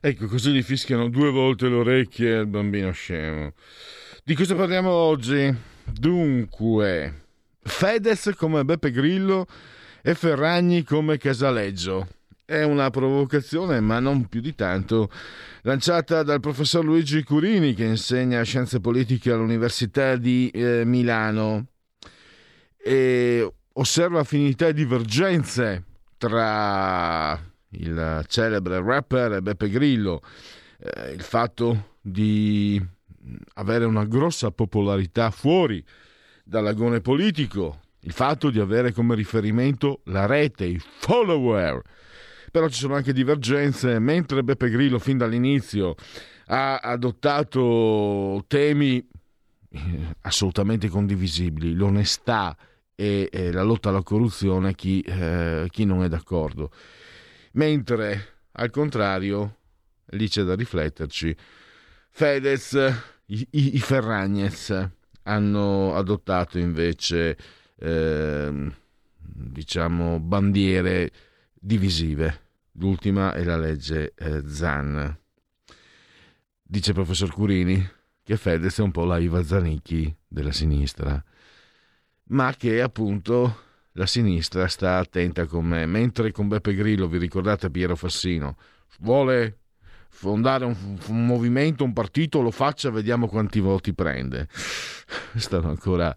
Ecco, così gli fischiano due volte le orecchie al bambino scemo. Di cosa parliamo oggi? Dunque, Fedez come Beppe Grillo e Ferragni come Casaleggio. È una provocazione, ma non più di tanto, lanciata dal professor Luigi Curini, che insegna scienze politiche all'Università di eh, Milano. E osserva affinità e divergenze tra il celebre rapper Beppe Grillo, eh, il fatto di avere una grossa popolarità fuori dall'agone politico, il fatto di avere come riferimento la rete, i follower. Però ci sono anche divergenze, mentre Beppe Grillo fin dall'inizio ha adottato temi eh, assolutamente condivisibili, l'onestà e, e la lotta alla corruzione, chi, eh, chi non è d'accordo mentre al contrario, lì c'è da rifletterci, Fedez, i, i Ferragnez hanno adottato invece, eh, diciamo, bandiere divisive. L'ultima è la legge eh, Zan. Dice il professor Curini che Fedez è un po' la Iva Zanicchi della sinistra, ma che appunto la sinistra sta attenta con me, mentre con Beppe Grillo, vi ricordate Piero Fassino, vuole fondare un, un movimento, un partito, lo faccia, vediamo quanti voti prende. Stanno ancora,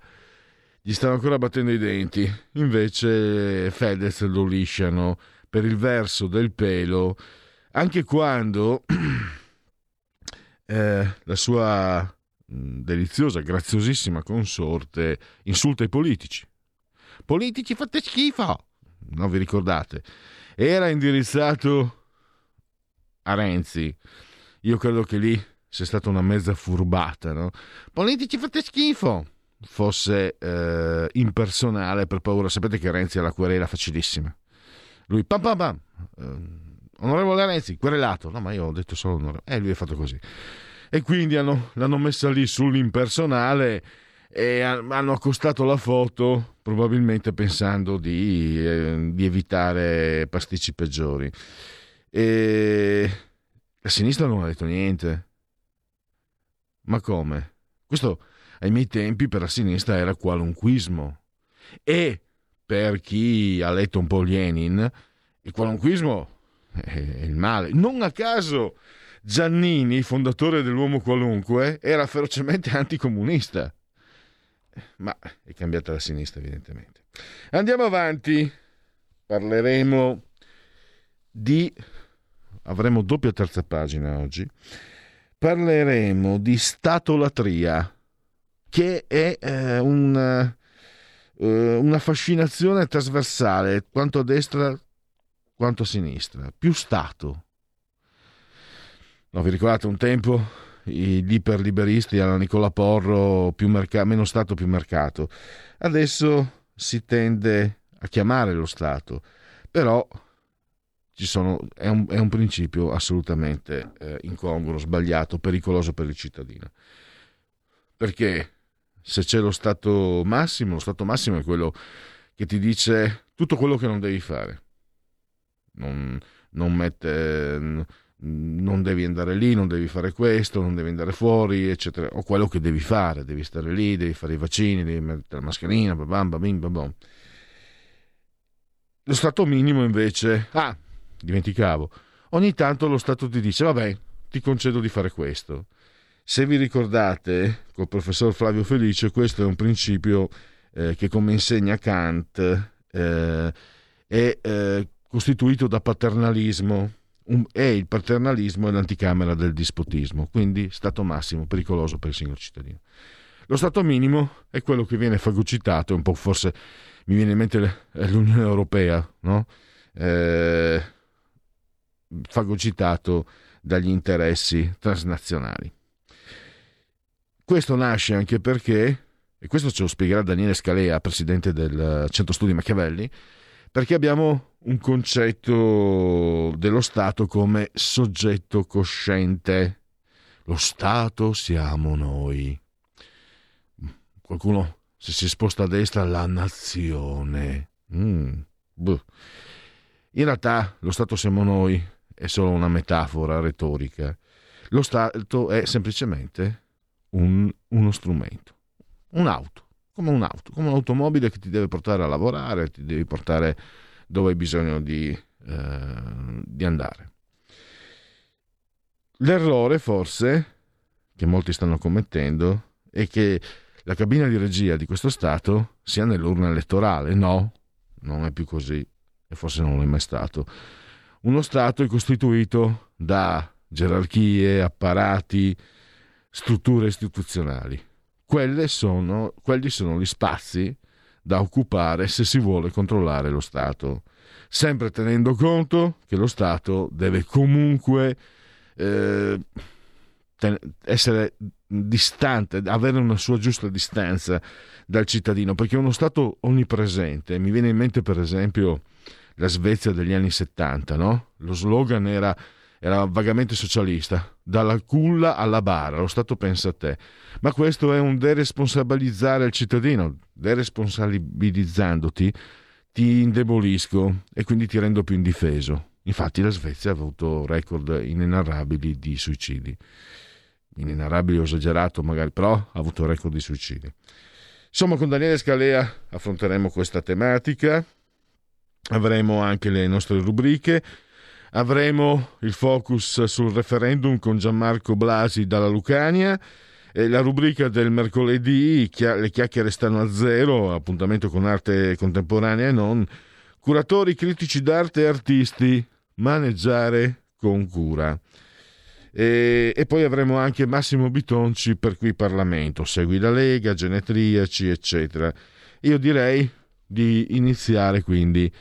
gli stanno ancora battendo i denti. Invece Fedez lo lisciano per il verso del pelo, anche quando eh, la sua deliziosa, graziosissima consorte insulta i politici Politici fate schifo! Non vi ricordate? Era indirizzato a Renzi. Io credo che lì sia stata una mezza furbata, no? Politici fate schifo! Fosse eh, impersonale per paura. Sapete che Renzi ha la querela facilissima. Lui, pam pam pam, eh, onorevole Renzi, querelato. No, ma io ho detto solo onorevole. E eh, lui ha fatto così. E quindi hanno, l'hanno messa lì sull'impersonale e hanno accostato la foto probabilmente pensando di, eh, di evitare pasticci peggiori. E la sinistra non ha detto niente. Ma come? Questo ai miei tempi per la sinistra era qualunquismo. E per chi ha letto un po' Lenin, il qualunquismo è il male. Non a caso Giannini, fondatore dell'uomo qualunque, era ferocemente anticomunista ma è cambiata la sinistra evidentemente. Andiamo avanti, parleremo di... avremo doppia terza pagina oggi, parleremo di statolatria, che è eh, un, eh, una fascinazione trasversale, quanto a destra quanto a sinistra, più Stato. No, vi ricordate un tempo gli iperliberisti alla Nicola Porro, merc- meno Stato più mercato. Adesso si tende a chiamare lo Stato, però sono, è, un, è, un, principio assolutamente eh, incongruo, sbagliato, pericoloso per il cittadino. Perché se c'è lo Stato massimo, lo Stato massimo è quello che ti dice tutto quello che non devi fare. Non, non mette non devi andare lì, non devi fare questo, non devi andare fuori, eccetera, o quello che devi fare, devi stare lì, devi fare i vaccini, devi mettere la mascherina, bam, bam, bam, bam. Lo stato minimo invece, ah, dimenticavo, ogni tanto lo Stato ti dice, vabbè, ti concedo di fare questo. Se vi ricordate, col professor Flavio Felice, questo è un principio eh, che, come insegna Kant, eh, è eh, costituito da paternalismo. È il paternalismo e l'anticamera del dispotismo, quindi stato massimo pericoloso per il singolo cittadino. Lo stato minimo è quello che viene fagocitato, un po' forse mi viene in mente l'Unione Europea, no? eh, fagocitato dagli interessi transnazionali. Questo nasce anche perché, e questo ce lo spiegherà Daniele Scalea, presidente del Centro Studi Machiavelli, perché abbiamo un concetto dello Stato come soggetto cosciente. Lo Stato siamo noi. Qualcuno, se si sposta a destra, la nazione. Mm. In realtà lo Stato siamo noi, è solo una metafora retorica. Lo Stato è semplicemente un, uno strumento, un'auto, come un'auto, come un'automobile che ti deve portare a lavorare, ti devi portare dove hai bisogno di, eh, di andare. L'errore forse che molti stanno commettendo è che la cabina di regia di questo Stato sia nell'urna elettorale. No, non è più così e forse non è mai stato. Uno Stato è costituito da gerarchie, apparati, strutture istituzionali. Sono, quelli sono gli spazi da occupare se si vuole controllare lo Stato, sempre tenendo conto che lo Stato deve comunque eh, essere distante, avere una sua giusta distanza dal cittadino, perché uno Stato onnipresente, mi viene in mente per esempio la Svezia degli anni 70, no? Lo slogan era, era vagamente socialista, dalla culla alla bara, lo Stato pensa a te. Ma questo è un deresponsabilizzare il cittadino, deresponsabilizzandoti ti indebolisco e quindi ti rendo più indifeso. Infatti la Svezia ha avuto record inenarrabili di suicidi. Inenarrabili ho esagerato magari, però ha avuto record di suicidi. Insomma, con Daniele Scalea affronteremo questa tematica avremo anche le nostre rubriche, avremo il focus sul referendum con Gianmarco Blasi dalla Lucania, la rubrica del mercoledì, le chiacchiere stanno a zero, appuntamento con arte contemporanea e non, curatori critici d'arte e artisti, maneggiare con cura. E, e, poi avremo anche Massimo Bitonci per qui Parlamento, segui la Lega, genetriaci, eccetera. Io direi di iniziare quindi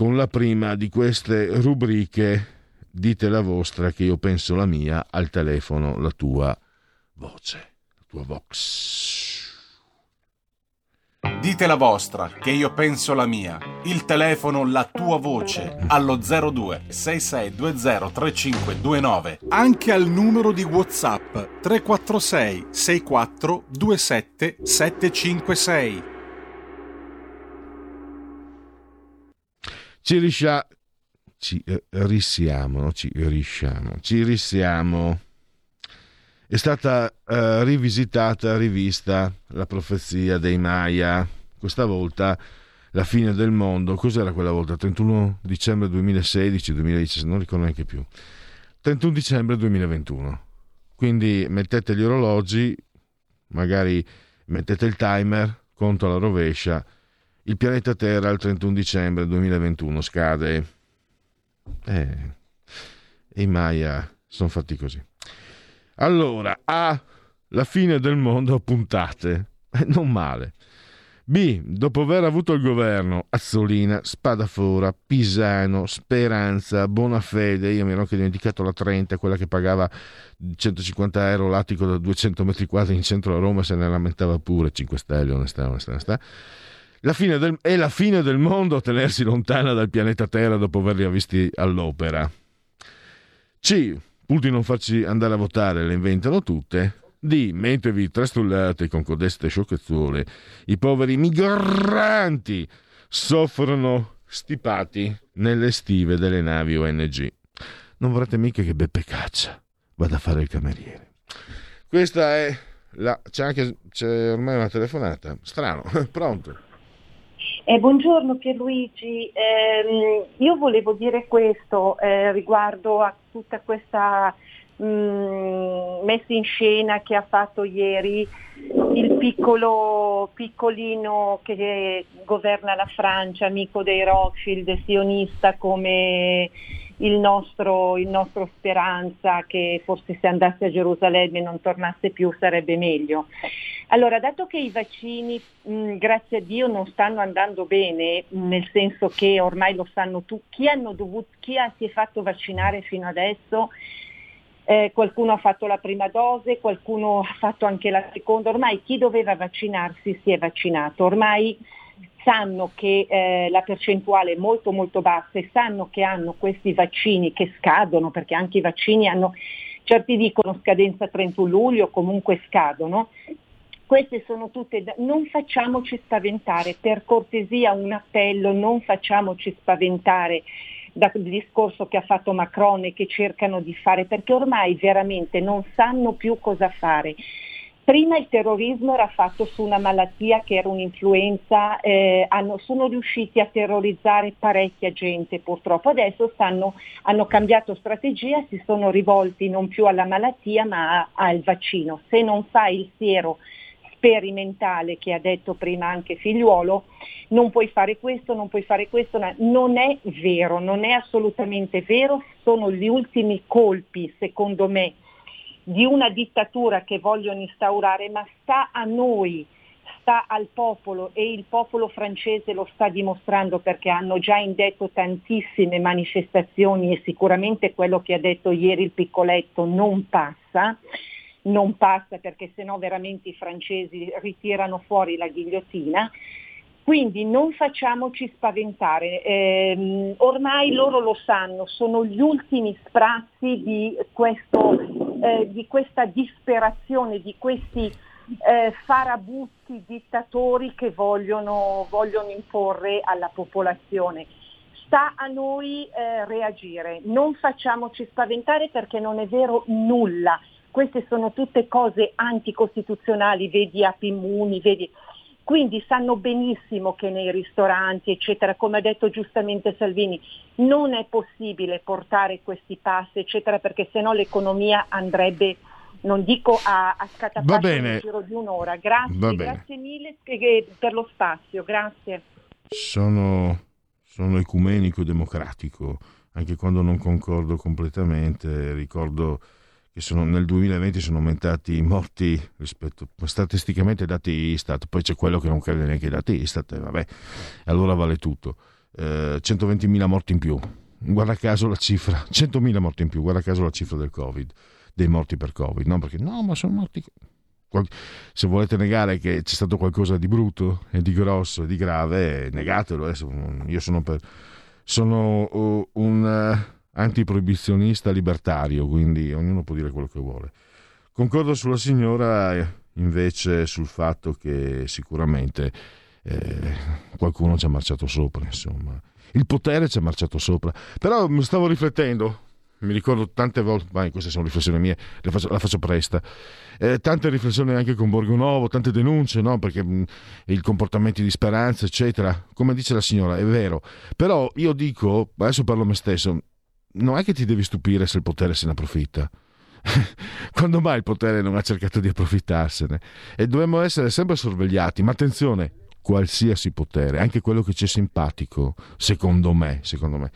con la prima di queste rubriche dite la vostra che io penso la mia al telefono la tua voce la tua vox. Dite la vostra che io penso la mia. Il telefono la tua voce allo 02 6620 3529 anche al numero di whatsapp 346 64 27 756 Ci riscia... Ci eh, rissiamo, ci risciamo, ci rissiamo. È stata eh, rivisitata, rivista la profezia dei Maya, questa volta la fine del mondo. Cos'era quella volta? 31 dicembre 2016, 2017, non ricordo neanche più. 31 dicembre 2021. Quindi mettete gli orologi, magari mettete il timer, conto alla rovescia il pianeta Terra il 31 dicembre 2021 scade. Eh, e i Maya sono fatti così. Allora, A. La fine del mondo a puntate. Eh, non male. B. Dopo aver avuto il governo, Azzolina, Spadafora, Pisano, Speranza, Bonafede, io mi ero anche dimenticato la 30, quella che pagava 150 euro l'attico da 200 metri quadri in centro a Roma, se ne lamentava pure, 5 stelle, onestà, onestà, onestà. La del, è la fine del mondo tenersi lontana dal pianeta Terra dopo averli visti all'opera. C. Pur di non farci andare a votare, le inventano tutte. D. Mentre vi trastullate con codeste sciocchezzuole, i poveri migranti soffrono stipati nelle stive delle navi ONG. Non vorrete mica che Beppe Caccia vada a fare il cameriere. Questa è la... C'è anche... C'è ormai una telefonata. Strano. Pronto? Eh, buongiorno Pierluigi, eh, io volevo dire questo eh, riguardo a tutta questa mh, messi in scena che ha fatto ieri il piccolo piccolino che governa la Francia, amico dei Rothschild, sionista come il nostro, il nostro Speranza, che forse se andasse a Gerusalemme e non tornasse più sarebbe meglio. Allora, dato che i vaccini, mh, grazie a Dio, non stanno andando bene, nel senso che ormai lo sanno tutti, chi, chi ha, si è fatto vaccinare fino adesso? Eh, qualcuno ha fatto la prima dose, qualcuno ha fatto anche la seconda, ormai chi doveva vaccinarsi si è vaccinato, ormai sanno che eh, la percentuale è molto molto bassa e sanno che hanno questi vaccini che scadono, perché anche i vaccini hanno, certi dicono scadenza 31 luglio, comunque scadono. Queste sono tutte, non facciamoci spaventare, per cortesia un appello, non facciamoci spaventare dal discorso che ha fatto Macron e che cercano di fare, perché ormai veramente non sanno più cosa fare. Prima il terrorismo era fatto su una malattia che era un'influenza, eh, hanno, sono riusciti a terrorizzare parecchia gente purtroppo, adesso stanno, hanno cambiato strategia, si sono rivolti non più alla malattia ma al vaccino. Se non fai il siero sperimentale che ha detto prima anche figliuolo, non puoi fare questo, non puoi fare questo, non è vero, non è assolutamente vero, sono gli ultimi colpi, secondo me, di una dittatura che vogliono instaurare, ma sta a noi, sta al popolo e il popolo francese lo sta dimostrando perché hanno già indetto tantissime manifestazioni e sicuramente quello che ha detto ieri il piccoletto non passa, non passa perché sennò veramente i francesi ritirano fuori la ghigliottina. Quindi non facciamoci spaventare, eh, ormai loro lo sanno, sono gli ultimi sprazzi di, questo, eh, di questa disperazione, di questi eh, farabutti dittatori che vogliono, vogliono, imporre alla popolazione. Sta a noi eh, reagire, non facciamoci spaventare perché non è vero nulla. Queste sono tutte cose anticostituzionali, vedi Api Immuni, vedi quindi sanno benissimo che nei ristoranti, eccetera, come ha detto giustamente Salvini, non è possibile portare questi passi, eccetera, perché sennò l'economia andrebbe, non dico a, a nel giro di un'ora. Grazie, grazie mille per lo spazio, grazie. Sono, sono ecumenico democratico, anche quando non concordo completamente, ricordo che sono, nel 2020 sono aumentati i morti rispetto statisticamente ai dati Istat, poi c'è quello che non crede neanche ai dati Istat, e vabbè, allora vale tutto. Eh, 120.000 morti in più, guarda caso la cifra, 100.000 morti in più, guarda caso la cifra del Covid, dei morti per Covid, no? Perché no, ma sono morti... Se volete negare che c'è stato qualcosa di brutto e di grosso e di grave, negatelo. Eh. Io sono, per, sono uh, un... Antiproibizionista libertario, quindi ognuno può dire quello che vuole. Concordo sulla signora invece sul fatto che sicuramente eh, qualcuno ci ha marciato sopra, insomma. Il potere ci ha marciato sopra. Però stavo riflettendo, mi ricordo tante volte, ma queste sono riflessioni mie, faccio, la faccio presta, eh, tante riflessioni anche con Borgonovo, tante denunce, no? perché mh, il comportamento di speranza, eccetera, come dice la signora, è vero, però io dico, adesso parlo a me stesso, non è che ti devi stupire se il potere se ne approfitta. Quando mai il potere non ha cercato di approfittarsene? E dobbiamo essere sempre sorvegliati, ma attenzione, qualsiasi potere, anche quello che ci è simpatico, secondo me, secondo me.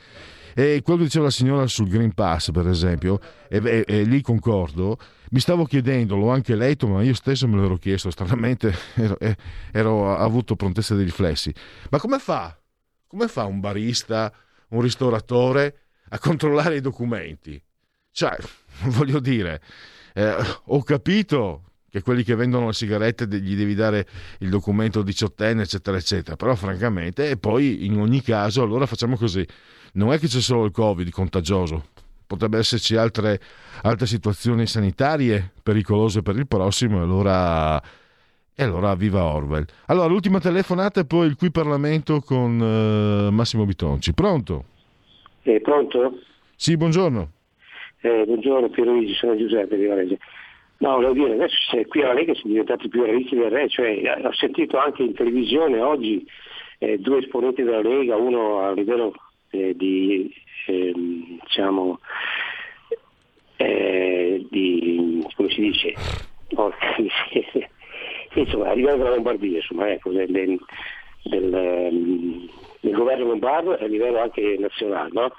E quello che diceva la signora sul Green Pass, per esempio, e, e, e lì concordo, mi stavo chiedendo, l'ho anche letto, ma io stesso me l'ero chiesto, stranamente ero, ero avuto prontezza dei riflessi. Ma come fa? Come fa un barista, un ristoratore a controllare i documenti. Cioè, voglio dire, eh, ho capito che quelli che vendono le sigarette gli devi dare il documento diciottenne, eccetera, eccetera, però francamente, e poi in ogni caso, allora facciamo così, non è che c'è solo il Covid contagioso, potrebbe esserci altre, altre situazioni sanitarie pericolose per il prossimo, e allora... E allora viva Orwell. Allora, l'ultima telefonata e poi il qui Parlamento con uh, Massimo Bitonci. Pronto? Eh, pronto? Sì, buongiorno. Eh, buongiorno Pierluigi, sono Giuseppe di Varese. No, volevo dire, adesso qui alla Lega sono diventati più ricchi del re, cioè, ho sentito anche in televisione oggi eh, due esponenti della Lega, uno a livello eh, di, ehm, diciamo, eh, si dice? Porca miseria. Insomma, a livello della Lombardia, insomma, ecco, del, del, del, ehm, del governo lombardo e a livello anche nazionale, no?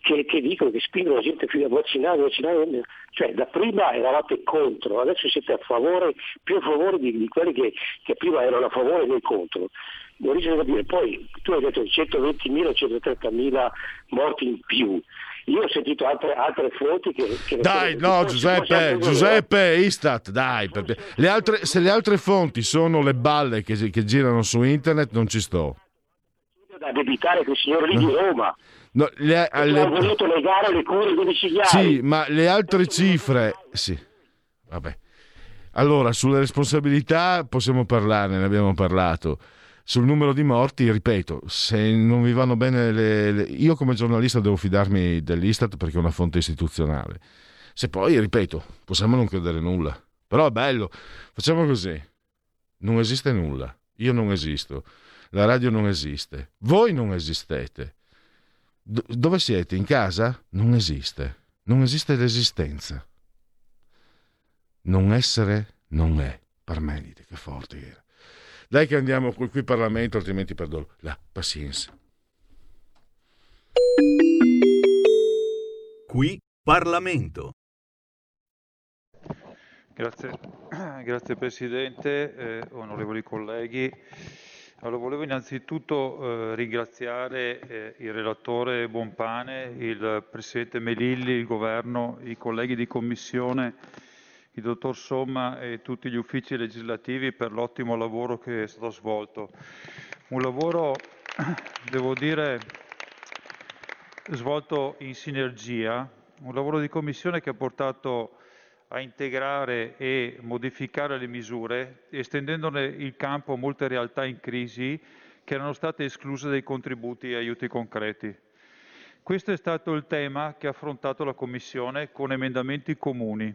che, che, dicono, che spingono la gente più a vaccinare, vaccinare, cioè da prima eravate contro, adesso siete a favore, più a favore di, di quelli che, che, prima erano a favore e contro. Non riesco a capire, poi tu hai detto 120.000, 130.000 morti in più. Io ho sentito altre, altre fonti che... che dai, no, Giuseppe, Giuseppe, Istat, dai. Le altre, se le altre fonti sono le balle che, che girano su internet, non ci sto. Da debitare quel signore lì di Roma. No, le, le... Ha voluto legare le cure domiciliari. Sì, ma le altre cifre... Sì, vabbè. Allora, sulle responsabilità possiamo parlarne, ne abbiamo parlato. Sul numero di morti, ripeto, se non vi vanno bene le, le... Io come giornalista devo fidarmi dell'Istat perché è una fonte istituzionale. Se poi, ripeto, possiamo non credere nulla. Però è bello. Facciamo così. Non esiste nulla. Io non esisto. La radio non esiste. Voi non esistete. D- dove siete? In casa? Non esiste. Non esiste l'esistenza. Non essere non è. Parmenide, che forte era. Dai che andiamo qui in Parlamento, altrimenti perdo la pazienza. Qui Parlamento. Grazie, grazie Presidente, eh, onorevoli colleghi. Allora, volevo innanzitutto eh, ringraziare eh, il relatore Bompane, il Presidente Melilli, il Governo, i colleghi di Commissione il dottor Somma e tutti gli uffici legislativi per l'ottimo lavoro che è stato svolto. Un lavoro, devo dire, svolto in sinergia, un lavoro di commissione che ha portato a integrare e modificare le misure, estendendone il campo a molte realtà in crisi che erano state escluse dai contributi e aiuti concreti. Questo è stato il tema che ha affrontato la Commissione con emendamenti comuni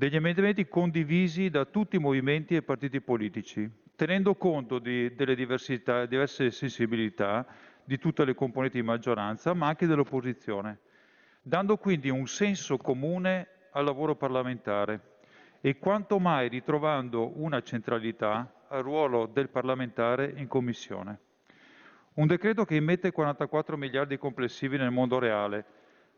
degli emendamenti condivisi da tutti i movimenti e partiti politici, tenendo conto di, delle diverse sensibilità di tutte le componenti di maggioranza, ma anche dell'opposizione, dando quindi un senso comune al lavoro parlamentare e quanto mai ritrovando una centralità al ruolo del parlamentare in Commissione. Un decreto che immette 44 miliardi complessivi nel mondo reale,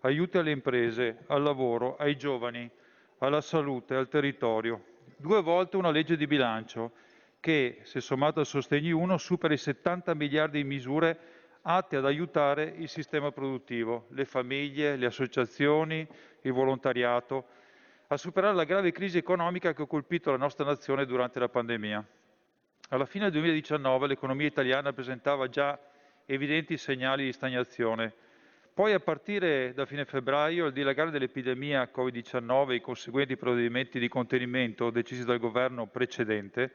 aiuti alle imprese, al lavoro, ai giovani, alla salute, al territorio. Due volte una legge di bilancio che, se sommata al sostegno 1, supera i 70 miliardi di misure atte ad aiutare il sistema produttivo, le famiglie, le associazioni, il volontariato, a superare la grave crisi economica che ha colpito la nostra nazione durante la pandemia. Alla fine del 2019 l'economia italiana presentava già evidenti segnali di stagnazione poi a partire da fine febbraio il dilagare dell'epidemia Covid-19 e i conseguenti provvedimenti di contenimento decisi dal governo precedente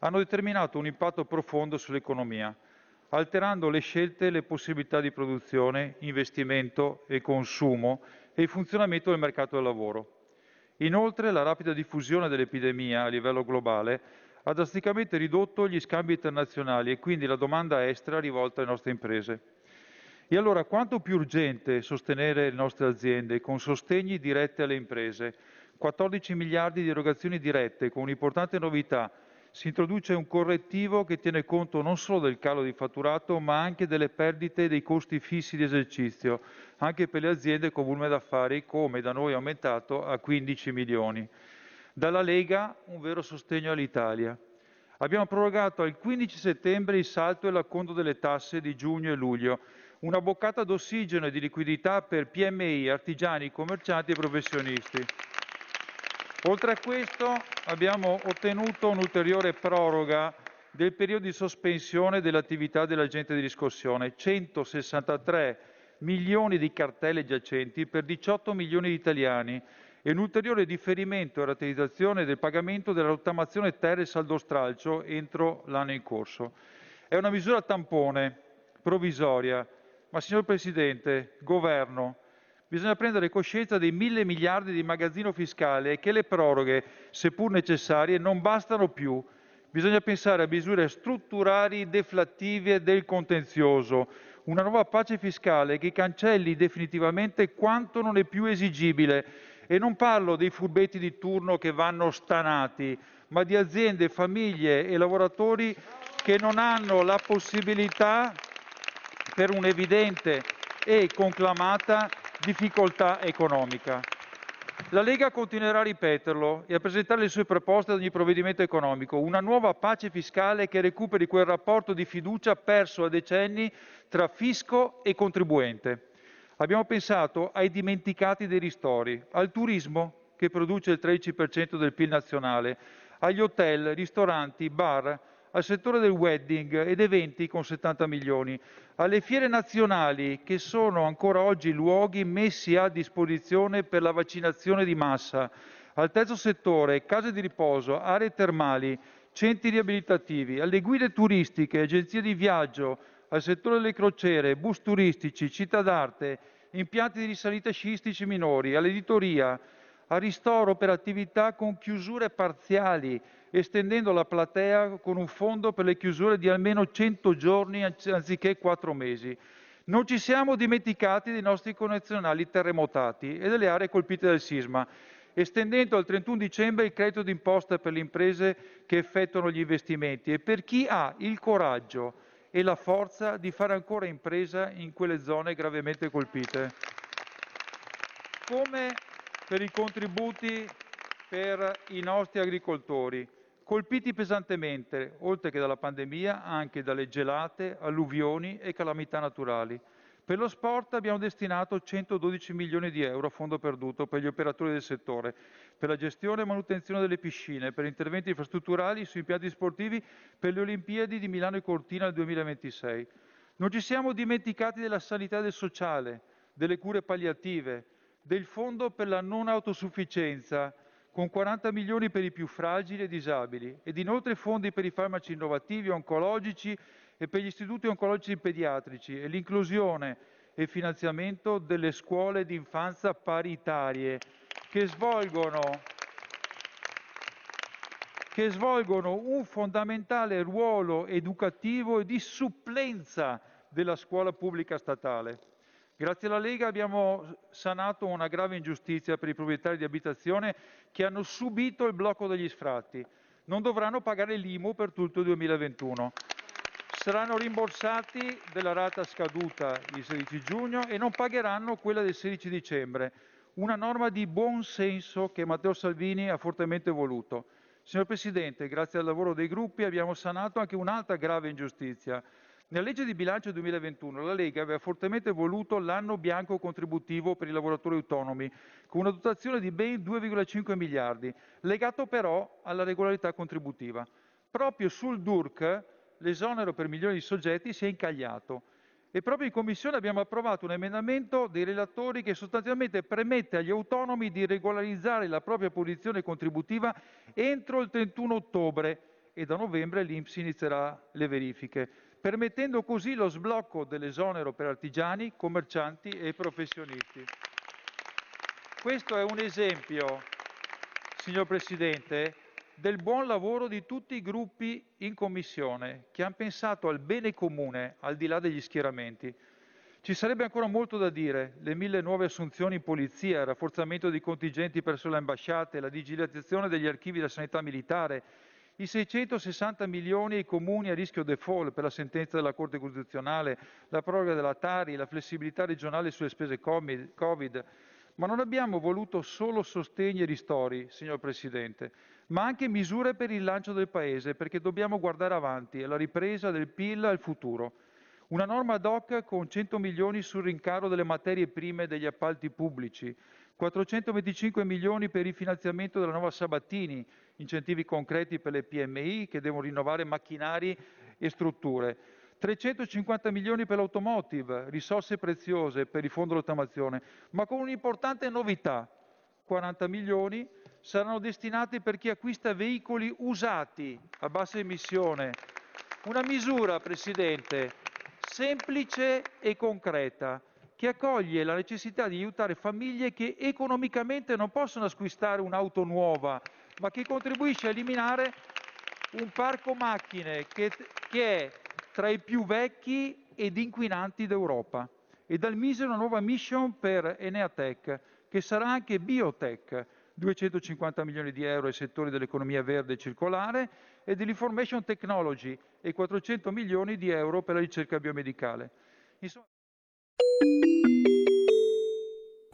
hanno determinato un impatto profondo sull'economia, alterando le scelte e le possibilità di produzione, investimento e consumo e il funzionamento del mercato del lavoro. Inoltre la rapida diffusione dell'epidemia a livello globale ha drasticamente ridotto gli scambi internazionali e quindi la domanda estera rivolta alle nostre imprese. E allora quanto più urgente sostenere le nostre aziende con sostegni diretti alle imprese, 14 miliardi di erogazioni dirette con un'importante novità, si introduce un correttivo che tiene conto non solo del calo di fatturato, ma anche delle perdite dei costi fissi di esercizio, anche per le aziende con volume d'affari, come da noi aumentato a 15 milioni. Dalla Lega un vero sostegno all'Italia. Abbiamo prorogato al 15 settembre il salto e l'acconto delle tasse di giugno e luglio una boccata d'ossigeno e di liquidità per PMI, artigiani, commercianti e professionisti. Oltre a questo abbiamo ottenuto un'ulteriore proroga del periodo di sospensione dell'attività dell'agente di riscossione, 163 milioni di cartelle giacenti per 18 milioni di italiani e un ulteriore differimento e rateizzazione del pagamento della rottamazione terre e saldo stralcio entro l'anno in corso. È una misura tampone, provvisoria, ma signor Presidente, Governo, bisogna prendere coscienza dei mille miliardi di magazzino fiscale e che le proroghe, seppur necessarie, non bastano più. Bisogna pensare a misure strutturali deflattive del contenzioso, una nuova pace fiscale che cancelli definitivamente quanto non è più esigibile E non parlo dei furbetti di turno che vanno stanati, ma di aziende, famiglie e lavoratori che non hanno la possibilità per un'evidente e conclamata difficoltà economica. La Lega continuerà a ripeterlo e a presentare le sue proposte ad ogni provvedimento economico, una nuova pace fiscale che recuperi quel rapporto di fiducia perso a decenni tra fisco e contribuente. Abbiamo pensato ai dimenticati dei ristori, al turismo che produce il 13% del PIL nazionale, agli hotel, ristoranti, bar, al settore del wedding ed eventi con 70 milioni, alle fiere nazionali che sono ancora oggi luoghi messi a disposizione per la vaccinazione di massa, al terzo settore, case di riposo, aree termali, centri riabilitativi, alle guide turistiche, agenzie di viaggio, al settore delle crociere, bus turistici, città d'arte, impianti di risalita sciistici minori, all'editoria, al ristoro per attività con chiusure parziali, estendendo la platea con un fondo per le chiusure di almeno 100 giorni anziché 4 mesi. Non ci siamo dimenticati dei nostri connazionali terremotati e delle aree colpite dal sisma, estendendo al 31 dicembre il credito d'imposta per le imprese che effettuano gli investimenti e per chi ha il coraggio e la forza di fare ancora impresa in quelle zone gravemente colpite. Come per i contributi per i nostri agricoltori, colpiti pesantemente, oltre che dalla pandemia, anche dalle gelate, alluvioni e calamità naturali. Per lo sport abbiamo destinato 112 milioni di euro a fondo perduto per gli operatori del settore, per la gestione e manutenzione delle piscine, per interventi infrastrutturali su impianti sportivi per le Olimpiadi di Milano e Cortina nel 2026. Non ci siamo dimenticati della sanità e del sociale, delle cure palliative, del fondo per la non autosufficienza, con 40 milioni per i più fragili e disabili ed inoltre fondi per i farmaci innovativi oncologici e per gli istituti oncologici pediatrici e l'inclusione e finanziamento delle scuole di infanzia paritarie che svolgono, che svolgono un fondamentale ruolo educativo e di supplenza della scuola pubblica statale. Grazie alla Lega abbiamo sanato una grave ingiustizia per i proprietari di abitazione che hanno subito il blocco degli sfratti. Non dovranno pagare l'IMU per tutto il 2021. Saranno rimborsati della rata scaduta il 16 giugno e non pagheranno quella del 16 dicembre. Una norma di buon senso che Matteo Salvini ha fortemente voluto. Signor Presidente, grazie al lavoro dei gruppi abbiamo sanato anche un'altra grave ingiustizia nella legge di bilancio 2021 la Lega aveva fortemente voluto l'anno bianco contributivo per i lavoratori autonomi, con una dotazione di ben 2,5 miliardi, legato però alla regolarità contributiva. Proprio sul DURC l'esonero per milioni di soggetti si è incagliato e proprio in Commissione abbiamo approvato un emendamento dei relatori che sostanzialmente permette agli autonomi di regolarizzare la propria posizione contributiva entro il 31 ottobre e da novembre l'INPS inizierà le verifiche permettendo così lo sblocco dell'esonero per artigiani, commercianti e professionisti. Questo è un esempio, signor Presidente, del buon lavoro di tutti i gruppi in Commissione che hanno pensato al bene comune al di là degli schieramenti. Ci sarebbe ancora molto da dire, le mille nuove assunzioni in polizia, il rafforzamento dei contingenti presso le ambasciate, la digitalizzazione degli archivi della sanità militare, i 660 milioni ai comuni a rischio default per la sentenza della Corte Costituzionale, la proroga della Tari, la flessibilità regionale sulle spese Covid. Ma non abbiamo voluto solo sostegni e ristori, signor Presidente, ma anche misure per il lancio del Paese, perché dobbiamo guardare avanti, alla ripresa del PIL al futuro. Una norma ad hoc con 100 milioni sul rincaro delle materie prime degli appalti pubblici, 425 milioni per il finanziamento della nuova Sabattini, incentivi concreti per le PMI che devono rinnovare macchinari e strutture, 350 milioni per l'automotive, risorse preziose per il fondo rottamazione, ma con un'importante novità, 40 milioni saranno destinati per chi acquista veicoli usati a bassa emissione. Una misura, Presidente, semplice e concreta che accoglie la necessità di aiutare famiglie che economicamente non possono acquistare un'auto nuova, ma che contribuisce a eliminare un parco macchine che, che è tra i più vecchi ed inquinanti d'Europa. E dal Mise una nuova mission per Eneatech, che sarà anche biotech, 250 milioni di euro ai settori dell'economia verde e circolare e dell'information technology e 400 milioni di euro per la ricerca biomedicale. Insomma...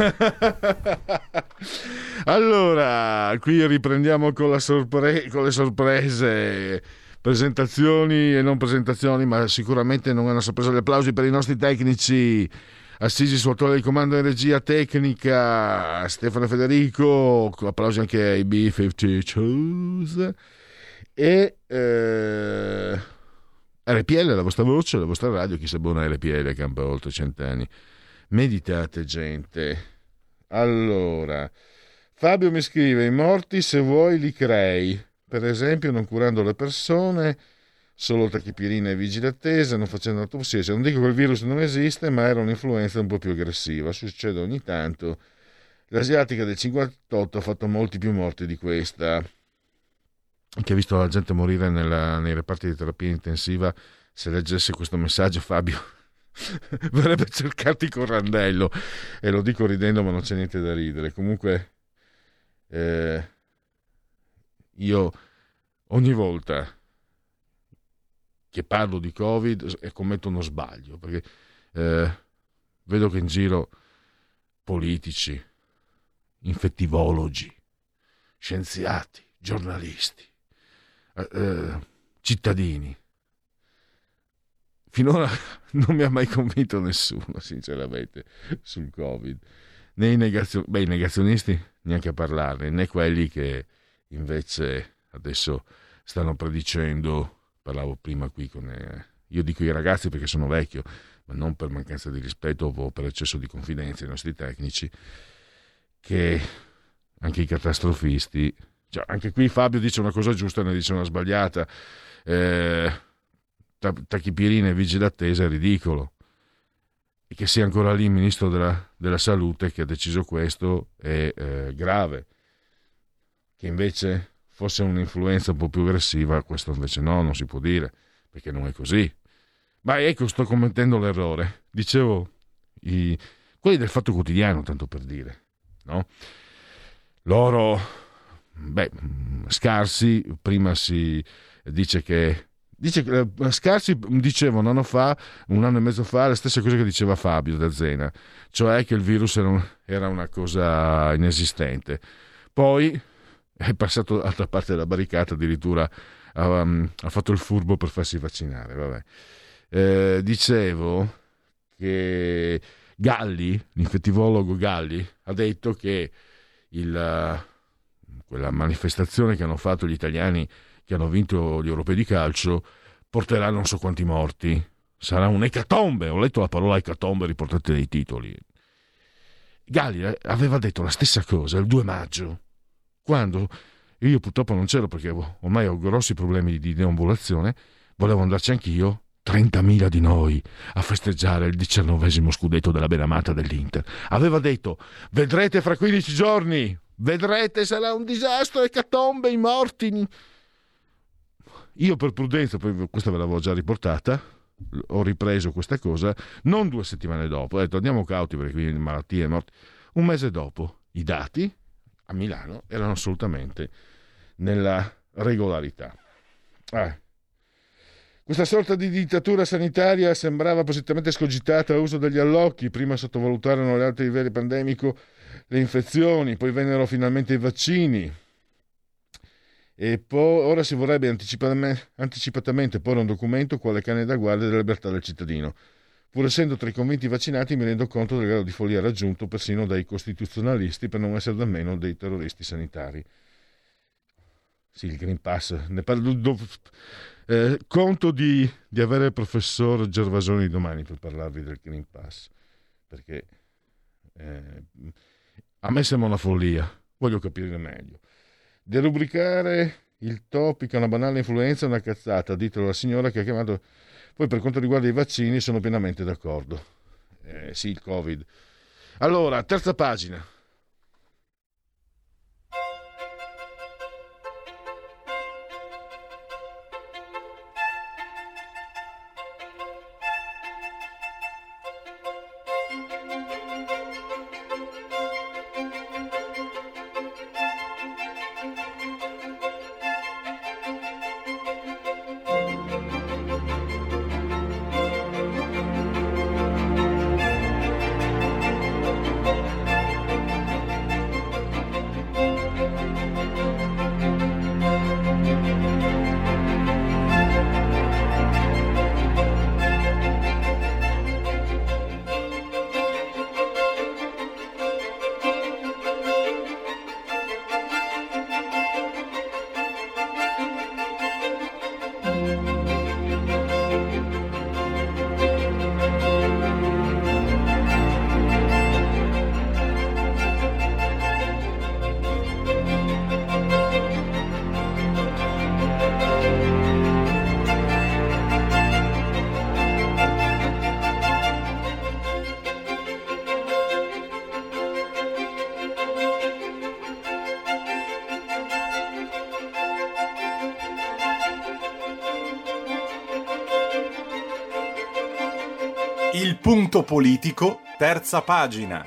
allora, qui riprendiamo con, sorpre- con, le sorprese, presentazioni e non presentazioni, ma sicuramente non è una sorpresa. Gli applausi per i nostri tecnici. Assisi autore di comando in regia tecnica Stefano Federico, applausi anche ai B52 e eh, RPL, la vostra voce, la vostra radio, chi sa buona RPL campa oltre cent'anni. Meditate gente. Allora, Fabio mi scrive, i morti se vuoi li crei, per esempio non curando le persone, solo tachipirina e vigile attesa, non facendo autopsia. Non dico che il virus non esiste, ma era un'influenza un po' più aggressiva, succede ogni tanto. L'asiatica del 58 ha fatto molti più morti di questa, che ha visto la gente morire nella, nei reparti di terapia intensiva. Se leggesse questo messaggio, Fabio verrebbe cercarti con randello. E lo dico ridendo ma non c'è niente da ridere. Comunque eh, io ogni volta che parlo di covid commetto uno sbaglio perché eh, vedo che in giro politici infettivologi scienziati giornalisti eh, eh cittadini finora non mi ha mai convinto nessuno, sinceramente, sul Covid. Né i, negazio- Beh, i negazionisti neanche a parlarne, né quelli che invece adesso stanno predicendo, parlavo prima qui con... Eh, io dico i ragazzi perché sono vecchio, ma non per mancanza di rispetto o per eccesso di confidenza ai nostri tecnici, che anche i catastrofisti, cioè anche qui Fabio dice una cosa giusta e ne dice una sbagliata. Eh, tachipirina e vigile attesa è ridicolo. E che sia ancora lì il ministro della, della salute che ha deciso questo è eh, grave. Che invece fosse un'influenza un po' più aggressiva, questo invece no, non si può dire, perché non è così. Ma ecco, sto commettendo l'errore. Dicevo, i, quelli del Fatto Quotidiano, tanto per dire, no? Loro, beh, scarsi, prima si dice che Dice eh, Scarsi diceva un anno fa, un anno e mezzo fa, la stessa cosa che diceva Fabio da Zena, cioè che il virus era, un, era una cosa inesistente. Poi è passato dall'altra parte della barricata, addirittura um, ha fatto il furbo per farsi vaccinare. Eh, dicevo che Galli, l'infettivologo Galli, ha detto che il, quella manifestazione che hanno fatto gli italiani che hanno vinto gli europei di calcio porterà non so quanti morti. Sarà un'ecatombe. Ho letto la parola ecatombe riportata nei titoli. Galli eh, aveva detto la stessa cosa il 2 maggio, quando io purtroppo non c'ero perché ormai ho grossi problemi di deambulazione, volevo andarci anch'io, 30.000 di noi a festeggiare il diciannovesimo scudetto della benamata dell'Inter. Aveva detto, vedrete fra 15 giorni, vedrete sarà un disastro, ecatombe, i morti. Io per prudenza, questa ve l'avevo già riportata, ho ripreso questa cosa, non due settimane dopo, ho detto andiamo cauti perché qui malattie, morti. Un mese dopo i dati a Milano erano assolutamente nella regolarità. Eh. Questa sorta di dittatura sanitaria sembrava positivamente scogitata a uso degli allocchi, prima sottovalutarono l'alto livello pandemico le infezioni, poi vennero finalmente i vaccini, e poi, ora si vorrebbe anticipatamente porre un documento quale cane da guardia della libertà del cittadino. Pur essendo tra i convinti vaccinati mi rendo conto del grado di follia raggiunto persino dai costituzionalisti per non essere da meno dei terroristi sanitari. Sì, il Green Pass. Ne parlo, do, eh, conto di, di, avere il professor Gervasoni domani per parlarvi del Green Pass, perché eh, a me sembra una follia, voglio capire meglio. Derubricare il topic a una banale influenza è una cazzata, ditelo alla signora che ha chiamato. Poi per quanto riguarda i vaccini sono pienamente d'accordo. Eh, sì, il Covid. Allora, terza pagina. Punto politico, terza pagina.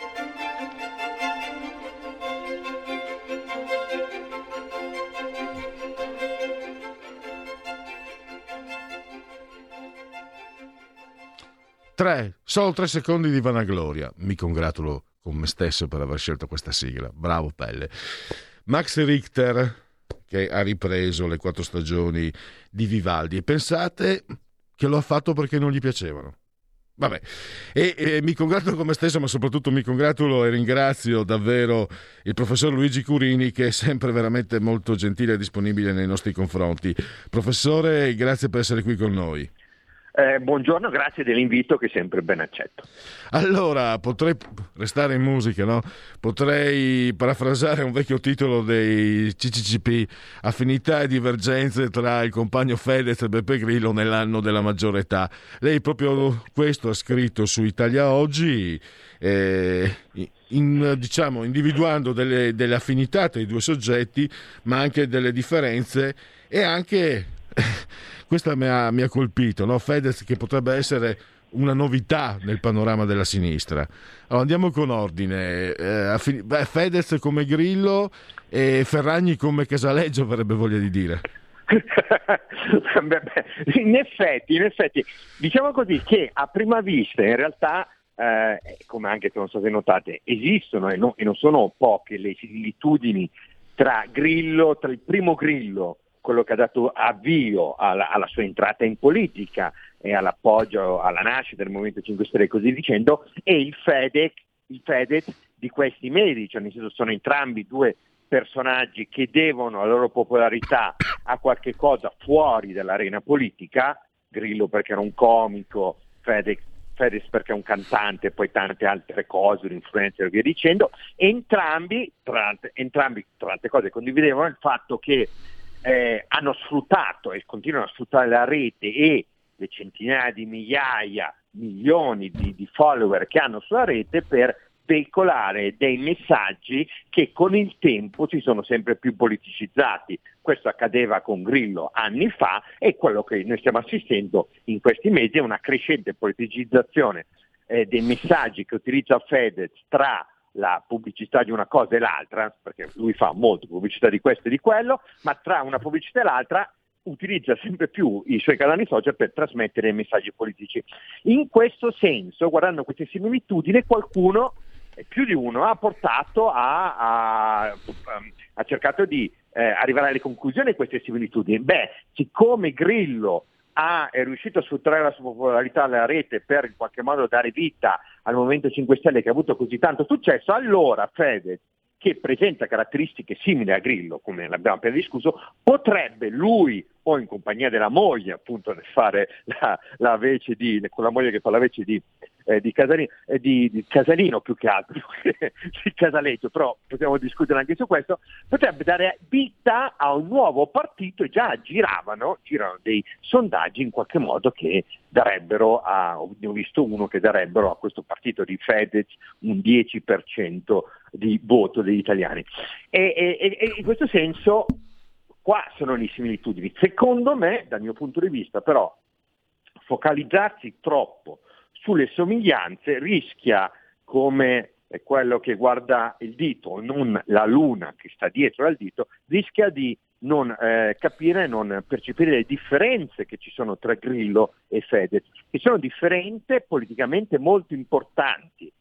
Tre, solo tre secondi di vanagloria. Mi congratulo con me stesso per aver scelto questa sigla. Bravo Pelle. Max Richter, che ha ripreso le quattro stagioni di Vivaldi, e pensate che lo ha fatto perché non gli piacevano. Vabbè, e, e, mi congratulo con me stesso, ma soprattutto mi congratulo e ringrazio davvero il professor Luigi Curini che è sempre veramente molto gentile e disponibile nei nostri confronti. Professore, grazie per essere qui con noi. Eh, buongiorno, grazie dell'invito che sempre ben accetto. Allora, potrei restare in musica, no? Potrei parafrasare un vecchio titolo dei CCCP, affinità e divergenze tra il compagno Fedez e Beppe Grillo nell'anno della maggiore età. Lei proprio questo ha scritto su Italia Oggi, eh, in, diciamo, individuando delle, delle affinità tra i due soggetti, ma anche delle differenze e anche questa mi ha, mi ha colpito, no? Fedez che potrebbe essere una novità nel panorama della sinistra. Allora, andiamo con ordine. Eh, beh, Fedez come Grillo e Ferragni come Casaleggio, avrebbe voglia di dire. in, effetti, in effetti, diciamo così che a prima vista in realtà, eh, come anche sono state notate, esistono e, no, e non sono poche le similitudini tra Grillo, tra il primo Grillo quello che ha dato avvio alla, alla, sua entrata in politica e all'appoggio alla nascita del Movimento 5 Stelle e così dicendo, e il Fedez, il Fedez di questi mesi, cioè nel senso sono entrambi due personaggi che devono la loro popolarità a qualche cosa fuori dall'arena politica, Grillo perché era un comico, Fedez, Fedez perché è un cantante poi tante altre cose, un influencer e via dicendo, entrambi, tra, entrambi, tra altre cose, condividevano il fatto che eh, hanno sfruttato e continuano a sfruttare la rete e le centinaia di migliaia, milioni di, di follower che hanno sulla rete per veicolare dei messaggi che con il tempo si sono sempre più politicizzati. Questo accadeva con Grillo anni fa e quello che noi stiamo assistendo in questi mesi è una crescente politicizzazione eh, dei messaggi che utilizza Fedez tra la pubblicità di una cosa e l'altra, perché lui fa molto pubblicità di questo e di quello, ma tra una pubblicità e l'altra utilizza sempre più i suoi canali social per trasmettere messaggi politici. In questo senso, guardando queste similitudini, qualcuno, più di uno, ha portato a, a, ha cercato di eh, arrivare alle conclusioni di queste similitudini. Beh, siccome Grillo ha, è riuscito a sfruttare la sua popolarità alla rete per in qualche modo dare vita al Movimento 5 Stelle che ha avuto così tanto successo, allora Fedez, che presenta caratteristiche simili a Grillo, come l'abbiamo appena discusso, potrebbe lui o in compagnia della moglie, appunto, fare la, la vece di, con la moglie che fa la vece di eh, di, Casalino, eh, di, di, Casalino, più che altro, di Casaleggio, però possiamo discutere anche su questo, potrebbe dare vita a un nuovo partito e già giravano, girano dei sondaggi in qualche modo che darebbero a, ho visto uno che darebbero a questo partito di Fedez un 10% di voto degli italiani. E, e, e in questo senso qua sono le similitudini. Secondo me, dal mio punto di vista, però, focalizzarsi troppo sulle somiglianze rischia, come è quello che guarda il dito, non la luna che sta dietro al dito, rischia di non eh, capire, non percepire le differenze che ci sono tra Grillo e Fedez, che sono differenze politicamente molto importanti,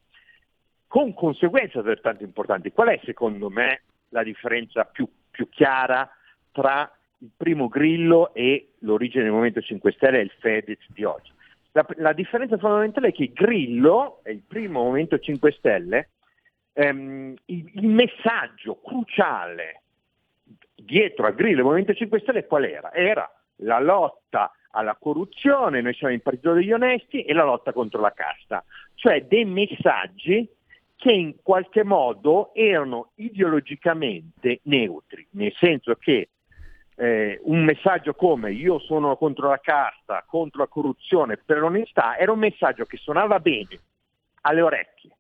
con conseguenze altrettanto importanti. Qual è secondo me la differenza più, più chiara tra il primo Grillo e l'origine del Movimento 5 Stelle e il Fedez di oggi? La, la, differenza fondamentale è che Grillo, è il primo Movimento 5 Stelle, ehm, il, il, messaggio cruciale dietro a Grillo e il Movimento 5 Stelle qual era? Era la lotta alla corruzione, noi siamo il partito degli onesti, e la lotta contro la casta, cioè dei messaggi che in qualche modo erano ideologicamente neutri, nel senso che eh, un messaggio come io sono contro la casta, contro la corruzione, per l'onestà, era un messaggio che suonava bene alle orecchie,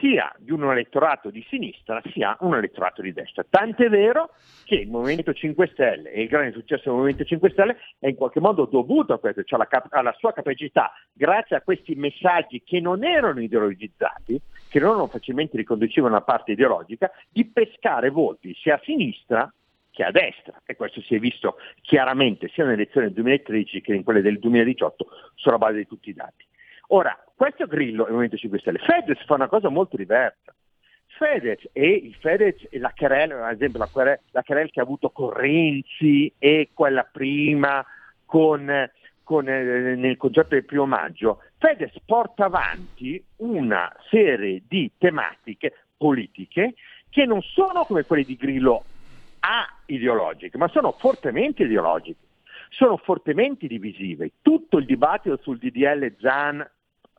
sia di un elettorato di sinistra sia un elettorato di destra. Tant'è vero che il Movimento 5 Stelle e il grande successo del Movimento 5 Stelle è in qualche modo dovuto a questo, cioè alla, cap- alla sua capacità, grazie a questi messaggi che non erano ideologizzati, che non facilmente riconducibili a una parte ideologica, di pescare voti sia a sinistra che a destra e questo si è visto chiaramente sia nelle elezioni del 2013 che in quelle del 2018 sulla base di tutti i dati. Ora, questo Grillo è il Movimento 5 Stelle, Fedez fa una cosa molto diversa. Fedez e il Fedez e la querela, ad esempio la querela, la querela che ha avuto con Renzi e quella prima con, con, eh, nel concerto del primo maggio, Fedez porta avanti una serie di tematiche politiche che non sono come quelle di Grillo a ideologiche, ma sono fortemente ideologiche, sono fortemente divisive. Tutto il dibattito sul DDL Zan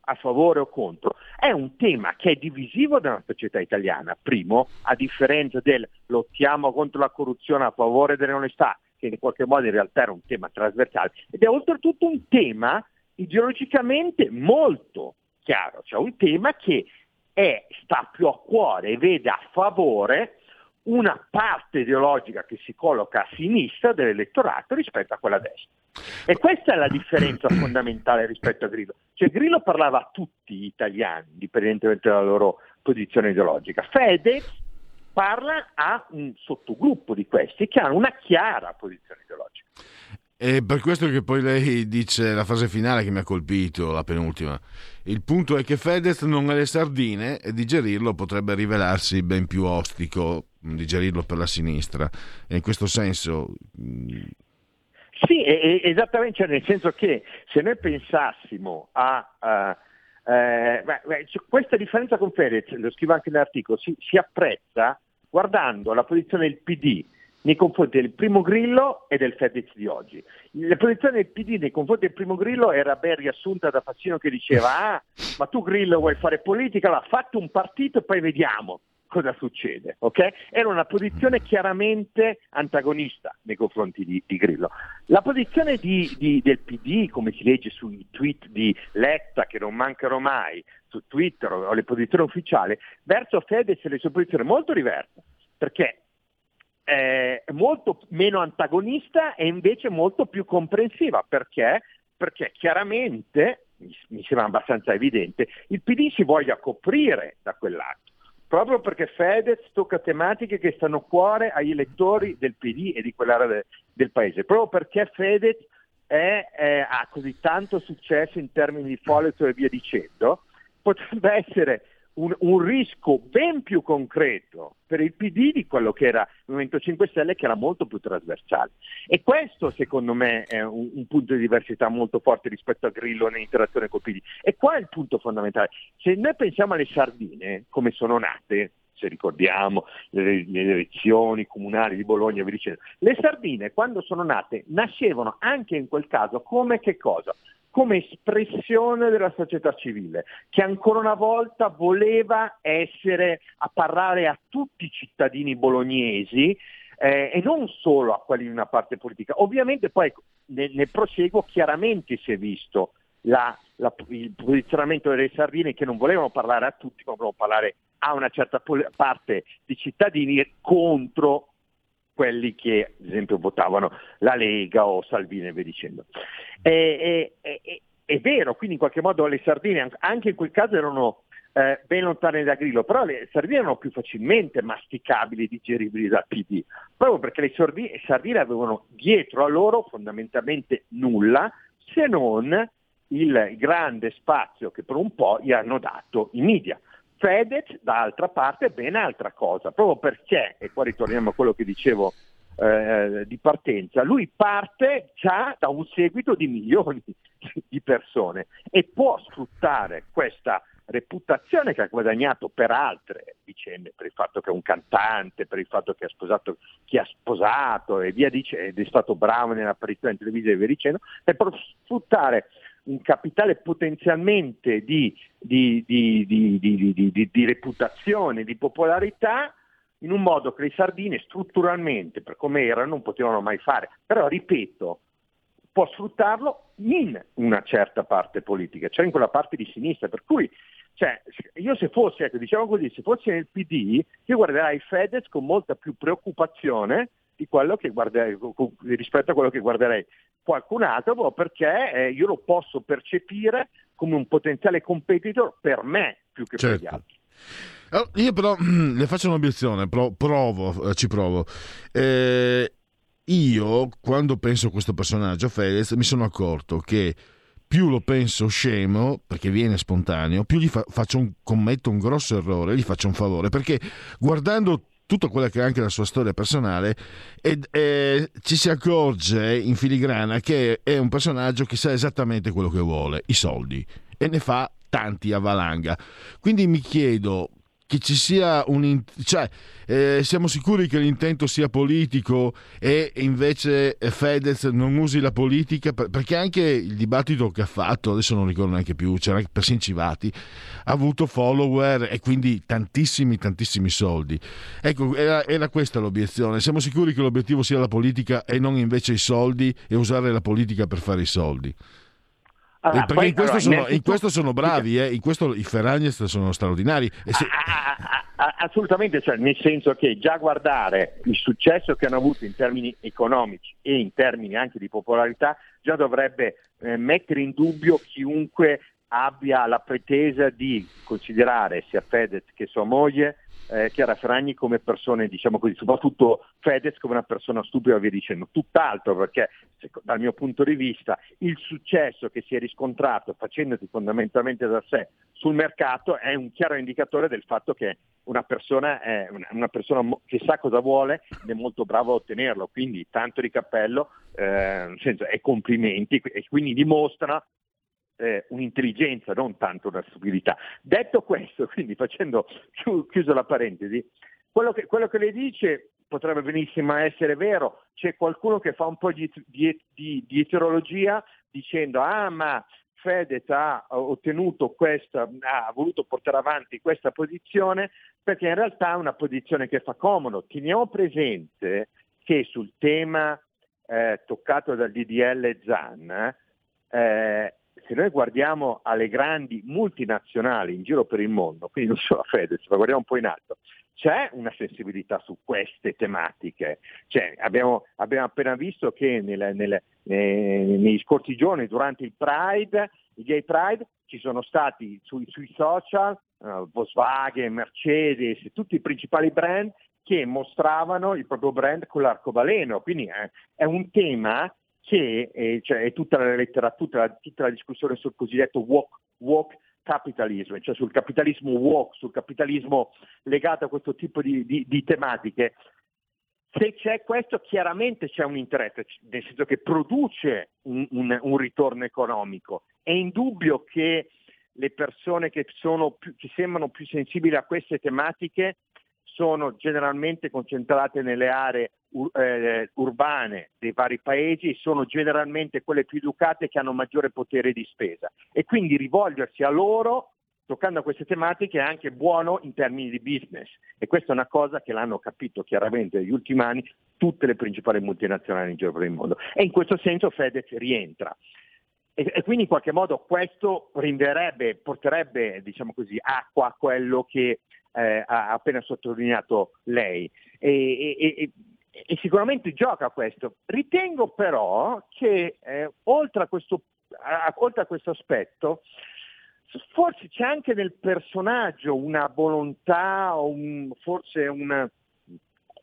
a favore o contro è un tema che è divisivo nella società italiana. Primo, a differenza del lottiamo contro la corruzione a favore dell'onestà, che in qualche modo in realtà era un tema trasversale, ed è oltretutto un tema ideologicamente molto chiaro, cioè un tema che è, sta più a cuore e vede a favore una parte ideologica che si colloca a sinistra dell'elettorato rispetto a quella a destra. E questa è la differenza fondamentale rispetto a Grillo. Cioè Grillo parlava a tutti gli italiani, indipendentemente dalla loro posizione ideologica. Fedez parla a un sottogruppo di questi che hanno una chiara posizione ideologica. È per questo che poi lei dice la fase finale che mi ha colpito, la penultima. Il punto è che Fedez non ha le sardine e digerirlo potrebbe rivelarsi ben più ostico, digerirlo per la sinistra. E in questo senso... Sì, esattamente, cioè nel senso che se noi pensassimo a... Uh, eh, questa differenza con Fedez, lo scrivo anche nell'articolo, si, si apprezza guardando la posizione del PD nei confronti del primo Grillo e del Fedez di oggi. La posizione del PD nei confronti del primo Grillo era ben riassunta da Fassino che diceva ah, ma tu Grillo vuoi fare politica, l'ha fatto un partito e poi vediamo cosa succede. Okay? Era una posizione chiaramente antagonista nei confronti di, di Grillo. La posizione di, di, del PD, come si legge sui tweet di Letta, che non mancano mai, su Twitter o le posizioni ufficiali, verso Fedez e le sue posizioni molto diverse, perché è molto meno antagonista e invece molto più comprensiva. Perché? Perché chiaramente, mi sembra abbastanza evidente, il PD si voglia coprire da quell'atto, proprio perché Fedez tocca tematiche che stanno a cuore agli elettori del PD e di quell'area de, del paese, proprio perché Fedez è, è, ha così tanto successo in termini di follow e via dicendo, potrebbe essere un, un, rischio ben più concreto per il PD di quello che era il Movimento 5 Stelle che era molto più trasversale. E questo secondo me è un, un punto di diversità molto forte rispetto a Grillo nell'interazione col PD. E qua è il punto fondamentale. Se noi pensiamo alle sardine, come sono nate, se ricordiamo le, le elezioni comunali di Bologna, vi dicendo, le sardine quando sono nate nascevano anche in quel caso come che cosa? Come espressione della società civile, che ancora una volta voleva essere a parlare a tutti i cittadini bolognesi eh, e non solo a quelli di una parte politica. Ovviamente poi nel, nel proseguo chiaramente si è visto la, la, il posizionamento delle sardine che non volevano parlare a tutti, ma volevano parlare a una certa parte di cittadini contro quelli che ad esempio votavano la Lega o Salvini e via dicendo. È, è, è, è, vero, quindi in qualche modo le sardine anche in quel caso erano eh, ben lontane da Grillo, però le sardine erano più facilmente masticabili e digeribili dal PD, proprio perché le sardine, le sardine avevano dietro a loro fondamentalmente nulla se non il grande spazio che per un po' gli hanno dato i media. Fedez, d'altra parte, è ben altra cosa, proprio perché, e qua ritorniamo a quello che dicevo eh, di partenza, lui parte già da un seguito di milioni di persone e può sfruttare questa reputazione che ha guadagnato per altre vicende, per il fatto che è un cantante, per il fatto che ha sposato chi ha sposato e via dicendo, è stato bravo nell'apparizione televisiva e via dicendo, e per sfruttare un capitale potenzialmente di, di, di, di, reputazione, di popolarità, in un modo che le sardine strutturalmente, per come erano, non potevano mai fare. Però, ripeto, può sfruttarlo in una certa parte politica, cioè in quella parte di sinistra, per cui Cioè, io se fossi, ecco, diciamo così, se fossi nel PD, io guarderei Fedez con molta più preoccupazione guarderei, rispetto a quello che guarderei qualcun altro, perché eh, io lo posso percepire come un potenziale competitor per me più che per gli Certo. altri. Allora, io però le faccio un'obiezione, pro- provo, eh, ci provo. Eh, io, quando penso a questo personaggio, Fedez, mi sono accorto che più lo penso scemo, perché viene spontaneo, più gli fa- faccio un- commetto un grosso errore, gli faccio un favore, perché guardando tutta quella che è anche la sua storia personale, ed, eh, ci si accorge in filigrana che è un personaggio che sa esattamente quello che vuole, i soldi, e ne fa tanti a valanga. Quindi mi chiedo che ci sia un... cioè, eh, siamo sicuri che l'intento sia politico e invece Fedez non usi la politica? Per- perché anche il dibattito che ha fatto, adesso non ricordo neanche più, c'era persino Civati, ha avuto follower e quindi tantissimi, tantissimi soldi. Ecco, era, era questa l'obiezione. Siamo sicuri che l'obiettivo sia la politica e non invece i soldi e usare la politica per fare i soldi? Allora, Eh, perché poi, in, questo allora, sono, in questo sono bravi, eh, in questo i Ferragnez sono straordinari. Se- A- Assolutamente, cioè, nel senso che già guardare il successo che hanno avuto in termini economici e in termini anche di popolarità già dovrebbe eh, mettere in dubbio chiunque abbia la pretesa di considerare sia Fedez che sua moglie eh, Chiara Ferragni come persone, diciamo così, soprattutto Fedez come una persona stupida via dicendo. Tutt'altro perché dal mio punto di vista il successo che si è riscontrato facendoti fondamentalmente da sé sul mercato è un chiaro indicatore del fatto che una persona è una, persona che sa cosa vuole ed è molto bravo a ottenerlo, quindi tanto di cappello eh, e complimenti e quindi dimostra eh, un'intelligenza, non tanto una stupidità. Detto questo, quindi facendo chiu- chiuso la parentesi, quello che, quello che lei dice potrebbe benissimo essere vero, c'è qualcuno che fa un po' di, di, di- di eterologia dicendo ah ma Fedez ha ottenuto questa, ha voluto portare avanti questa posizione perché in realtà è una posizione che fa comodo. Teniamo presente che sul tema eh, toccato dal DDL ZAN, eh, se noi guardiamo alle grandi multinazionali in giro per il mondo, quindi non solo a Fedez, ma guardiamo un po' in alto, c'è una sensibilità su queste tematiche. Cioè, abbiamo, abbiamo appena visto che nelle- nelle- eh, negli scorsi giorni, durante il Pride, il Gay Pride, ci sono stati sui, sui social eh, Volkswagen, Mercedes, tutti i principali brand che mostravano il proprio brand con l'arcobaleno. Quindi eh, è un tema che eh, cioè, è tutta la letteratura, tutta, tutta la discussione sul cosiddetto walk, walk capitalism, cioè sul capitalismo walk, sul capitalismo legato a questo tipo di, di- di tematiche. Se c'è questo, chiaramente c'è un interesse, nel senso che produce un, un- un ritorno economico. È indubbio che le persone che, più- che sembrano più sensibili a queste tematiche sono generalmente concentrate nelle aree ur- eh, urbane dei vari paesi e sono generalmente quelle più educate che hanno maggiore potere di spesa. E quindi rivolgersi a loro toccando a queste tematiche è anche buono in termini di business e questa è una cosa che l'hanno capito chiaramente negli ultimi anni tutte le principali multinazionali in giro per il mondo e in questo senso Fedez rientra. E, e quindi in qualche modo questo renderebbe, porterebbe diciamo così, acqua a quello che eh, ha appena sottolineato lei. E, e- e- e sicuramente gioca questo. Ritengo però che eh, oltre, a questo, a- oltre a questo aspetto, forse c'è anche nel personaggio una volontà, un- forse un,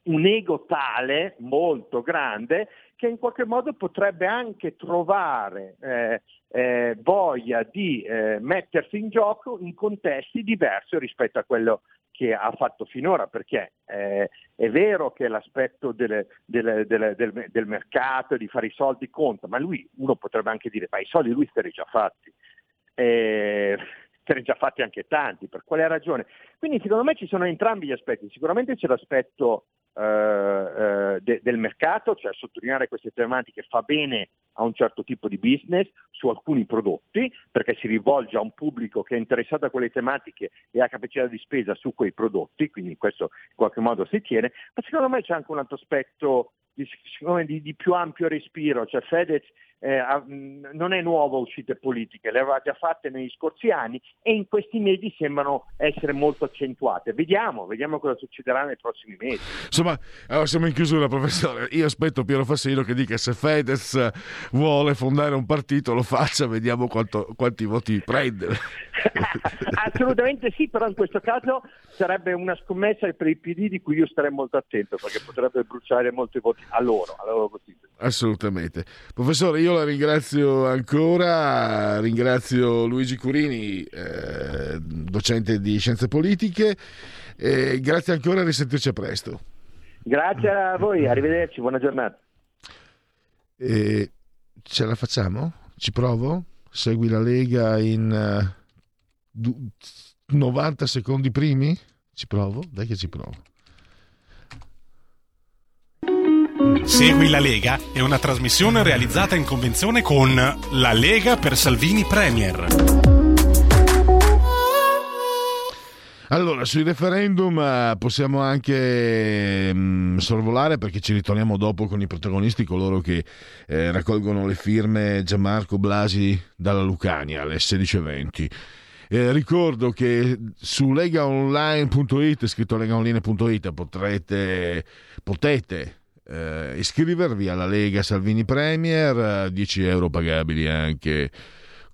un ego tale, molto grande, che in qualche modo potrebbe anche trovare eh, eh, voglia di eh, mettersi in gioco in contesti diversi rispetto a quello che ha fatto finora, perché eh, è vero che l'aspetto delle- delle- delle- del, del mercato di fare i soldi conta, ma lui, uno potrebbe anche dire, ma i soldi lui se li ha già fatti eh, se ne già fatti anche tanti, per quale ragione? Quindi secondo me ci sono entrambi gli aspetti, sicuramente c'è l'aspetto eh, eh, de- del mercato, cioè sottolineare queste tematiche fa bene a un certo tipo di business su alcuni prodotti, perché si rivolge a un pubblico che è interessato a quelle tematiche e ha capacità di spesa su quei prodotti, quindi questo in qualche modo si tiene, ma secondo me c'è anche un altro aspetto di, di, di più ampio respiro, cioè Fedez eh, non è nuovo a uscite politiche, le aveva già fatte negli scorsi anni e in questi mesi sembrano essere molto accentuate. Vediamo, vediamo cosa succederà nei prossimi mesi. Insomma, allora siamo in chiusura, professore. Io aspetto Piero Fassino che dica se Fedez vuole fondare un partito, lo faccia, vediamo quanto- quanti voti prende. Assolutamente sì, però in questo caso sarebbe una scommessa per il PD di cui io starei molto attento perché potrebbe bruciare molti voti a loro, alla loro. Assolutamente. Professore, io la ringrazio ancora, ringrazio Luigi Curini, eh, docente di scienze politiche, e grazie ancora, a risentirci a presto. Grazie a voi, arrivederci, buona giornata. E ce la facciamo? Ci provo? Segui la Lega in eh, du- 90 secondi primi? Ci provo? Dai che ci provo. Segui la Lega è una trasmissione realizzata in convenzione con La Lega per Salvini Premier. Allora, sui referendum eh, possiamo anche mm, sorvolare perché ci ritorniamo dopo con i protagonisti, coloro che eh, raccolgono le firme Gianmarco Blasi dalla Lucania alle 16.20. Eh, ricordo che su legaonline.it, scritto legaonline.it, potrete, potete eh, iscrivervi alla Lega Salvini Premier, eh, 10 euro pagabili anche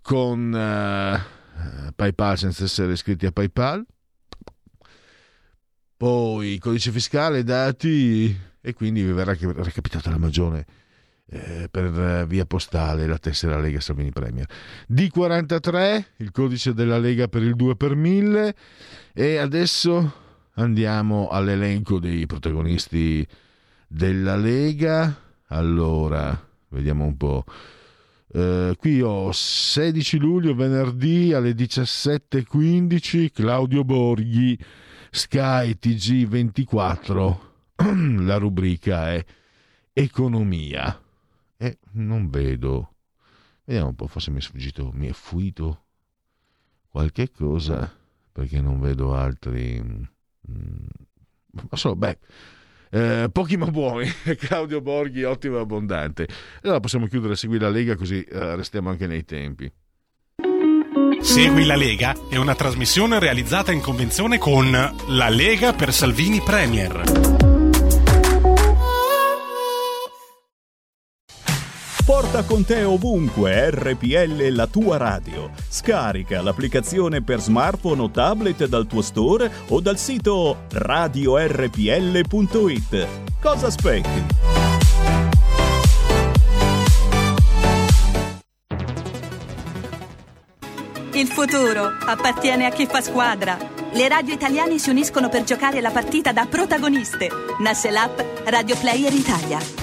con eh, PayPal senza essere iscritti a PayPal. Poi codice fiscale, dati e quindi vi verrà recapitata la magione eh, per eh, via postale la tessera Lega Salvini Premier. D43, il codice della Lega per il 2 per 1000 e adesso andiamo all'elenco dei protagonisti della Lega. Allora, vediamo un po'. Eh, qui ho 16 luglio, venerdì alle 17.15, Claudio Borghi, Sky TG24. La rubrica è Economia. E non vedo. Vediamo un po', forse mi è sfuggito, mi è fuito qualche cosa perché non vedo altri. mm, Non so, beh. Eh, pochi ma buoni, Claudio Borghi, ottimo e abbondante. Allora possiamo chiudere, segui la Lega così eh, restiamo anche nei tempi. Segui la Lega è una trasmissione realizzata in convenzione con La Lega per Salvini Premier. Porta con te ovunque RPL la tua radio. Scarica l'applicazione per smartphone o tablet dal tuo store o dal sito radiorpl.it. Cosa aspetti? Il futuro appartiene a chi fa squadra. Le radio italiane si uniscono per giocare la partita da protagoniste. Nasce l'app Radio Player Italia.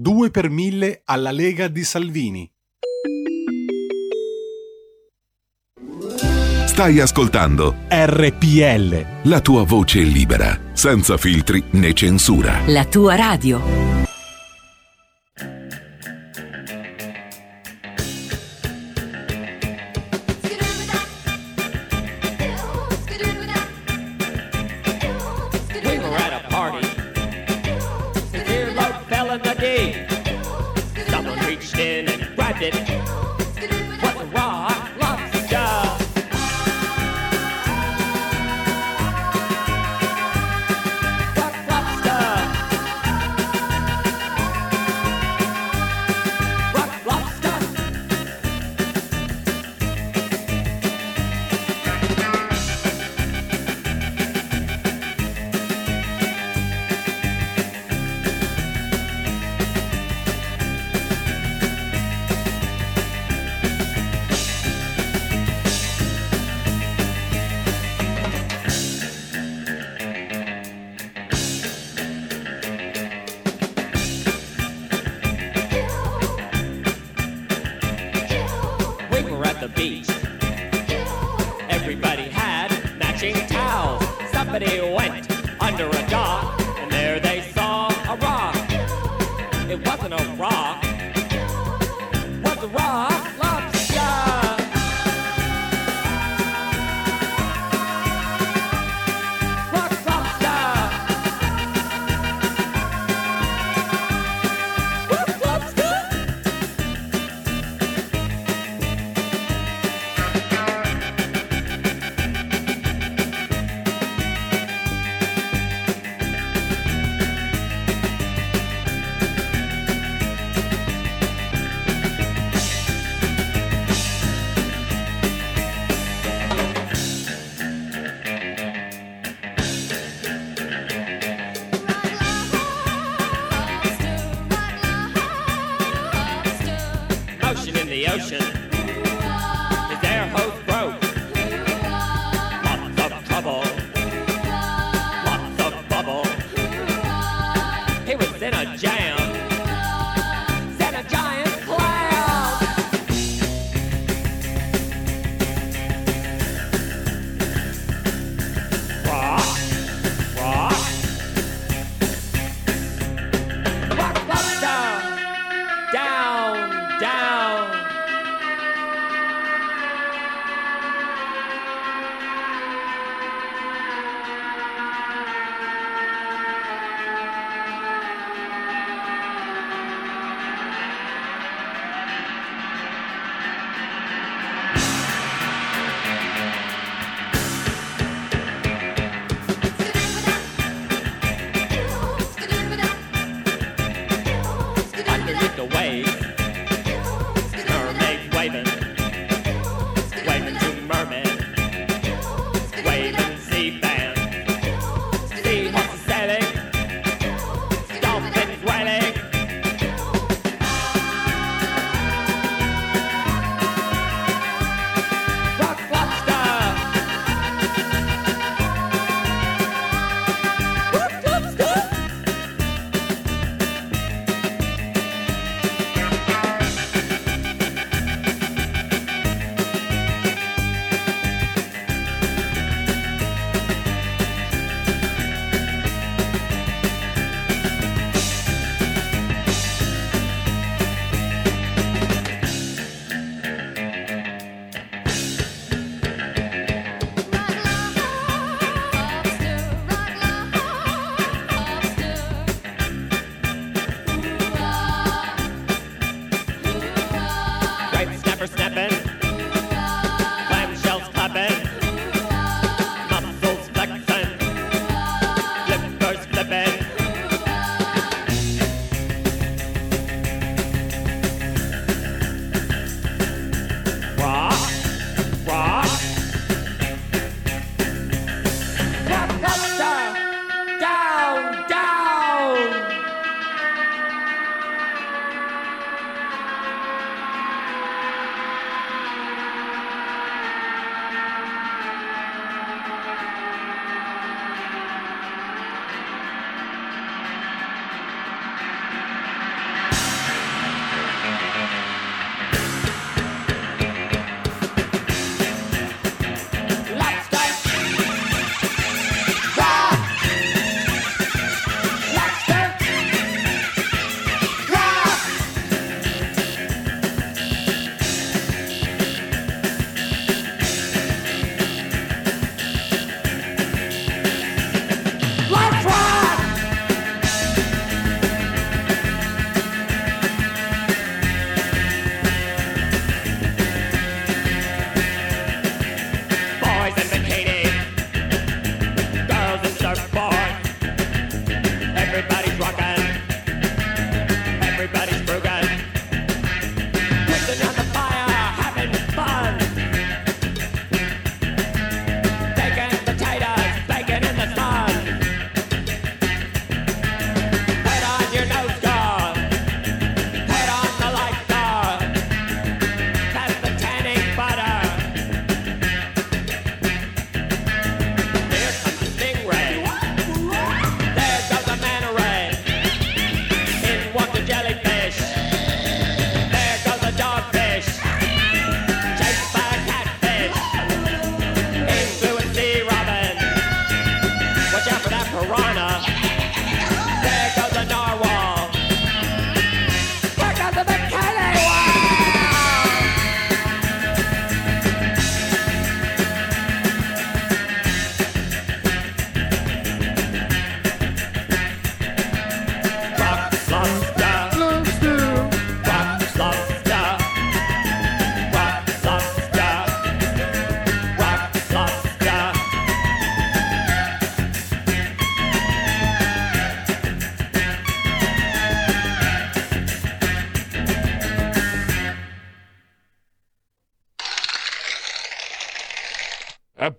2 per 1000 alla Lega di Salvini. Stai ascoltando RPL. la tua voce libera, senza filtri né censura. La tua radio.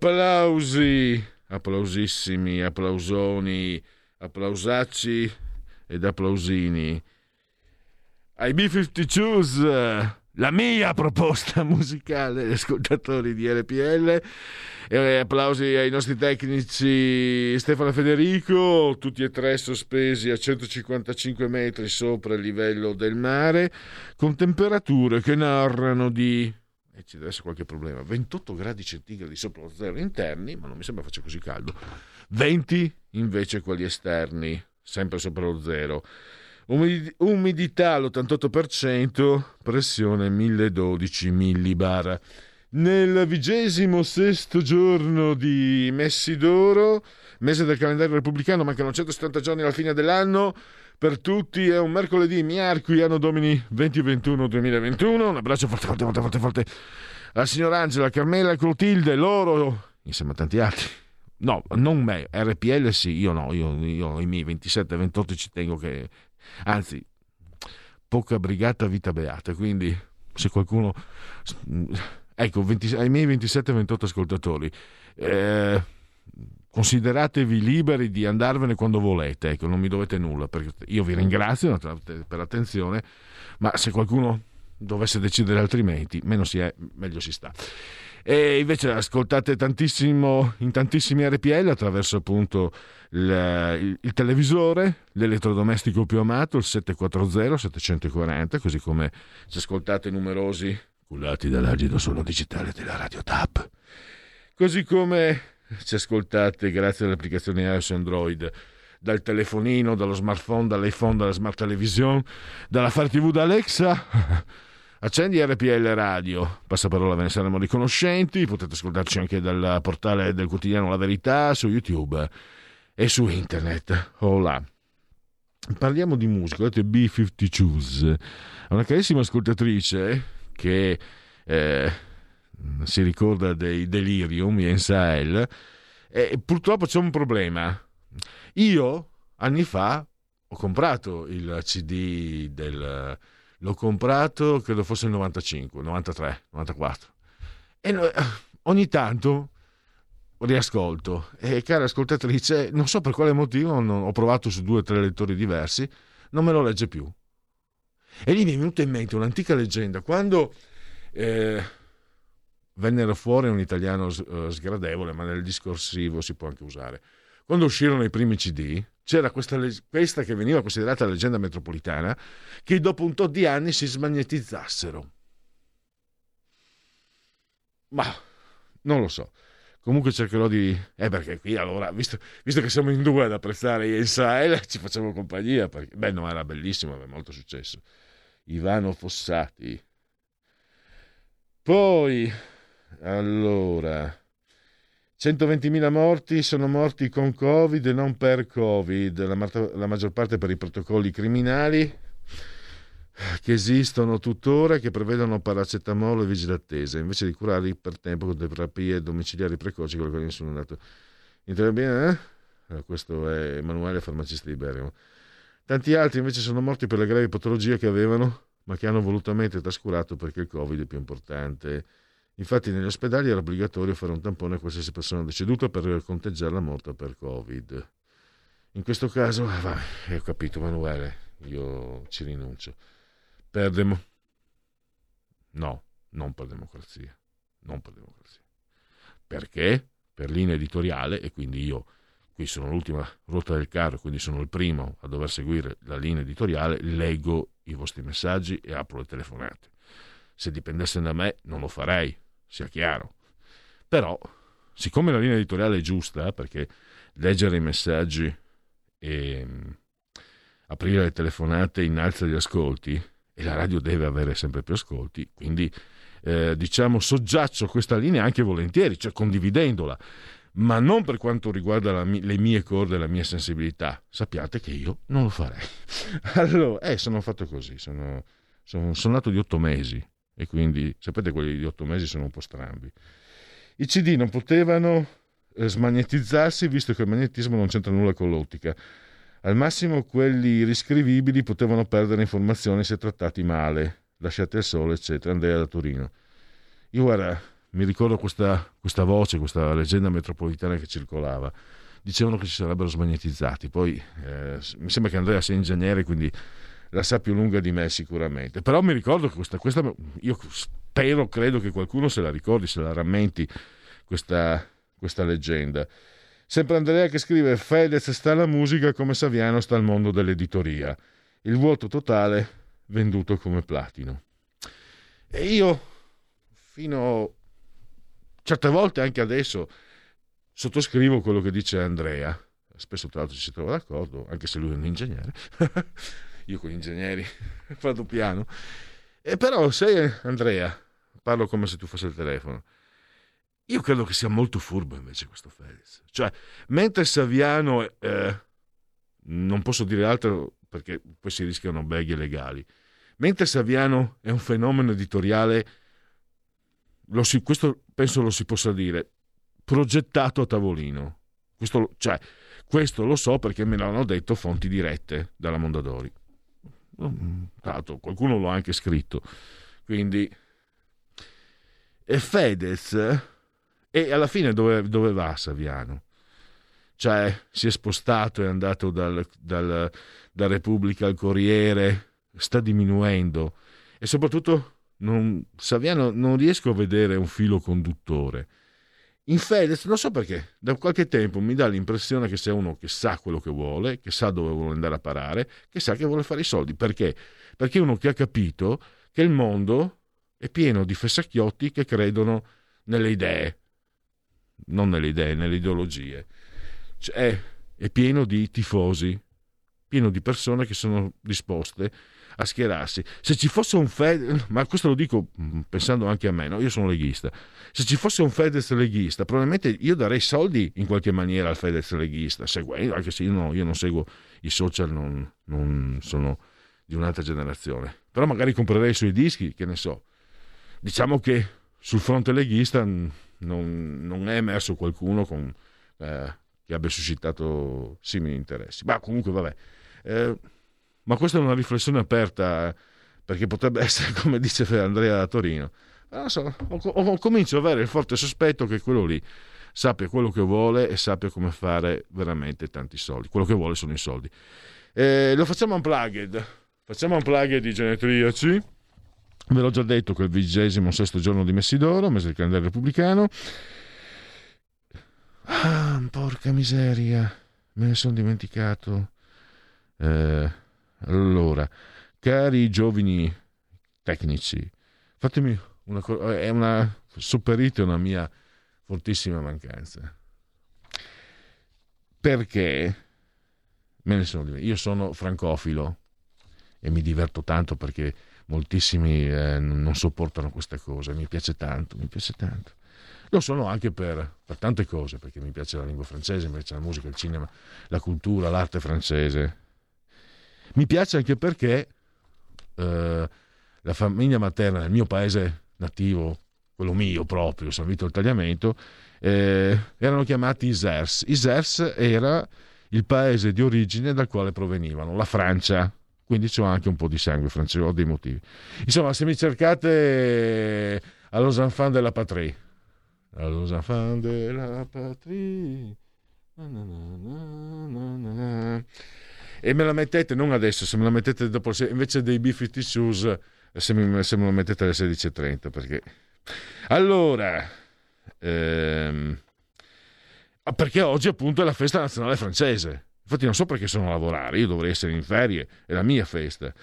Applausi, applausissimi, applausoni, applausacci ed applausini. Ai B-52s, la mia proposta musicale ascoltatori di RPL. E applausi ai nostri tecnici Stefano Federico, tutti e tre sospesi a 155 metri sopra il livello del mare, con temperature che narrano di e ci deve essere qualche problema. 28 gradi centigradi sopra lo zero interni, ma non mi sembra faccia così caldo. 20 invece quelli esterni, sempre sopra lo zero. Umid- umidità all'88%, pressione 1012 millibar. Nel vigesimo sesto giorno di Messidoro, mese del calendario repubblicano, mancano 170 giorni alla fine dell'anno. Per tutti è un mercoledì, miarqui, anno domini 2021-2021. Un abbraccio forte, forte, forte, forte, forte alla signora Angela, Carmela, Clotilde, loro, insieme a tanti altri. No, non me, RPL sì, io no, io, io i miei 27-28 ci tengo che... Anzi, poca brigata, vita beata, quindi se qualcuno... Ecco, 20, ai miei 27-28 ascoltatori, eh, consideratevi liberi di andarvene quando volete, ecco, non mi dovete nulla, perché io vi ringrazio per l'attenzione, ma se qualcuno dovesse decidere altrimenti, meno si è, meglio si sta. E invece ascoltate tantissimo in tantissimi RPL attraverso appunto il, il, il televisore, l'elettrodomestico più amato, il 740 740, così come ci ascoltate numerosi cullati dall'agido suono digitale della Radio TAP. Così come ci ascoltate grazie all'applicazione iOS Android dal telefonino, dallo smartphone, dall'iPhone, dalla smart television, dalla Fire TV da Alexa. Accendi RPL Radio, passaparola ve ne saremo riconoscenti, potete ascoltarci anche dal portale del quotidiano La Verità, su YouTube e su internet. Hola. Parliamo di musica, vedete B52s, una carissima ascoltatrice che eh, si ricorda dei Delirium, Yensael, e purtroppo c'è un problema. Io, anni fa, ho comprato il CD del... L'ho comprato, credo fosse il 95, 93, 94. E ogni tanto riascolto. E cara ascoltatrice, non so per quale motivo, non, ho provato su due o tre lettori diversi, non me lo legge più. E lì mi è venuta in mente un'antica leggenda. Quando eh, vennero fuori un italiano sgradevole, ma nel discorsivo si può anche usare. Quando uscirono i primi CD, c'era questa, questa che veniva considerata leggenda metropolitana, che dopo un tot di anni si smagnetizzassero. Ma non lo so. Comunque cercherò di... Eh perché qui allora, visto, visto che siamo in due ad apprezzare Israele, ci facciamo compagnia. Perché... Beh, no, era bellissimo, aveva molto successo. Ivano Fossati. Poi, allora, 120.000 morti sono morti con Covid e non per Covid, la, la maggior parte per i protocolli criminali che esistono tuttora e che prevedono paracetamolo e vigile attesa, invece di curarli per tempo con terapie domiciliari precoci quali nessuno è andato in terapia. Eh? Questo è Emanuele, farmacista di Bergamo. Tanti altri invece sono morti per le gravi patologie che avevano, ma che hanno volutamente trascurato perché il Covid è più importante. Infatti negli ospedali era obbligatorio fare un tampone a qualsiasi persona deceduta per conteggiare la morte per Covid. In questo caso, eh, vabbè, ho capito Emanuele, io ci rinuncio. Per demo... No, non per democrazia. Non per democrazia. Perché? Per linea editoriale, e quindi io qui sono l'ultima rotta del carro, quindi sono il primo a dover seguire la linea editoriale, leggo i vostri messaggi e apro le telefonate. Se dipendesse da me non lo farei, sia chiaro. Però, siccome la linea editoriale è giusta, perché leggere i messaggi e aprire le telefonate innalza gli ascolti, e la radio deve avere sempre più ascolti, quindi eh, diciamo soggiaccio questa linea anche volentieri, cioè condividendola, ma non per quanto riguarda la, le mie corde e la mia sensibilità. Sappiate che io non lo farei. Allora, eh, sono fatto così, sono, sono, sono nato di otto mesi e quindi sapete quelli di otto mesi sono un po' strambi. I CD non potevano eh, smagnetizzarsi visto che il magnetismo non c'entra nulla con l'ottica. Al massimo quelli riscrivibili potevano perdere informazioni se trattati male, lasciati al sole, eccetera. Andrea da Torino. Io guarda, mi ricordo questa, questa voce, questa leggenda metropolitana che circolava. Dicevano che si sarebbero smagnetizzati. Poi eh, mi sembra che Andrea sia ingegnere, quindi la sa più lunga di me sicuramente. Però mi ricordo che questa, questa io spero, credo che qualcuno se la ricordi, se la rammenti questa, questa leggenda. Sempre Andrea che scrive Fedez sta alla musica come Saviano sta al mondo dell'editoria. Il vuoto totale venduto come platino. E io, fino certe volte anche adesso, sottoscrivo quello che dice Andrea. Spesso tra l'altro ci si trova d'accordo, anche se lui è un ingegnere. io con gli ingegneri vado piano. E però se Andrea, parlo come se tu fossi il telefono, io credo che sia molto furbo invece questo Fedez. Cioè, mentre Saviano, eh, non posso dire altro perché poi si rischiano beghe legali, mentre Saviano è un fenomeno editoriale, si, questo penso lo si possa dire, progettato a tavolino. Questo, cioè, questo lo so perché me l'hanno detto fonti dirette dalla Mondadori. L'altro qualcuno l'ha anche scritto. Quindi... E Fedez e alla fine dove, dove va Saviano? Cioè, si è spostato, è andato dal, dal, da Repubblica al Corriere, sta diminuendo e soprattutto non, Saviano non riesco a vedere un filo conduttore. In Fedez, non so perché, da qualche tempo mi dà l'impressione che sia uno che sa quello che vuole, che sa dove vuole andare a parare, che sa che vuole fare i soldi. Perché? Perché è uno che ha capito che il mondo è pieno di fessacchiotti che credono nelle idee, non nelle idee, nelle ideologie. Cioè, è, è pieno di tifosi, pieno di persone che sono disposte a schierarsi. Se ci fosse un Fedez, ma questo lo dico mm, pensando anche a me, no? io sono leghista, se ci fosse un Fedez leghista, probabilmente io darei soldi in qualche maniera al Fedez leghista, seguendo, anche se io, no, io non seguo i social, non, non, sono di un'altra generazione, però magari comprerei i suoi dischi, che ne so. Diciamo che sul fronte leghista mm, non, non è emerso qualcuno con, eh, che abbia suscitato simili interessi. Ma comunque vabbè. Eh, ma questa è una riflessione aperta perché potrebbe essere come dice Andrea da Torino. Non so, ho, ho, comincio ad avere il forte sospetto che quello lì sappia quello che vuole e sappia come fare veramente tanti soldi. Quello che vuole sono i soldi. Eh, lo facciamo unplugged. Facciamo unplugged di genetriaci. Ve l'ho già detto che è il vigesimo sesto giorno di Messidoro, mese del calendario repubblicano. Ah, porca miseria, me ne sono dimenticato. Eh, allora, cari giovani tecnici, fatemi una cosa, è una, sopperite una mia fortissima mancanza. Perché me ne sono. Io sono francofilo e mi diverto tanto perché moltissimi eh, non sopportano queste cose, mi piace tanto, mi piace tanto. Lo sono anche per, per, tante cose, perché mi piace la lingua francese, mi piace la musica, il cinema, la cultura, l'arte francese. Mi piace anche perché eh, la famiglia materna nel mio paese nativo, quello mio proprio, San Vito il Tagliamento, eh, erano chiamati Isers. Isers era il paese di origine dal quale provenivano, la Francia quindi c'ho anche un po' di sangue francese, ho dei motivi. Insomma, se mi cercate a Los Enfants de la Patrie, a Los Enfants de la Patrie, na na na e me la mettete non adesso, se me la mettete dopo, invece dei B50 Shoes, se, mi, se me la mettete alle 16.30, perché... Allora, ehm, perché oggi appunto è la festa nazionale francese. Infatti non so perché sono a lavorare, io dovrei essere in ferie, è la mia festa.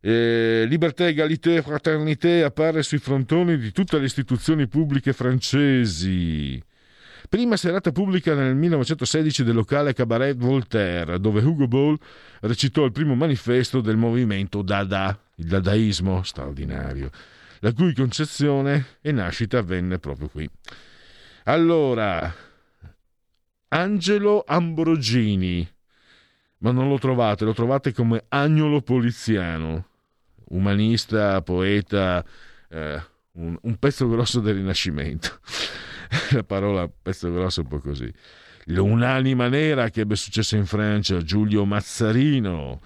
Eh, libertà, egalité fraternité appare sui frontoni di tutte le istituzioni pubbliche francesi. Prima serata pubblica nel 1916 del locale Cabaret Voltaire, dove Hugo Ball recitò il primo manifesto del movimento Dada, il dadaismo straordinario, la cui concezione e nascita avvenne proprio qui. Allora, Angelo Ambrogini, ma non lo trovate, lo trovate come Agnolo Poliziano, umanista, poeta, eh, un, un, pezzo grosso del Rinascimento. La parola pezzo grosso è un po' così. Un'anima nera che ebbe successo in Francia, Giulio Mazzarino.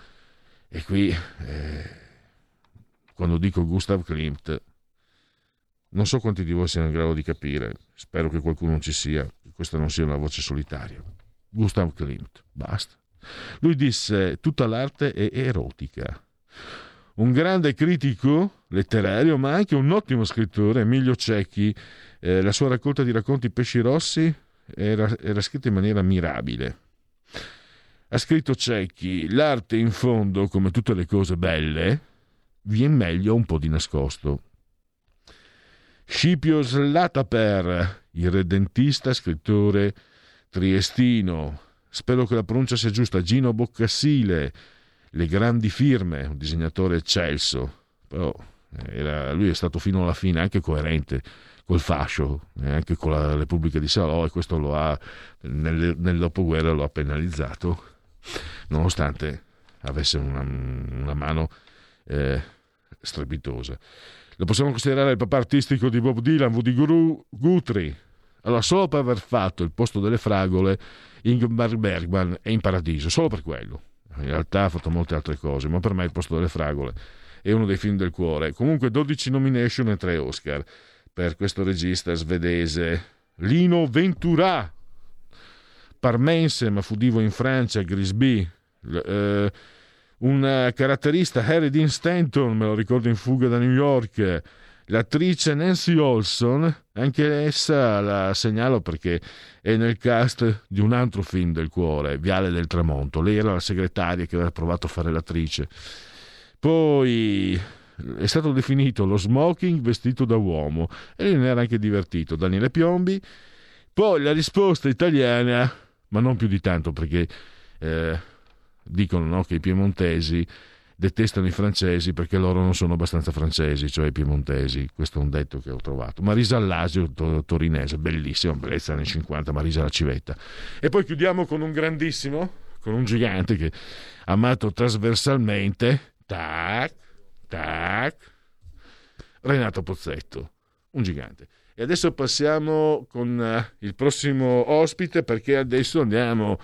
E qui, eh, quando dico Gustav Klimt, Non so quanti di voi siano in grado di capire, spero che qualcuno ci sia, che questa non sia una voce solitaria. Gustav Klimt, basta. Lui disse tutta l'arte è erotica. Un grande critico letterario, ma anche un ottimo scrittore, Emilio Cecchi, eh, la sua raccolta di racconti Pesci Rossi era, era scritta in maniera mirabile. Ha scritto Cecchi, l'arte in fondo, come tutte le cose belle, viene meglio un po' di nascosto. Scipio Slataper, il redentista scrittore triestino, spero che la pronuncia sia giusta, Gino Boccassile, le grandi firme, un disegnatore eccelso, però era, lui è stato fino alla fine anche coerente col fascio, e anche con la Repubblica di Salò e questo lo ha, nel, nel dopoguerra lo ha penalizzato, nonostante avesse una, una mano eh, strepitosa. Lo possiamo considerare il papà artistico di Bob Dylan, Woody Guthrie. Allora, solo per aver fatto il posto delle fragole, Ingmar Bergman è in paradiso, solo per quello. In realtà ha fatto molte altre cose, ma per me il posto delle fragole è uno dei film del cuore. Comunque 12 nomination e 3 Oscar per questo regista svedese. Lino Ventura, parmense ma fu divo in Francia, Grisby. Eh, un caratterista Harry Dean Stanton, me lo ricordo in fuga da New York, l'attrice Nancy Olson, anche essa la segnalo perché è nel cast di un altro film del cuore, Viale del Tramonto. Lei era la segretaria che aveva provato a fare l'attrice. Poi è stato definito lo smoking vestito da uomo e ne era anche divertito. Daniele Piombi. Poi la risposta italiana, ma non più di tanto perché eh, dicono no, che i piemontesi detestano i francesi perché loro non sono abbastanza francesi, cioè i piemontesi. Questo è un detto che ho trovato. Marisa Allasio, to- torinese, bellissima, bellezza anni 50, Marisa la civetta. E poi chiudiamo con un grandissimo, con un gigante che amato trasversalmente, tac, tac, Renato Pozzetto, un gigante. E adesso passiamo con uh, il prossimo ospite perché adesso andiamo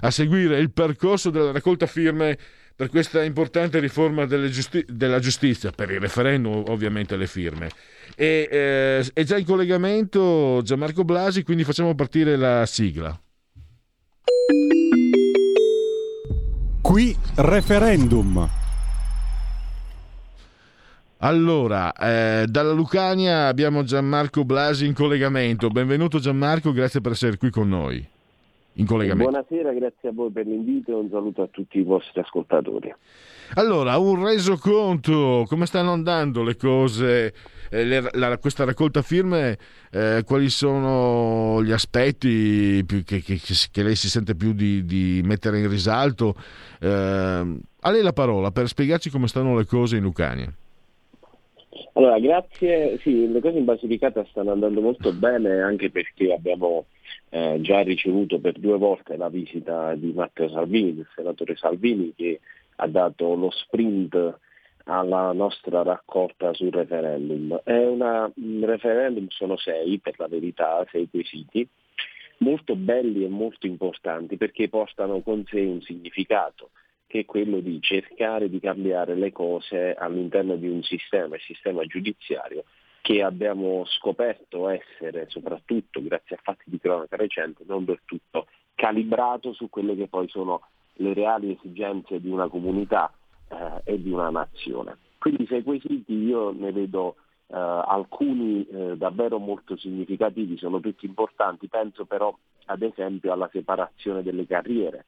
a seguire il percorso della raccolta firme per questa importante riforma giusti- della giustizia, per il referendum ovviamente le firme. E, eh, è già in collegamento Gianmarco Blasi, quindi facciamo partire la sigla. Qui referendum. Allora, eh, dalla Lucania abbiamo Gianmarco Blasi in collegamento. Benvenuto Gianmarco, grazie per essere qui con noi in collegamento. Buonasera, grazie a voi per l'invito e un saluto a tutti i vostri ascoltatori. Allora, un resoconto, come stanno andando le cose, eh, le, la, questa raccolta firme, eh, quali sono gli aspetti più, che, che, che, lei si sente più di, di mettere in risalto? Eh, a lei la parola per spiegarci come stanno le cose in Lucania. Allora, grazie. Sì, le cose in Basilicata stanno andando molto bene anche perché abbiamo eh, già ricevuto per due volte la visita di Matteo Salvini, il senatore Salvini, che ha dato lo sprint alla nostra raccolta sul referendum. È una, un referendum, sono sei per la verità, sei quesiti, molto belli e molto importanti perché portano con sé un significato che è quello di cercare di cambiare le cose all'interno di un sistema, il sistema giudiziario, che abbiamo scoperto essere, soprattutto grazie a fatti di cronaca recente, non del tutto calibrato su quelle che poi sono le reali esigenze di una comunità eh, e di una nazione. Quindi sei quesiti io ne vedo eh, alcuni eh, davvero molto significativi, sono tutti importanti, penso però ad esempio alla separazione delle carriere,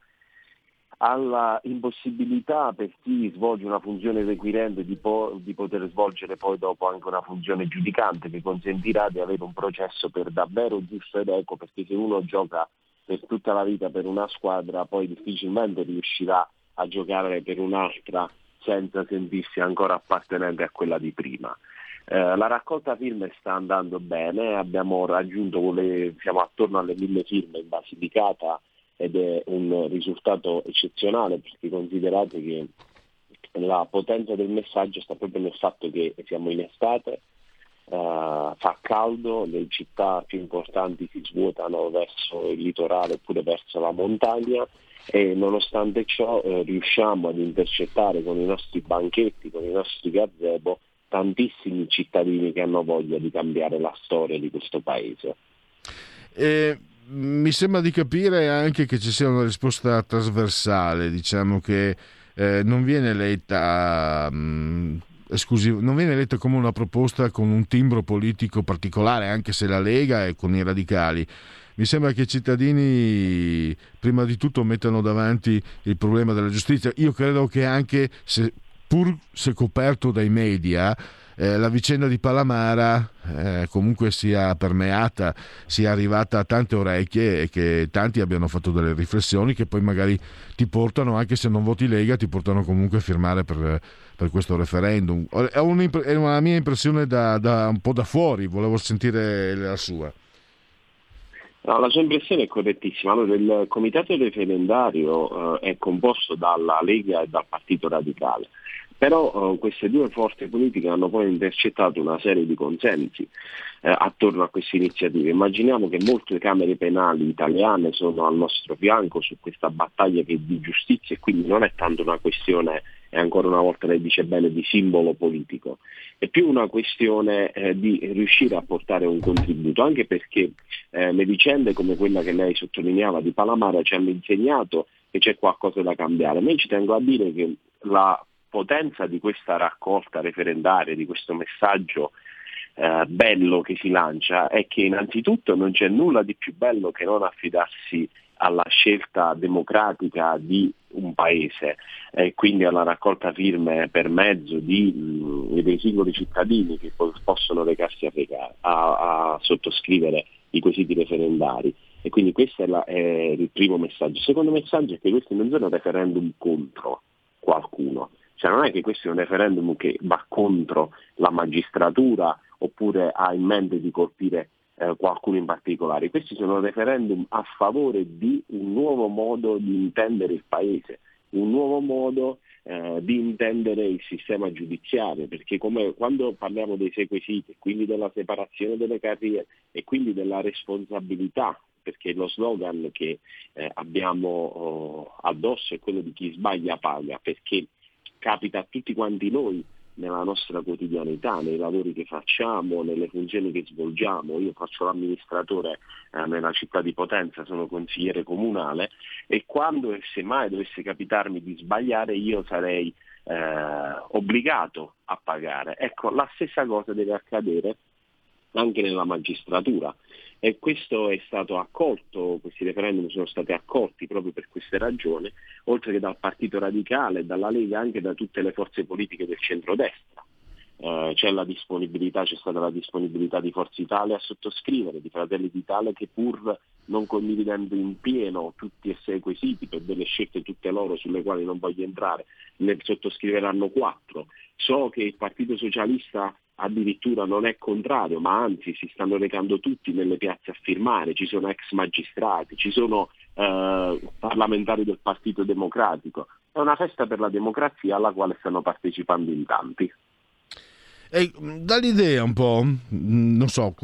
alla impossibilità per chi svolge una funzione requirente di, po- di, poter svolgere poi dopo anche una funzione giudicante che consentirà di avere un processo per davvero giusto ed equo perché se uno gioca per tutta la vita per una squadra poi difficilmente riuscirà a giocare per un'altra senza sentirsi ancora appartenente a quella di prima. Eh, la raccolta firme sta andando bene, abbiamo raggiunto le, siamo attorno alle mille firme in Basilicata ed è un risultato eccezionale perché considerate che la potenza del messaggio sta proprio nel fatto che siamo in estate, uh, fa caldo, le città più importanti si svuotano verso il litorale oppure verso la montagna e nonostante ciò eh, riusciamo ad intercettare con i nostri banchetti, con i nostri gazebo, tantissimi cittadini che hanno voglia di cambiare la storia di questo paese. Eh, mi sembra di capire anche che ci sia una risposta trasversale, diciamo che eh, non viene letta mh, esclusivo, non viene letta come una proposta con un timbro politico particolare, anche se la Lega è con i radicali. Mi sembra che i cittadini prima di tutto mettano davanti il problema della giustizia. Io credo che anche se, pur se coperto dai media, eh, la vicenda di Palamara eh, comunque sia permeata, sia arrivata a tante orecchie e che tanti abbiano fatto delle riflessioni che poi magari ti portano, anche se non voti Lega, ti portano comunque a firmare per, per questo referendum. È, è, una mia impressione da, da, un po' da fuori, volevo sentire la sua. No, la sua impressione è correttissima. Allora, il comitato referendario eh, è composto dalla Lega e dal Partito Radicale. Però eh, queste due forze politiche hanno poi intercettato una serie di consensi eh, attorno a queste iniziative. Immaginiamo che molte camere penali italiane sono al nostro fianco su questa battaglia che è di giustizia e quindi non è tanto una questione, e ancora una volta lei dice bene, di simbolo politico, è più una questione eh, di riuscire a portare un contributo, anche perché eh, le vicende come quella che lei sottolineava di Palamara ci hanno insegnato che c'è qualcosa da cambiare. Ma ci tengo a dire che la potenza di questa raccolta referendaria, di questo messaggio eh, bello che si lancia, è che innanzitutto non c'è nulla di più bello che non affidarsi alla scelta democratica di un paese e quindi alla raccolta firme per mezzo di, mh, dei singoli cittadini che possono recarsi a, a, a sottoscrivere i quesiti referendari. E quindi questo è, la, è, il primo messaggio. Il secondo messaggio è che questi non sono referendum contro qualcuno, cioè non è che questo è un referendum che va contro la magistratura oppure ha in mente di colpire eh, qualcuno in particolare. Questi sono referendum a favore di un nuovo modo di intendere il Paese, un nuovo modo eh, di intendere il sistema giudiziario, perché come, quando parliamo dei sequesiti, quindi della separazione delle carriere e quindi della responsabilità perché lo slogan che eh, abbiamo oh, addosso è quello di chi sbaglia paga, perché capita a tutti quanti noi nella nostra quotidianità, nei lavori che facciamo, nelle funzioni che svolgiamo. Io faccio l'amministratore eh, nella città di Potenza, sono consigliere comunale e quando e se mai dovesse capitarmi di sbagliare io sarei eh, obbligato a pagare. Ecco, la stessa cosa deve accadere anche nella magistratura e questo è stato accolto, questi referendum sono stati accolti proprio per queste ragioni, oltre che dal Partito Radicale, dalla Lega, anche da tutte le forze politiche del centrodestra. Eh, c'è, c'è stata la disponibilità di Forza Italia a sottoscrivere, di Fratelli d'Italia che pur non condividendo in pieno tutti e sei i quesiti per delle scelte tutte loro sulle quali non voglio entrare, ne sottoscriveranno quattro. So che il Partito Socialista addirittura non è contrario, ma anzi si stanno recando tutti nelle piazze a firmare, ci sono ex magistrati, ci sono eh, parlamentari del Partito Democratico. È una festa per la democrazia alla quale stanno partecipando in tanti. E dall'idea un po', non so,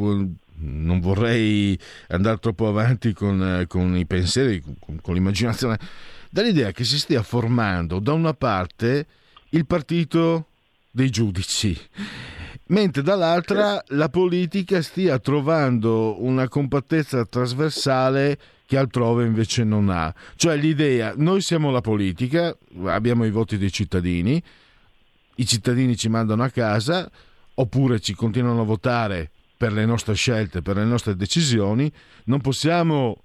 non vorrei andare troppo avanti con, con i pensieri, con, con l'immaginazione, dall'idea che si stia formando da una parte il partito dei giudici mentre dall'altra la politica stia trovando una compattezza trasversale che altrove invece non ha. Cioè l'idea, noi siamo la politica, abbiamo i voti dei cittadini, i cittadini ci mandano a casa oppure ci continuano a votare per le nostre scelte, per le nostre decisioni, non possiamo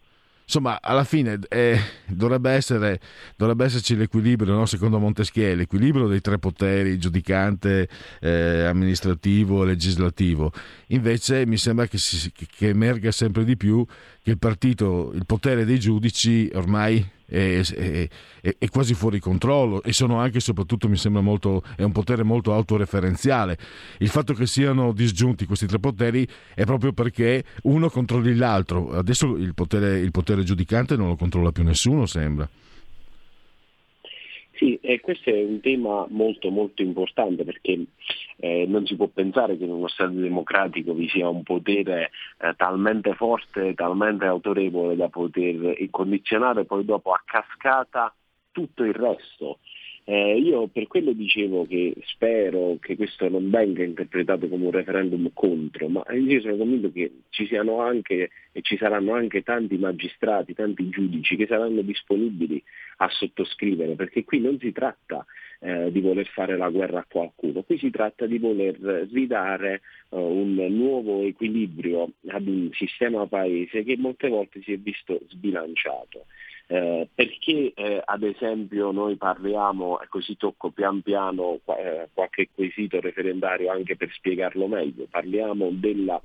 insomma, alla fine eh, dovrebbe, essere, dovrebbe, esserci l'equilibrio, no? secondo Montesquieu, l'equilibrio dei tre poteri, giudicante, eh, amministrativo e legislativo. Invece mi sembra che, si, che emerga sempre di più il partito, il potere dei giudici ormai è, è, è, quasi fuori controllo e sono anche e soprattutto mi sembra molto è un potere molto autoreferenziale. Il fatto che siano disgiunti questi tre poteri è proprio perché uno controlli l'altro. Adesso il potere, il potere giudicante non lo controlla più nessuno sembra sì, e questo è un tema molto molto importante perché eh, non si può pensare che in uno Stato democratico vi sia un potere eh, talmente forte, talmente autorevole da poter condizionare poi dopo a cascata tutto il resto. Eh, io per quello dicevo che spero che questo non venga interpretato come un referendum contro, ma io sono convinto che ci siano anche e ci saranno anche tanti magistrati, tanti giudici che saranno disponibili a sottoscrivere, perché qui non si tratta eh, di voler fare la guerra a qualcuno, qui si tratta di voler ridare uh, un nuovo equilibrio ad un sistema paese che molte volte si è visto sbilanciato. Eh, perché eh, ad esempio noi parliamo, e così tocco pian piano eh, qualche quesito referendario anche per spiegarlo meglio, parliamo della,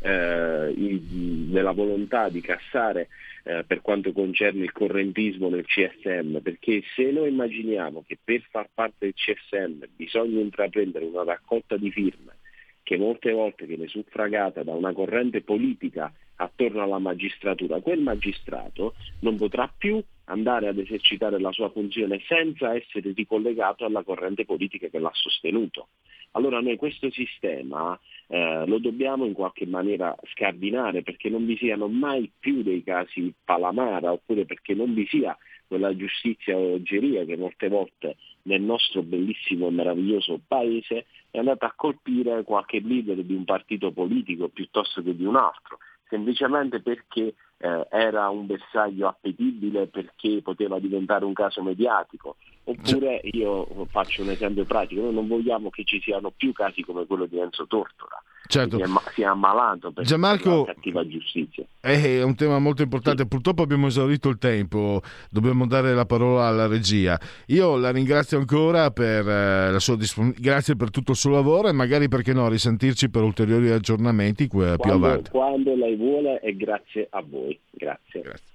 eh, della volontà di cassare eh, per quanto concerne il correntismo nel CSM, perché se noi immaginiamo che per far parte del CSM bisogna intraprendere una raccolta di firme che molte volte viene suffragata da una corrente politica attorno alla magistratura, quel magistrato non potrà più andare ad esercitare la sua funzione senza essere ricollegato alla corrente politica che l'ha sostenuto. Allora noi questo sistema eh, lo dobbiamo in qualche maniera scardinare perché non vi siano mai più dei casi Palamara oppure perché non vi sia quella giustizia oggeria che molte volte nel nostro bellissimo e meraviglioso paese è andata a colpire qualche leader di un partito politico piuttosto che di un altro semplicemente perché eh, era un bersaglio appetibile, perché poteva diventare un caso mediatico. Oppure io faccio un esempio pratico, noi non vogliamo che ci siano più casi come quello di Enzo Tortora, certo. si è ammalato per Gianmarco, la cattiva giustizia. È un tema molto importante, sì. purtroppo abbiamo esaurito il tempo, dobbiamo dare la parola alla regia. Io la ringrazio ancora per eh, la sua disponibilità, grazie per tutto il suo lavoro e magari perché no risentirci per ulteriori aggiornamenti quando, più avanti. Quando lei vuole e grazie a voi. Grazie. grazie.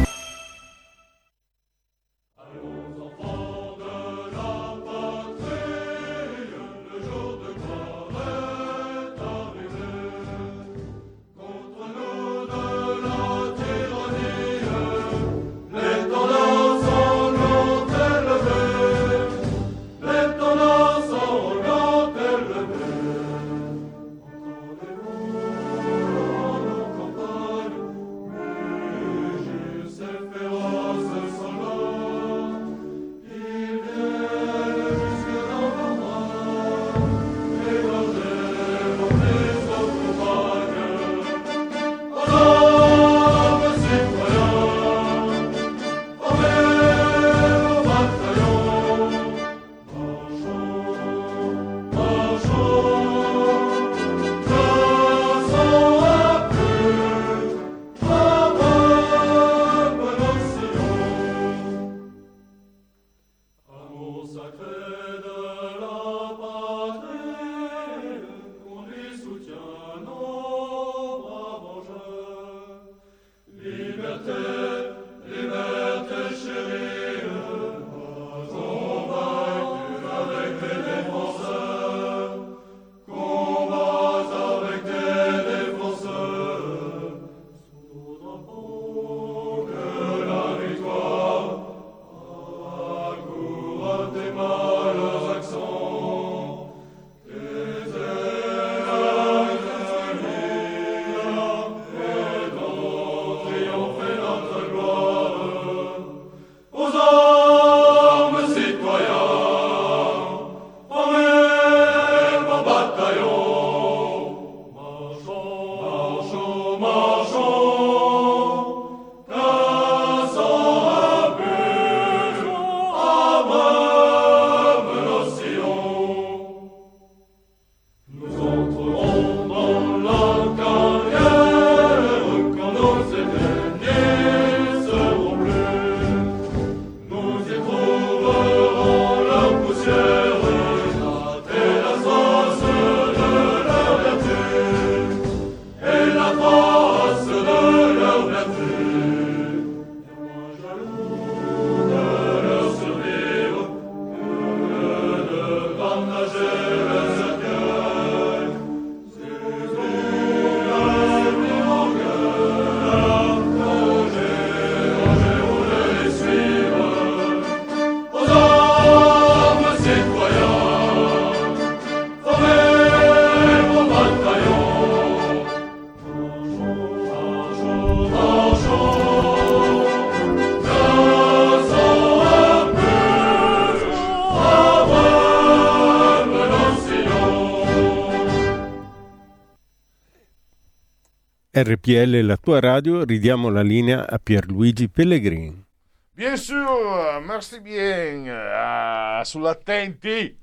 RPL, la tua radio, ridiamo la linea a Pierluigi Pellegrini. Bien sûr, merci bien. Ah, sull'attenti,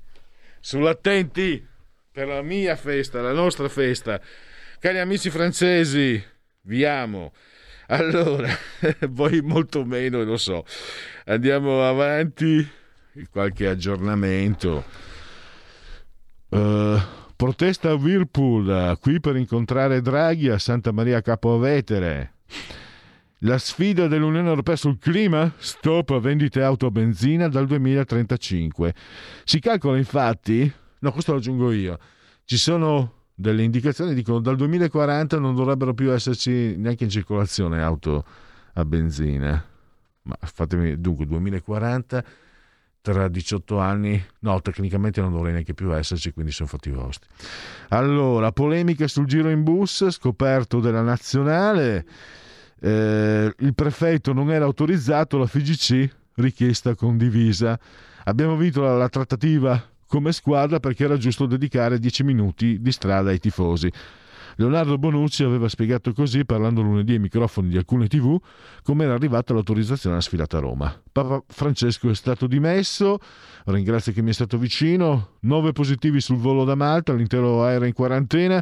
sull'attenti per la mia festa, la nostra festa. Cari amici francesi, vi amo. Allora, voi molto meno, lo so. Andiamo avanti, qualche aggiornamento. Uh, protesta a Whirlpool, qui per incontrare Draghi a Santa Maria Capo Vetere. La sfida dell'Unione Europea sul clima? Stop vendite auto a benzina dal 2035. Si calcola infatti, no questo lo aggiungo io, ci sono delle indicazioni, dicono dal 2040 non dovrebbero più esserci neanche in circolazione auto a benzina. Ma fatemi, dunque 2040 tra 18 anni, no, tecnicamente non dovrei neanche più esserci, quindi sono fatti vostri. Allora, polemica sul giro in bus, scoperto della nazionale eh, il prefetto non era autorizzato, la FIGC richiesta condivisa. Abbiamo vinto la, la trattativa come squadra perché era giusto dedicare 10 minuti di strada ai tifosi. Leonardo Bonucci aveva spiegato così, parlando lunedì ai microfoni di alcune tv, come era arrivata l'autorizzazione alla sfilata a Roma. Papa Francesco è stato dimesso, ringrazio chi mi è stato vicino, nove positivi sul volo da Malta, l'intero aereo in quarantena.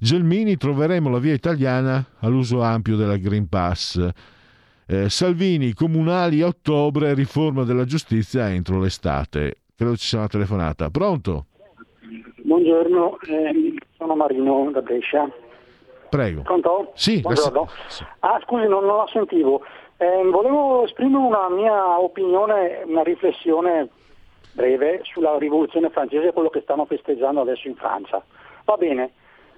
Gelmini troveremo la via italiana all'uso ampio della Green Pass. Eh, Salvini, comunali a ottobre, riforma della giustizia entro l'estate. Credo ci sia una telefonata. Pronto? Buongiorno, eh, sono Marino da Brescia. Prego. Pronto? Sì, Buongiorno. sì. Ah, scusi, non, non la sentivo. Eh, volevo esprimere una mia opinione, una riflessione breve sulla rivoluzione francese e quello che stanno festeggiando adesso in Francia. Va bene,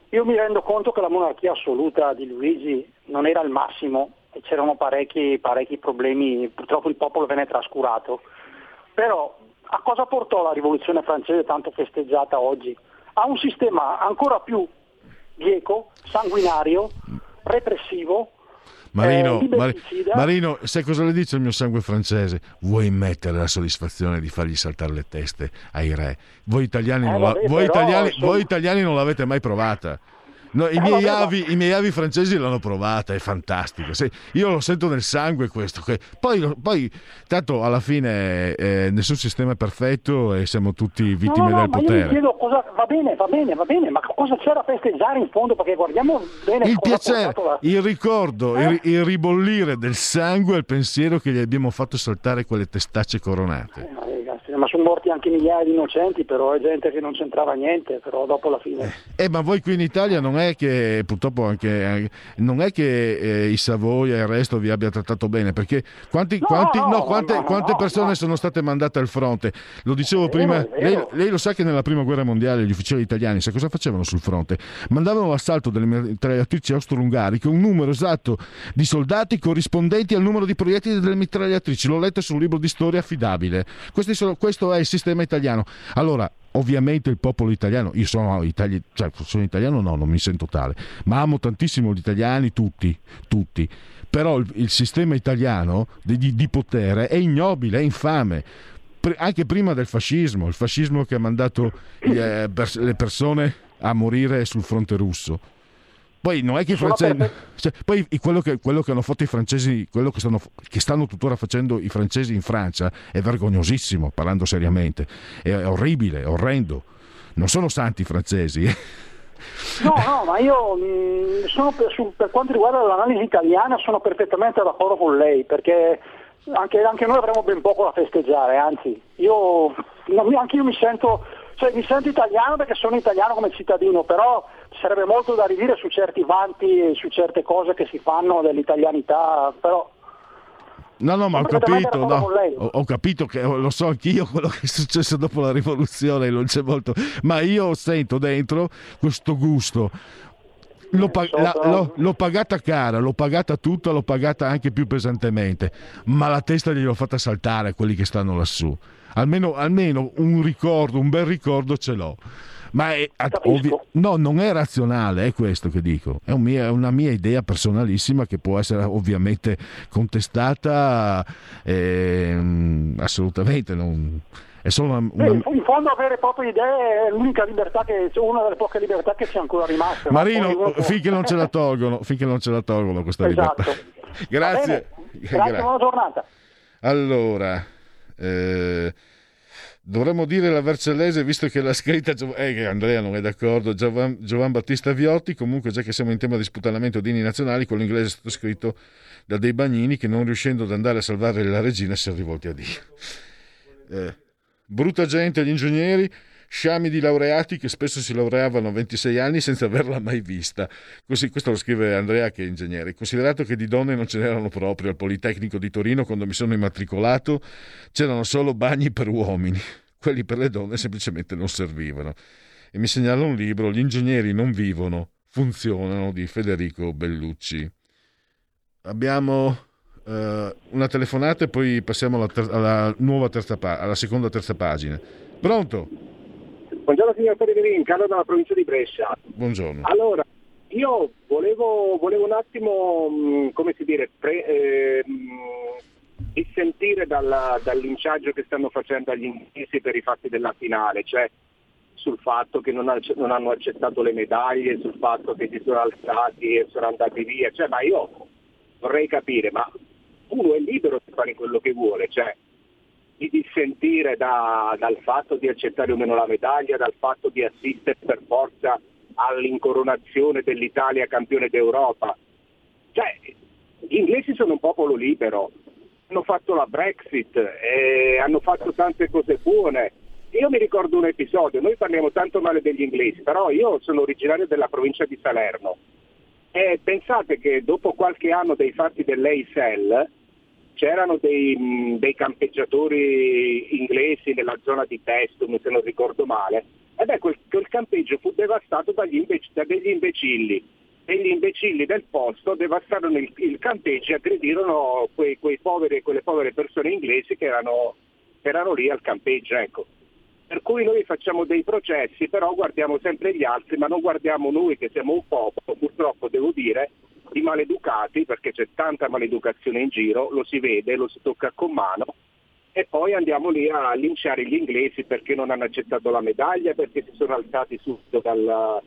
io mi rendo conto che la monarchia assoluta di Luigi non era il massimo e c'erano parecchi, parecchi problemi, purtroppo il popolo venne trascurato, però a cosa portò la rivoluzione francese tanto festeggiata oggi? A un sistema ancora più bieco, sanguinario, repressivo, Marino, eh, Mar-. Marino, sai cosa le dice il mio sangue francese? Vuoi mettere la soddisfazione di fargli saltare le teste ai re? Voi italiani, Eh, non, la- vabbè, voi però, italiani, insomma- voi italiani non l'avete mai provata. No, i, miei avi, I miei avi francesi l'hanno provata, è fantastico. Sì, io lo sento nel sangue questo. che- Poi, poi tanto alla fine eh, nessun sistema è perfetto e siamo tutti vittime no, no, del potere. chiedo cosa va bene, va bene, va bene, ma cosa c'era a festeggiare in fondo? Perché guardiamo bene Il piacere, la- il ricordo, Eh? il, il ribollire del sangue e il pensiero che gli abbiamo fatto saltare quelle testacce coronate. Eh, sono morti anche migliaia di innocenti, però è gente che non c'entrava niente, però dopo la fine. Eh, ma voi qui in Italia non è che purtroppo anche eh, non è che eh, i Savoia e il resto vi abbia trattato bene, perché quanti, No, quanti- no, no, quante, quante persone no. sono state mandate al fronte? Lo dicevo È prima, lei, lei lo sa che nella prima guerra mondiale gli ufficiali italiani, sa cosa facevano sul fronte? Mandavano l'assalto delle mitragliatrici austro-ungariche, un numero esatto di soldati corrispondenti al numero di proiettili delle mitragliatrici. L'ho letto su un libro di storia affidabile. Questi sono- questo è il sistema italiano. Allora, ovviamente il popolo italiano, io sono, itali- cioè, sono italiano, no, non mi sento tale, ma amo tantissimo gli italiani, tutti, tutti. Però il, il sistema italiano di, di- potere è ignobile, è infame. Anche prima del fascismo, il fascismo che ha mandato eh, le persone a morire sul fronte russo. Poi non è che i francesi. cioè, poi quello che, quello che hanno fatto i francesi, quello che stanno, che stanno tuttora facendo i francesi in Francia è vergognosissimo, parlando seriamente. È, è orribile, è orrendo. Non sono santi i francesi. eh. No, no, ma io mh, sono per, su- per quanto riguarda l'analisi italiana sono perfettamente d'accordo con lei, perché anche, anche noi avremo ben poco da festeggiare, anzi, io, anche io mi sento, cioè, mi sento italiano perché sono italiano come cittadino, però ci sarebbe molto da ridire su certi vanti e su certe cose che si fanno dell'italianità, però No, no, ma ho capito, no. ho, ho capito che lo so anch'io quello che è successo dopo la rivoluzione, non c'è molto, ma io sento dentro questo gusto. L'ho, pa- la- l'ho- l'ho pagata cara, l'ho pagata tutta, l'ho pagata anche più pesantemente, ma la testa gliel'ho fatta saltare a quelli che stanno lassù. Almeno, almeno un ricordo, un bel ricordo ce l'ho. Ma è, ovvi- no, non è razionale, è questo che dico. È, un mia- è una mia idea personalissima che può essere ovviamente contestata. ehm, assolutamente. non- È solo una, Beh, una- in fondo avere proprie idee è l'unica libertà che una delle poche libertà che è ancora rimasta. ma Marino, può- finché non ce la tolgono, finché non ce la tolgono questa Esatto. libertà. Grazie. Grazie, Gra- buona giornata. Allora, eh, dovremmo dire la Vercellese, visto che l'ha scritta Gio- eh, Andrea non è d'accordo, Giovan, Giovan Battista Viotti, comunque già che siamo in tema di sputanamento di inni nazionali, quello inglese è stato scritto da dei bagnini che non riuscendo ad andare a salvare la regina si è rivolti a Dio. Eh, brutta gente gli ingegneri, sciami di laureati che spesso si laureavano a 26 anni senza averla mai vista. Così, questo lo scrive Andrea che è ingegnere. Considerato che di donne non ce n'erano proprio al Politecnico di Torino quando mi sono immatricolato, c'erano solo bagni per uomini. Quelli per le donne semplicemente non servivano. E mi segnala un libro, Gli ingegneri non vivono, funzionano, di Federico Bellucci. Abbiamo eh, una telefonata e poi passiamo alla, ter- alla nuova terza pa- alla seconda terza pagina. Pronto? Buongiorno signor Pellegrini, Carlo dalla provincia di Brescia. Buongiorno. Allora, io volevo, volevo un attimo, mh, come si dire, pre, eh, mh, dissentire dalla- dal linciaggio che stanno facendo agli inglesi per i fatti della finale, cioè sul fatto che non, ha- non hanno accettato le medaglie, sul fatto che si sono alzati e sono andati via, cioè, ma io vorrei capire, ma uno è libero di fare quello che vuole, cioè di dissentire da- dal fatto di accettare o meno la medaglia, dal fatto di assistere per forza all'incoronazione dell'Italia campione d'Europa. Cioè, gli inglesi sono un popolo libero, hanno fatto la Brexit, eh, hanno fatto tante cose buone. Io mi ricordo un episodio, noi parliamo tanto male degli inglesi, però io sono originario della provincia di Salerno e pensate che dopo qualche anno dei fatti dell'Eisel c'erano dei, dei campeggiatori inglesi nella zona di Pestum, se non ricordo male, e beh, quel, quel campeggio fu devastato dagli imbec- da degli imbecilli. E gli imbecilli del posto devastarono il, il campeggio e aggredirono quei, quei poveri, quelle povere persone inglesi che erano, erano lì al campeggio. Ecco. Per cui noi facciamo dei processi, però guardiamo sempre gli altri, ma non guardiamo noi che siamo un popolo, purtroppo devo dire, di maleducati, perché c'è tanta maleducazione in giro, lo si vede, lo si tocca con mano, e poi andiamo lì a linciare gli inglesi perché non hanno accettato la medaglia, perché si sono alzati subito dal...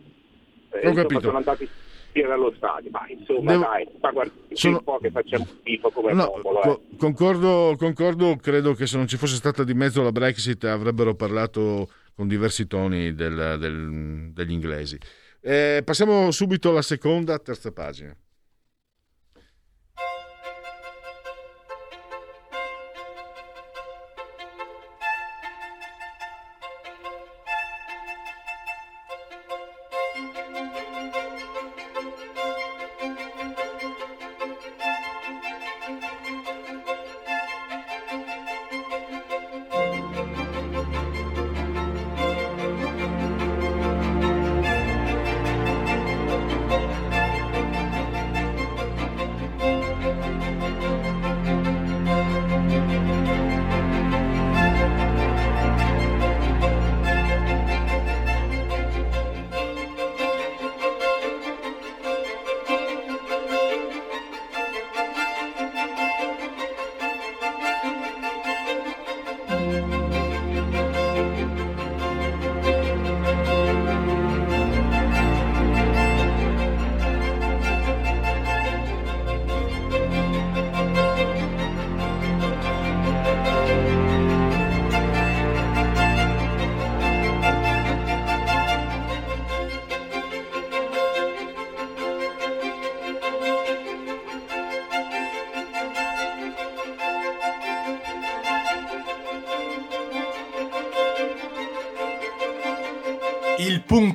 eh, insomma, capito. sono andati via dallo stadio, ma insomma Devo- dai, ma guarda, Sono- un po' che facciamo schifo come No, popolo. eh. co- concordo, concordo, credo che se non ci fosse stata di mezzo la Brexit avrebbero parlato con diversi toni del- del- degli inglesi. Eh, passiamo subito alla seconda, terza pagina.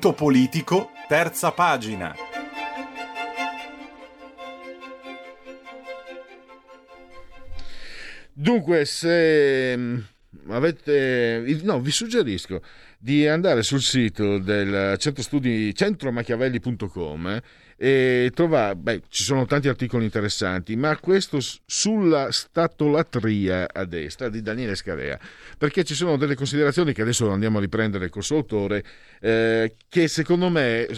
Punto politico, terza pagina. Dunque, se avete. No, vi suggerisco di andare sul sito del centro studi centromachiavelli.com eh, e trovare. Beh, ci sono tanti articoli interessanti, ma questo sulla statolatria a destra di Daniele Scarea, perché ci sono delle considerazioni che adesso andiamo a riprendere col suo autore, eh, che secondo me.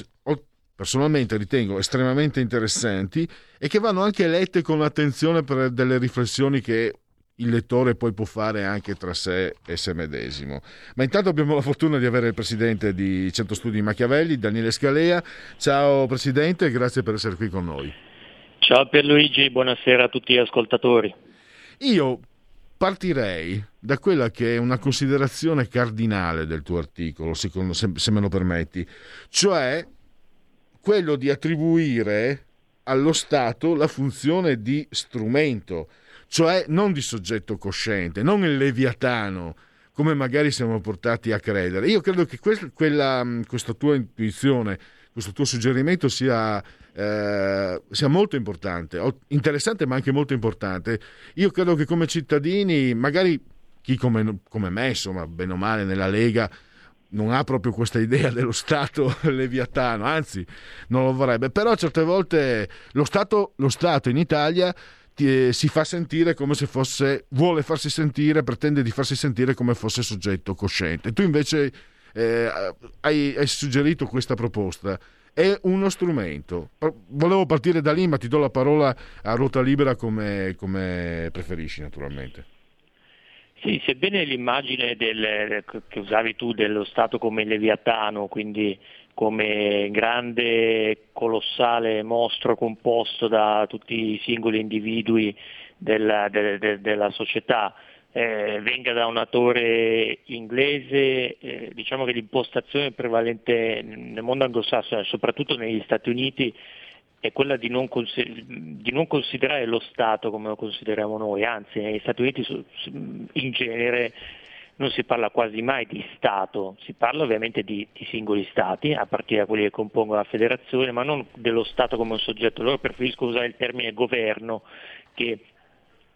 Personalmente ritengo estremamente interessanti e che vanno anche lette con attenzione per delle riflessioni che il lettore poi può fare anche tra sé e se medesimo. Ma intanto abbiamo la fortuna di avere il presidente di Centro Studi Machiavelli, Daniele Scalea. Ciao Presidente grazie per essere qui con noi. Ciao Pierluigi, buonasera a tutti gli ascoltatori. Io partirei da quella che è una considerazione cardinale del tuo articolo, se me lo permetti, cioè quello di attribuire allo Stato la funzione di strumento, cioè non di soggetto cosciente, non il leviatano, come magari siamo portati a credere. Io credo che quel, quella, questa tua intuizione, questo tuo suggerimento sia, eh, sia molto importante, interessante ma anche molto importante. Io credo che come cittadini, magari chi come, come me, insomma, bene o male nella Lega, non ha proprio questa idea dello Stato leviatano, anzi non lo vorrebbe, però certe volte lo Stato, lo Stato in Italia ti, si fa sentire come se fosse, vuole farsi sentire, pretende di farsi sentire come fosse soggetto cosciente. Tu invece eh, hai, hai suggerito questa proposta è uno strumento. Volevo partire da lì, ma ti do la parola a ruota libera come, come preferisci, naturalmente. Sì, sebbene l'immagine del, che usavi tu dello Stato come leviatano, quindi come grande, colossale mostro composto da tutti i singoli individui della, de, de, della società, eh, venga da un attore inglese, eh, diciamo che l'impostazione prevalente nel mondo anglosassone, soprattutto negli Stati Uniti, è quella di non, di non, considerare lo Stato come lo consideriamo noi, anzi negli Stati Uniti in genere non si parla quasi mai di Stato, si parla ovviamente di, di, singoli Stati, a partire da quelli che compongono la federazione, ma non dello Stato come un soggetto. Loro preferiscono usare il termine governo, che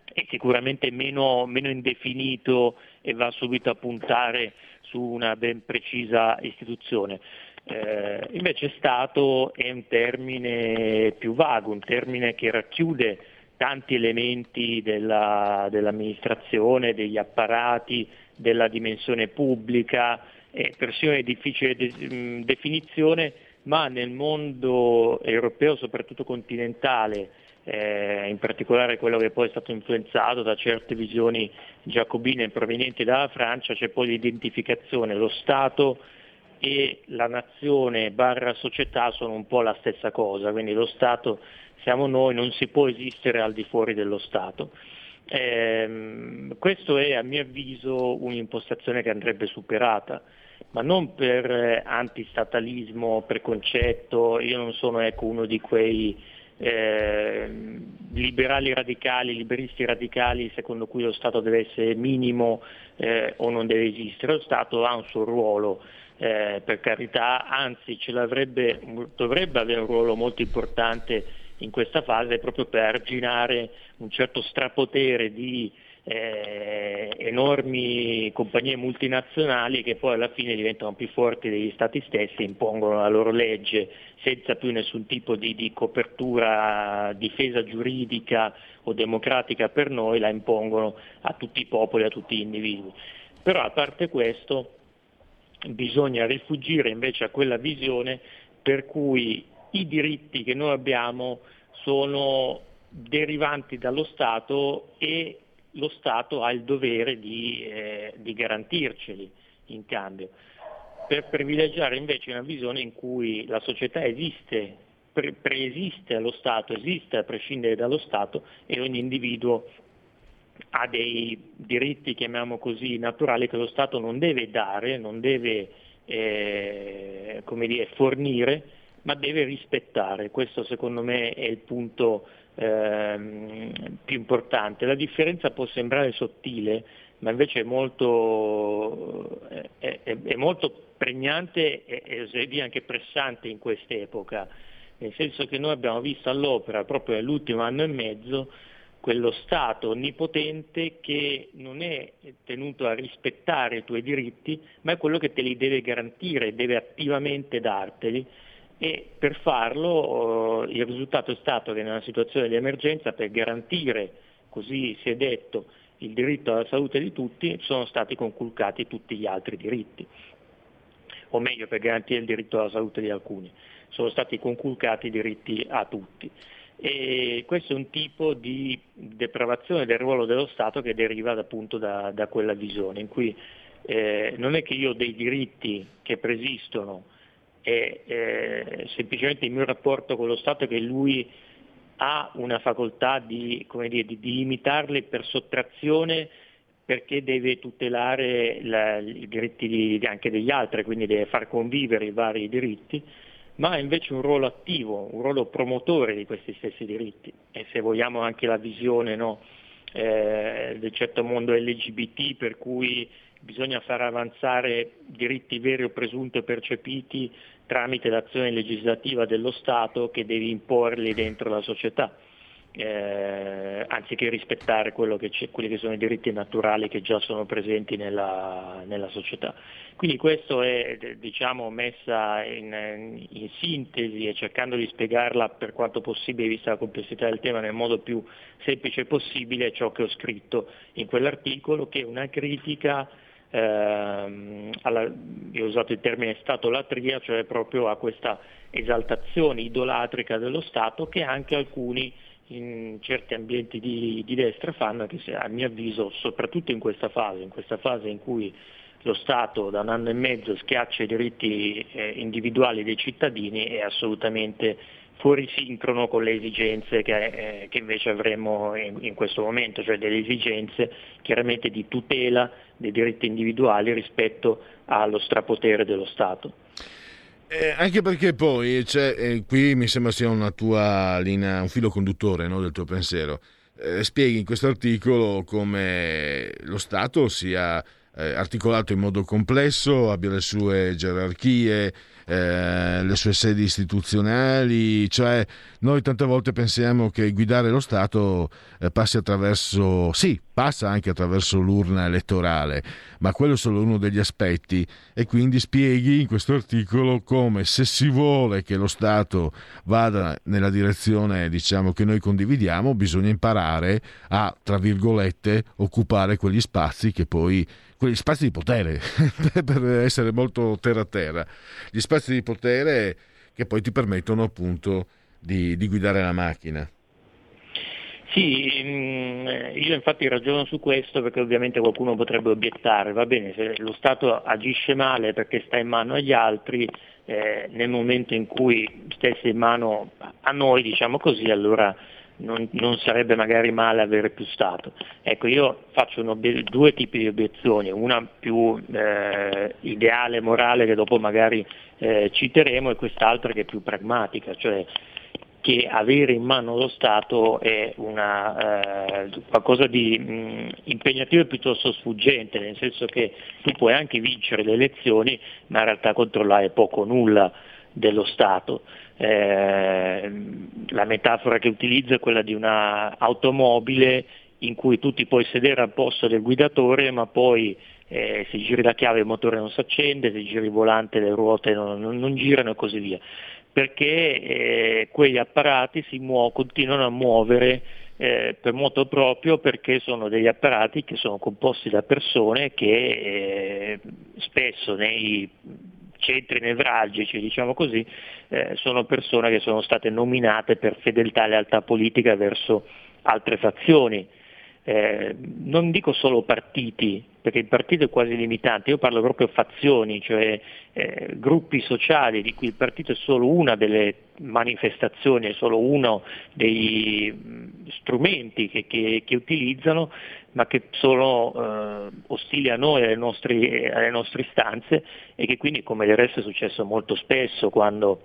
è sicuramente meno, meno indefinito e va subito a puntare su una ben precisa istituzione. Eh, invece Stato è un termine più vago, un termine che racchiude tanti elementi della, dell'amministrazione, degli apparati, della dimensione pubblica, è persino di difficile de- definizione, ma nel mondo europeo, soprattutto continentale, eh, in particolare quello che poi è stato influenzato da certe visioni giacobine provenienti dalla Francia, c'è poi l'identificazione, lo Stato e la nazione barra società sono un po' la stessa cosa, quindi lo Stato siamo noi, non si può esistere al di fuori dello Stato. Eh, questo è a mio avviso un'impostazione che andrebbe superata, ma non per eh, antistatalismo preconcetto, io non sono ecco, uno di quei eh, liberali radicali, liberisti radicali secondo cui lo Stato deve essere minimo eh, o non deve esistere, lo Stato ha un suo ruolo eh, per carità, anzi dovrebbe avere un ruolo molto importante in questa fase proprio per arginare un certo strapotere di eh, enormi compagnie multinazionali che poi alla fine diventano più forti degli stati stessi e impongono la loro legge senza più nessun tipo di, di copertura, difesa giuridica o democratica per noi, la impongono a tutti i popoli, a tutti gli individui. Però a parte questo, bisogna rifugire invece a quella visione per cui i diritti che noi abbiamo sono derivanti dallo Stato e lo Stato ha il dovere di, eh, di garantirceli in cambio, per privilegiare invece una visione in cui la società esiste, pre- preesiste allo Stato, esiste a prescindere dallo Stato e ogni individuo ha dei diritti, chiamiamo così, naturali che lo Stato non deve dare, non deve eh, dire, fornire, ma deve rispettare. Questo secondo me è il punto eh, più importante. La differenza può sembrare sottile, ma invece è molto, è, è, è molto pregnante e, e anche pressante in quest'epoca, nel senso che noi abbiamo visto all'opera proprio nell'ultimo anno e mezzo quello Stato onnipotente che non è tenuto a rispettare i tuoi diritti, ma è quello che te li deve garantire, deve attivamente darteli e per farlo eh, il risultato è stato che una situazione di emergenza per garantire, così si è detto, il diritto alla salute di tutti, sono stati conculcati tutti gli altri diritti, o meglio per garantire il diritto alla salute di alcuni, sono stati conculcati i diritti a tutti. E questo è un tipo di depravazione del ruolo dello Stato che deriva appunto da, da quella visione, in cui eh, non è che io ho dei diritti che preesistono e eh, semplicemente il mio rapporto con lo Stato è che lui ha una facoltà di, dire, di, di limitarli per sottrazione perché deve tutelare la, i diritti di, anche degli altri, quindi deve far convivere i vari diritti, ma ha invece un ruolo attivo, un ruolo promotore di questi stessi diritti. E se vogliamo anche la visione no, eh, del certo mondo LGBT per cui bisogna far avanzare diritti veri o presunti o percepiti tramite l'azione legislativa dello Stato che deve imporli dentro la società, eh, anziché rispettare che quelli che sono i diritti naturali che già sono presenti nella, nella società. Quindi questo è diciamo, messa in, in, sintesi e cercando di spiegarla per quanto possibile, vista la complessità del tema, nel modo più semplice possibile, ciò che ho scritto in quell'articolo, che è una critica ehm, alla, io ho usato il termine stato-latria, cioè proprio a questa esaltazione idolatrica dello Stato che anche alcuni in certi ambienti di, di destra fanno, che a mio avviso, soprattutto in questa fase, in questa fase in cui lo Stato da un anno e mezzo schiaccia i diritti eh, individuali dei cittadini è assolutamente fuori sincrono con le esigenze che, eh, che invece avremo in, in, questo momento, cioè delle esigenze chiaramente di tutela dei diritti individuali rispetto allo strapotere dello Stato. Eh, anche perché poi eh, qui mi sembra sia una tua linea, un filo conduttore no, del tuo pensiero. Eh, spieghi in questo articolo come lo Stato sia eh, articolato in modo complesso, abbia le sue gerarchie, eh, le sue sedi istituzionali, cioè noi tante volte pensiamo che guidare lo Stato eh, passi attraverso, sì, passa anche attraverso l'urna elettorale, ma quello è solo uno degli aspetti. E quindi spieghi in questo articolo come se si vuole che lo Stato vada nella direzione diciamo che noi condividiamo, bisogna imparare a, tra virgolette, occupare quegli spazi che poi quegli spazi di potere, per essere molto terra a terra, gli spazi di potere che poi ti permettono appunto di, di guidare la macchina. Sì, mm, io infatti ragiono su questo perché ovviamente qualcuno potrebbe obiettare, va bene, se lo Stato agisce male perché sta in mano agli altri, eh, nel momento in cui stesse in mano a noi, diciamo così, allora non, non, sarebbe magari male avere più Stato. Ecco, io faccio due tipi di obiezioni, una più eh, ideale, morale, che dopo magari eh, citeremo, e quest'altra che è più pragmatica, cioè che avere in mano lo Stato è una, eh, qualcosa di mh, impegnativo e piuttosto sfuggente, nel senso che tu puoi anche vincere le elezioni, ma in realtà controllare poco o nulla dello Stato. Eh, la metafora che utilizzo è quella di un'automobile in cui tu ti puoi sedere al posto del guidatore, ma poi eh, se giri la chiave il motore non si accende, se giri il volante le ruote non, non, non girano e così via, perché eh, quegli apparati si muo- continuano a muovere eh, per moto proprio perché sono degli apparati che sono composti da persone che eh, spesso nei centri nevralgici, diciamo così, eh, sono persone che sono state nominate per fedeltà e lealtà politica verso altre fazioni. Eh, non dico solo partiti, perché il partito è quasi limitante, io parlo proprio fazioni, cioè eh, gruppi sociali di cui il partito è solo una delle manifestazioni, è solo uno dei strumenti che, che, che utilizzano ma che sono eh, ostili a noi, alle, nostri, alle nostre istanze e che quindi, come del resto è successo molto spesso quando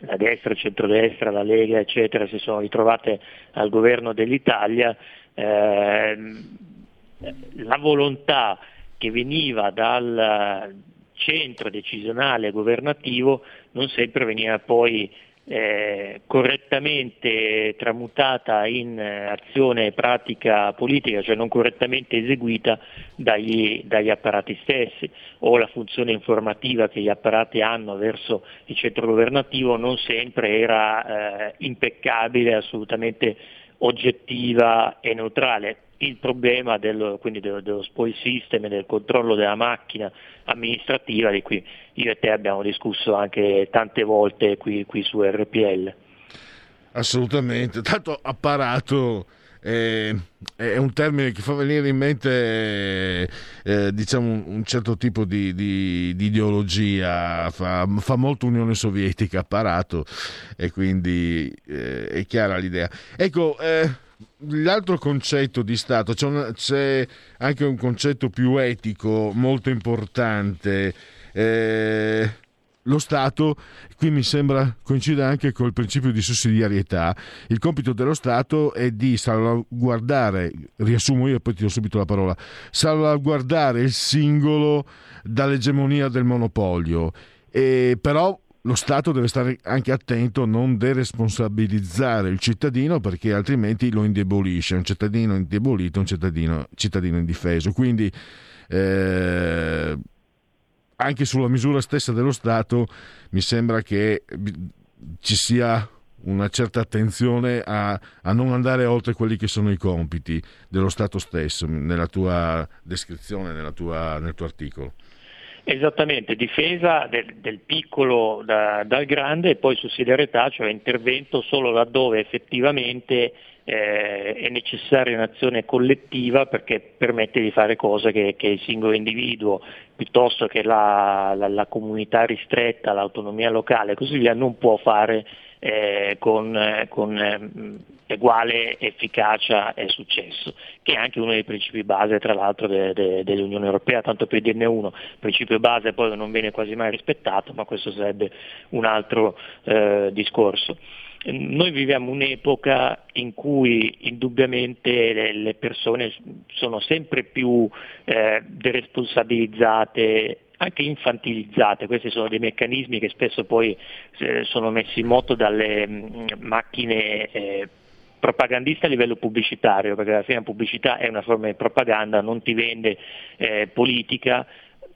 la destra, il centrodestra, la Lega, eccetera, si sono ritrovate al governo dell'Italia, eh, la volontà che veniva dal centro decisionale governativo non sempre veniva poi eh, correttamente tramutata in eh, azione pratica politica, cioè non correttamente eseguita dagli, dagli, apparati stessi, o la funzione informativa che gli apparati hanno verso il centro governativo non sempre era eh, impeccabile, assolutamente oggettiva e neutrale il problema quindi dello, dello spoil system e del controllo della macchina amministrativa di cui io e te abbiamo discusso anche tante volte qui, qui su RPL. Assolutamente, tanto apparato eh, è un termine che fa venire in mente eh, diciamo un certo tipo di, di, di ideologia, fa, fa, molto Unione Sovietica apparato e quindi eh, è chiara l'idea. Ecco, eh, l'altro concetto di Stato, c'è, una, c'è, anche un concetto più etico molto importante. Eh, lo Stato, qui mi sembra coincide anche col principio di sussidiarietà, il compito dello Stato è di salvaguardare, riassumo io e poi ti do subito la parola, salvaguardare il singolo dall'egemonia del monopolio. E però lo Stato deve stare anche attento a non deresponsabilizzare il cittadino perché altrimenti lo indebolisce. Un cittadino indebolito è un cittadino, cittadino indifeso. Quindi eh, anche sulla misura stessa dello Stato mi sembra che ci sia una certa attenzione a, a, non andare oltre quelli che sono i compiti dello Stato stesso, nella tua descrizione, nella tua, nel tuo articolo. Esattamente, difesa del, del piccolo da, dal grande e poi sussidiarietà, cioè intervento solo laddove effettivamente eh, è necessaria un'azione collettiva perché permette di fare cose che, che il singolo individuo piuttosto che la, la, la, comunità ristretta, l'autonomia locale e così via non può fare eh, con, eh, con eh, uguale efficacia e successo, che è anche uno dei principi base tra l'altro de, de, dell'Unione Europea, tanto per dirne uno, principio base poi non viene quasi mai rispettato, ma questo sarebbe un altro eh, discorso. Noi viviamo un'epoca in cui indubbiamente le persone sono sempre più eh, deresponsabilizzate, anche infantilizzate, questi sono dei meccanismi che spesso poi eh, sono messi in moto dalle mh, mm, macchine eh, propagandiste a livello pubblicitario, perché alla fine la pubblicità è una forma di propaganda, non ti vende eh, politica,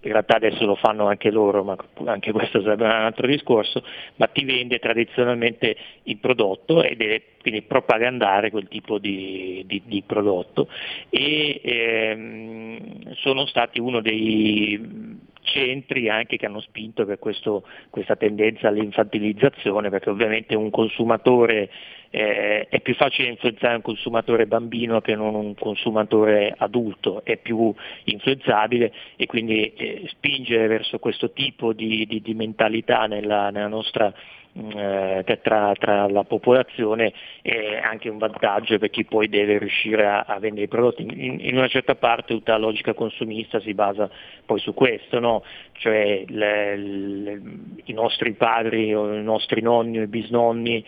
in realtà adesso lo fanno anche loro, ma anche questo sarebbe un altro discorso, ma ti vende tradizionalmente il prodotto e deve quindi propagandare quel tipo di, di, di prodotto. E ehm, sono stati uno dei centri anche che hanno spinto per questo, questa tendenza all'infantilizzazione, perché ovviamente un consumatore eh, è più facile influenzare un consumatore bambino che non un consumatore adulto, è più influenzabile e quindi eh, spingere verso questo tipo di, di, di mentalità nella, nella nostra tra, tra, la popolazione è anche un vantaggio per chi poi deve riuscire a, a vendere i prodotti. In, in, una certa parte tutta la logica consumista si basa poi su questo, no? cioè le, le, i nostri padri o i nostri nonni o i bisnonni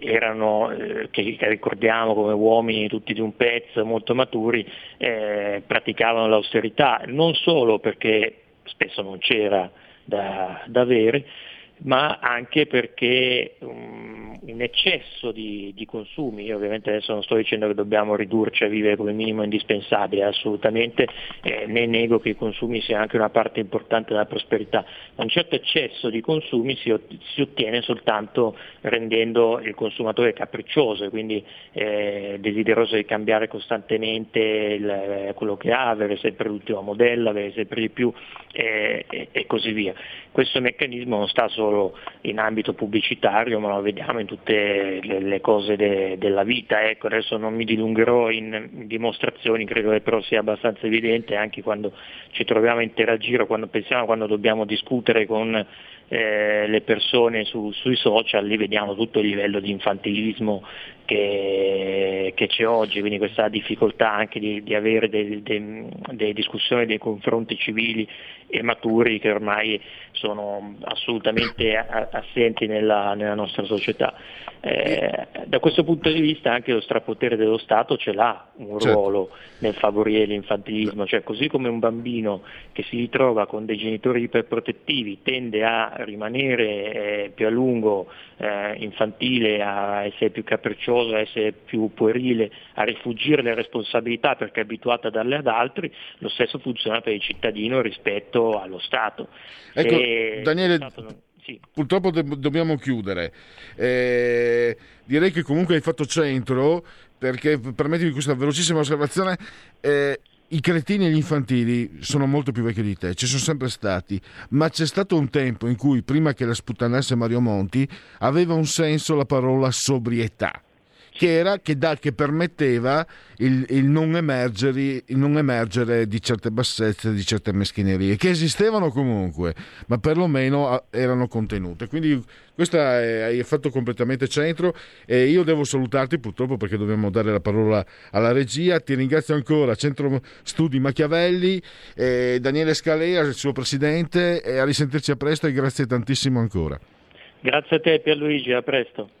erano, eh, che ricordiamo come uomini tutti di un pezzo, molto maturi, eh, praticavano l'austerità, non solo perché spesso non c'era da, da avere, ma anche perché um, un eccesso di, di, consumi, io ovviamente adesso non sto dicendo che dobbiamo ridurci a vivere come minimo indispensabile, assolutamente eh, né nego che i consumi siano anche una parte importante della prosperità, ma un certo eccesso di consumi si, si ottiene soltanto rendendo il consumatore capriccioso e quindi eh, desideroso di cambiare costantemente il, quello che ha, avere sempre l'ultimo modello, avere sempre di più eh, e, e così via. Questo meccanismo non sta solo solo in ambito pubblicitario, ma lo vediamo in tutte le, le cose de, della vita. Ecco, adesso non mi dilungherò in, dimostrazioni, credo che però sia abbastanza evidente anche quando ci troviamo a interagire, quando pensiamo, quando dobbiamo discutere con eh, le persone su, sui social, lì vediamo tutto il livello di infantilismo che, che c'è oggi, quindi questa difficoltà anche di, di avere delle, delle, delle discussioni, dei confronti civili e maturi che ormai sono assolutamente assenti nella, nella nostra società. Eh, da questo punto di vista anche lo strapotere dello Stato ce l'ha un certo. ruolo nel favorire l'infantilismo, cioè così come un bambino che si ritrova con dei genitori iperprotettivi tende a rimanere eh, più a lungo eh, infantile, a essere più capriccioso, a essere più puerile, a rifugire le responsabilità perché è abituato a darle ad altri, lo stesso funziona per il cittadino rispetto allo Stato. Ecco, Daniele, non... Sì. Purtroppo do- dobbiamo chiudere. Eh, direi che comunque hai fatto centro, perché permettimi questa velocissima osservazione. Eh, i cretini e gli infantili sono molto più vecchi di te, ci sono sempre stati, ma c'è stato un tempo in cui, prima che la sputtanasse Mario Monti, aveva un senso la parola sobrietà che, che, da, che permetteva il, il, non il, non emergere, di certe bassezze, di certe meschinerie, che esistevano comunque, ma perlomeno ah, erano contenute. Quindi questo hai fatto completamente centro e io devo salutarti purtroppo perché dobbiamo dare la parola alla regia. Ti ringrazio ancora, Centro Studi Machiavelli, eh, Daniele Scalea, il suo presidente, e a risentirci a presto e grazie tantissimo ancora. Grazie a te Pierluigi, a presto.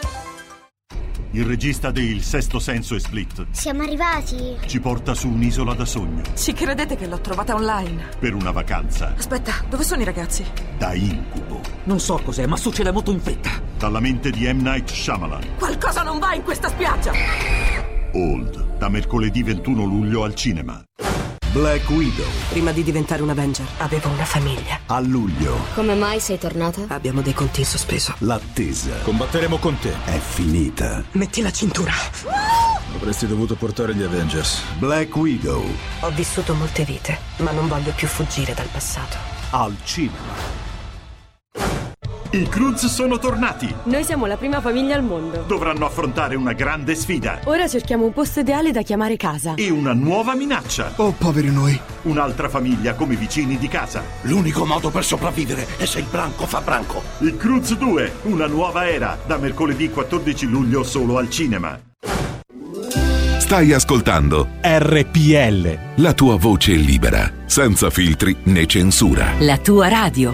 Il regista di Il Sesto Senso e Split Siamo arrivati. ci porta su un'isola da sogno Ci credete che l'ho trovata online? per una vacanza Aspetta, dove sono i ragazzi? da incubo. Non so cos'è, ma succede molto in fretta. Dalla mente di M. Night Shyamalan. Qualcosa non va in questa spiaggia! Old, da mercoledì 21 luglio al cinema. Black Widow, Prima di diventare un Avenger, avevo una famiglia. a luglio. Come mai sei tornata? Abbiamo dei conti in sospeso. L'attesa Combatteremo con te. è finita. Metti la cintura. Avresti dovuto portare gli Avengers. Black Widow, Ho vissuto molte vite, ma non voglio più fuggire dal passato. al cinema. I Cruz sono tornati. Noi siamo la prima famiglia al mondo. Dovranno affrontare una grande sfida Ora cerchiamo un posto ideale da chiamare casa. e una nuova minaccia. Oh, poveri noi. Un'altra famiglia come vicini di casa. L'unico modo per sopravvivere è se il branco fa branco. I Cruz 2, una nuova era, da mercoledì 14 luglio solo al cinema. Stai ascoltando RPL. la tua voce libera, senza filtri né censura. La tua radio.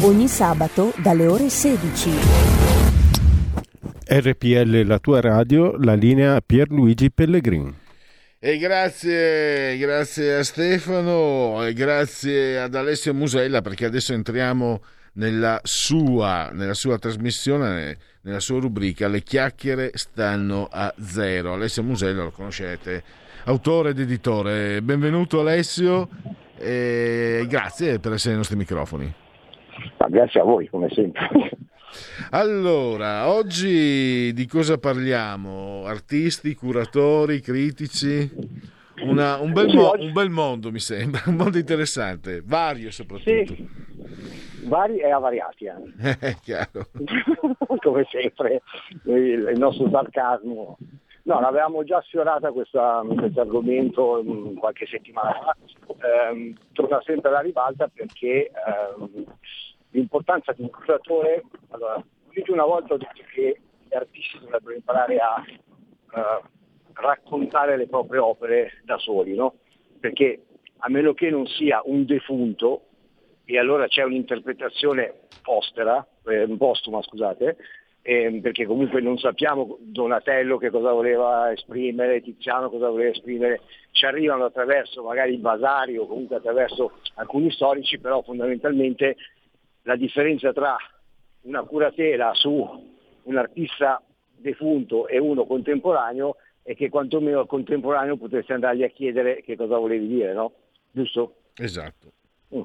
Ogni sabato dalle ore 16. RPL, la tua radio, la linea Pierluigi Pellegrin. E grazie, grazie a Stefano e grazie ad Alessio Musella perché adesso entriamo nella sua, nella sua trasmissione, nella sua rubrica Le chiacchiere stanno a zero. Alessio Musella lo conoscete, autore ed editore. Benvenuto Alessio e grazie per essere ai nostri microfoni. Grazie a voi, come sempre. Allora, oggi di cosa parliamo? Artisti, curatori, critici? Una- un, bel Sì, mo- oggi- un bel mondo mi sembra, un mondo interessante, vario soprattutto. Sì. vari e avariati anche. È chiaro. come sempre il, il nostro sarcasmo. No, l'avevamo già sfiorata questo argomento mm, qualche settimana fa, Ehm, torna sempre alla ribalta perché ehm, l'importanza di un curatore, allora, più di una volta ho detto che gli artisti dovrebbero imparare a eh, raccontare le proprie opere da soli, no? Perché a meno che non sia un defunto, e allora c'è un'interpretazione postera, eh, postuma scusate, eh, perché comunque non sappiamo Donatello che cosa voleva esprimere, Tiziano cosa voleva esprimere, ci arrivano attraverso magari i basari o comunque attraverso alcuni storici, però fondamentalmente la differenza tra una curatela su un artista defunto e uno contemporaneo è che quantomeno al contemporaneo potresti andargli a chiedere che cosa volevi dire, no? Giusto? Esatto. Mm.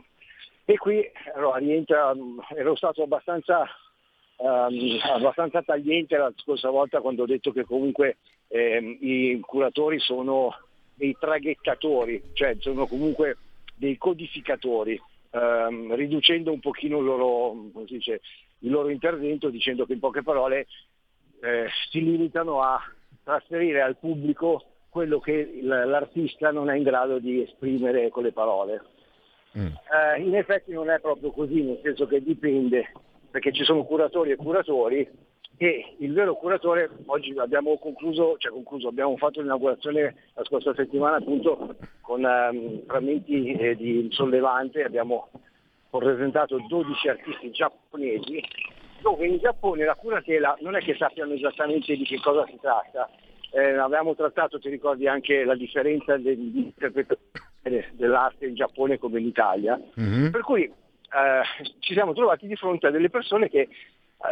E qui allora, rientra, ero stato abbastanza ehm, abbastanza tagliente la scorsa volta quando ho detto che comunque ehm, i curatori sono dei traghettatori, cioè sono comunque dei codificatori, ehm, riducendo un pochino il loro, dice, il loro, intervento dicendo che in poche parole eh, si limitano a trasferire al pubblico quello che l'artista non è in grado di esprimere con le parole. Mm. Eh, in effetti non è proprio così, nel senso che dipende perché ci sono curatori e curatori e il vero curatore, oggi abbiamo concluso, cioè concluso, abbiamo fatto l'inaugurazione la scorsa settimana appunto con um, frammenti eh, di sollevante, abbiamo presentato 12 artisti giapponesi dove in Giappone la curatela non è che sappiano esattamente di che cosa si tratta, eh, avevamo trattato, ti ricordi anche la differenza dell'interpretazione dell'arte in Giappone come in Italia, mm-hmm. per cui eh, ci siamo trovati di fronte a delle persone che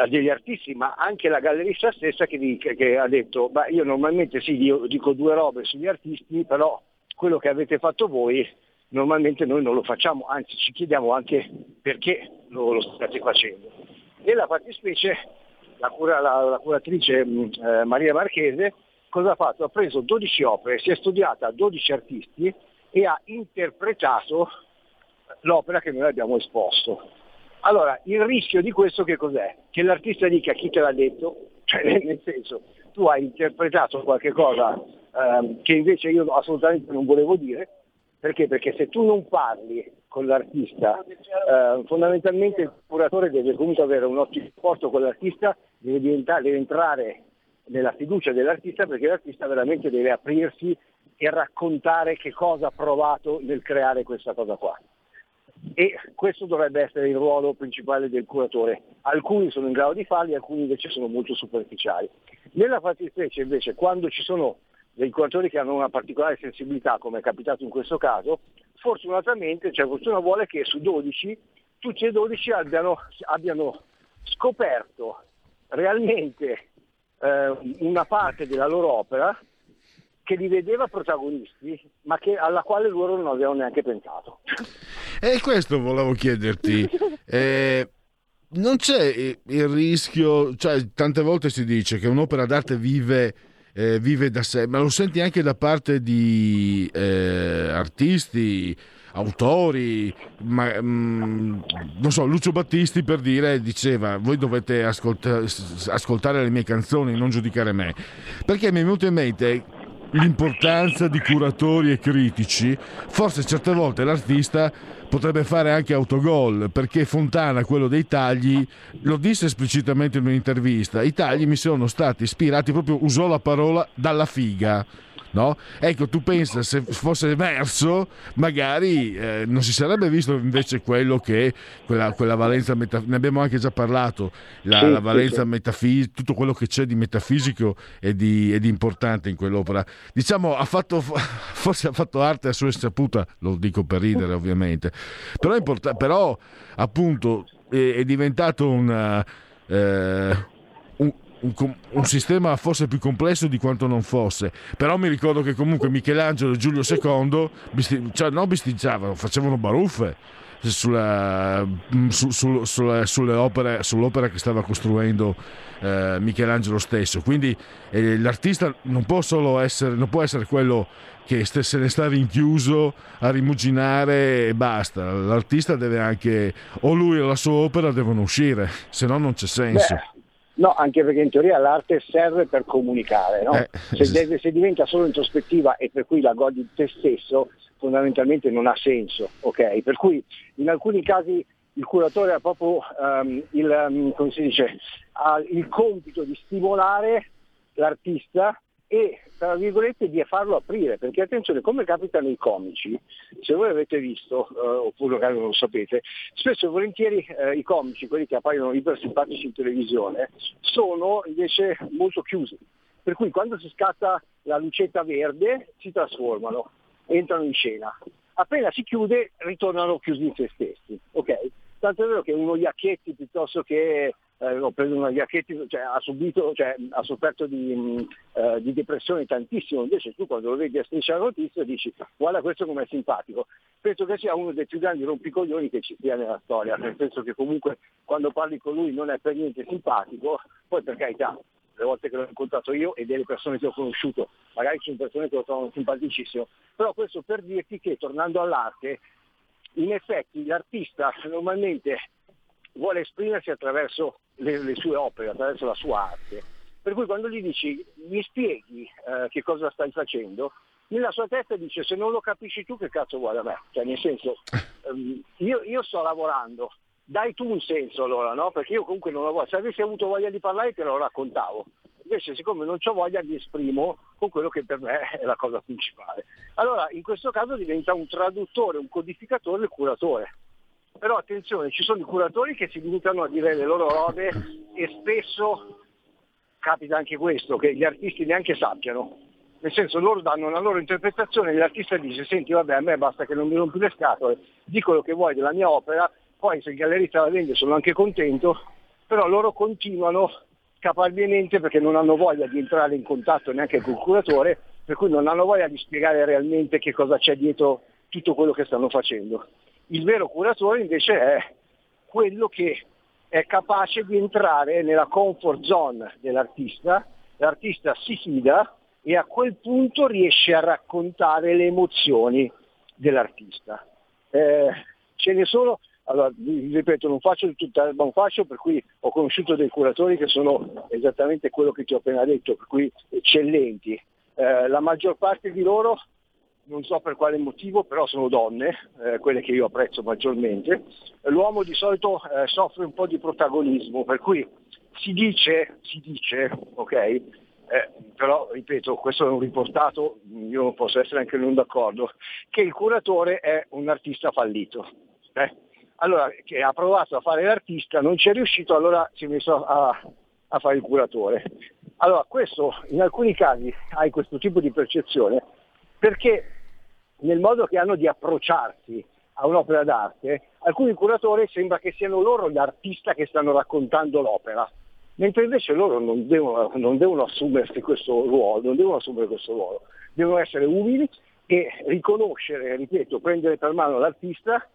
degli artisti, ma anche la gallerista stessa che, dice, che ha detto, beh, io normalmente sì, io dico due robe sugli artisti, però quello che avete fatto voi normalmente noi non lo facciamo, anzi ci chiediamo anche perché lo, lo state facendo. Nella fattispecie la, cura, la, la curatrice mm, eh, Maria Marchese cosa ha fatto? Ha preso 12 opere, si è studiata 12 artisti e ha interpretato l'opera che noi abbiamo esposto. Allora, il rischio di questo che cos'è? Che l'artista dica chi te l'ha detto, cioè nel senso, tu hai interpretato qualche cosa ehm, che invece io assolutamente non volevo dire, perché? Perché se tu non parli con l'artista, eh, fondamentalmente il curatore deve comunque avere un ottimo rapporto con l'artista, deve, deve entrare nella fiducia dell'artista perché l'artista veramente deve aprirsi e raccontare che cosa ha provato nel creare questa cosa qua e questo dovrebbe essere il ruolo principale del curatore. Alcuni sono in grado di farli, alcuni invece sono molto superficiali. Nella fattispecie invece quando ci sono dei curatori che hanno una particolare sensibilità, come è capitato in questo caso, fortunatamente, cioè fortuna vuole che su 12, tutti e 12 abbiano, abbiano scoperto realmente eh, una parte della loro opera che li vedeva protagonisti, ma che, alla quale loro non avevano neanche pensato. E questo volevo chiederti. Eh, non c'è il rischio, cioè tante volte si dice che un'opera d'arte vive, eh, vive da sé, ma lo senti anche da parte di eh, artisti, autori, ma, mh, mm, non so, Lucio Battisti per dire diceva voi dovete ascolta- ascoltare le mie canzoni, non giudicare me, perché mi è venuto in mente l'importanza di curatori e critici, forse certe volte l'artista potrebbe fare anche autogol, perché Fontana, quello dei tagli, lo disse esplicitamente in un'intervista, i tagli mi sono stati ispirati, proprio usò la parola dalla figa No? Ecco, tu pensa se fosse verso, magari eh, non si sarebbe visto invece quello che quella, quella valenza metafisica, ne abbiamo anche già parlato, la, sì, la valenza sì, metafisica, tutto quello che c'è di metafisico e di, e di, importante in quell'opera. Diciamo, ha fatto, forse ha fatto arte a sua insaputa, lo dico per ridere ovviamente, però, import- però appunto è, è diventato una, eh, un, un, sistema forse più complesso di quanto non fosse. Però mi ricordo che comunque Michelangelo e Giulio II bisti, cioè, non bisticciavano, facevano baruffe. sulla, su, su, sulle, sulle opere, sull'opera che stava costruendo eh, Michelangelo stesso. Quindi eh, l'artista non può solo essere, non può essere quello che se ne sta rinchiuso a rimuginare e basta. L'artista deve anche, o lui o la sua opera devono uscire, se no non c'è senso. Beh. No, anche perché in teoria l'arte serve per comunicare, no? Eh, se, deve, se, diventa solo introspettiva e per cui la godi te stesso, fondamentalmente non ha senso, ok? Per cui in alcuni casi il curatore ha proprio um, il, um, come si dice, ha il compito di stimolare l'artista e tra virgolette di farlo aprire, perché attenzione, come capita nei comici, se voi avete visto, eh, oppure magari non lo sapete, spesso e volentieri eh, i comici, quelli che appaiono iper simpatici in televisione, sono invece molto chiusi. Per cui quando si scatta la lucetta verde si trasformano, entrano in scena. Appena si chiude ritornano chiusi in se stessi. Okay? Tanto è vero che uno Iacchetti piuttosto che eh, ho preso una Iacchetti, cioè, ha subito, cioè, ha sofferto di, mh, eh, di, depressione tantissimo, invece tu quando lo vedi a striscia la notizia dici guarda questo com'è simpatico. Penso che sia uno dei più grandi rompicoglioni che ci sia nella storia, nel senso che comunque quando parli con lui non è per niente simpatico, poi per carità, le volte che l'ho incontrato io e delle persone che ho conosciuto, magari sono persone che lo trovano simpaticissimo, però questo per dirti che tornando all'arte, in effetti l'artista normalmente vuole esprimersi attraverso le, le, sue opere, attraverso la sua arte. Per cui quando gli dici mi spieghi eh, che cosa stai facendo, nella sua testa dice se non lo capisci tu che cazzo vuoi da me? Cioè nel senso, um, io, io, sto lavorando, dai tu un senso allora, no? Perché io comunque non lavoro, se avessi avuto voglia di parlare te lo raccontavo. Invece siccome non ho voglia mi esprimo con quello che per me è la cosa principale. Allora in questo caso diventa un traduttore, un codificatore, il curatore però attenzione, ci sono i curatori che si limitano a dire le loro robe e spesso capita anche questo, che gli artisti neanche sappiano. Nel senso loro danno una loro interpretazione e l'artista dice senti vabbè a me basta che non mi rompi le scatole, di quello che vuoi della mia opera, poi se il gallerista la vende sono anche contento, però loro continuano caparbiamente perché non hanno voglia di entrare in contatto neanche col curatore, per cui non hanno voglia di spiegare realmente che cosa c'è dietro tutto quello che stanno facendo. Il vero curatore invece è quello che è capace di entrare nella comfort zone dell'artista, l'artista si fida e a quel punto riesce a raccontare le emozioni dell'artista. Eh, ce ne sono, allora, ripeto, non faccio tutta l'erba un fascio, per cui ho conosciuto dei curatori che sono esattamente quello che ti ho appena detto, per cui eccellenti. Eh, la maggior parte di loro non so per quale motivo, però sono donne, eh, quelle che io apprezzo maggiormente. L'uomo di solito eh, soffre un po' di protagonismo, per cui si dice, si dice, ok, eh, però ripeto, questo è un riportato, io posso essere anche non d'accordo, che il curatore è un artista fallito. Eh. Allora, che ha provato a fare l'artista, non ci è riuscito, allora si è messo a, a fare il curatore. Allora, questo in alcuni casi hai questo tipo di percezione perché nel modo che hanno di approcciarsi a un'opera d'arte, alcuni curatori sembra che siano loro l'artista che stanno raccontando l'opera, mentre invece loro non devono, non devono assumersi questo ruolo, non devono assumere questo ruolo, devono essere umili e riconoscere, ripeto, prendere per mano l'artista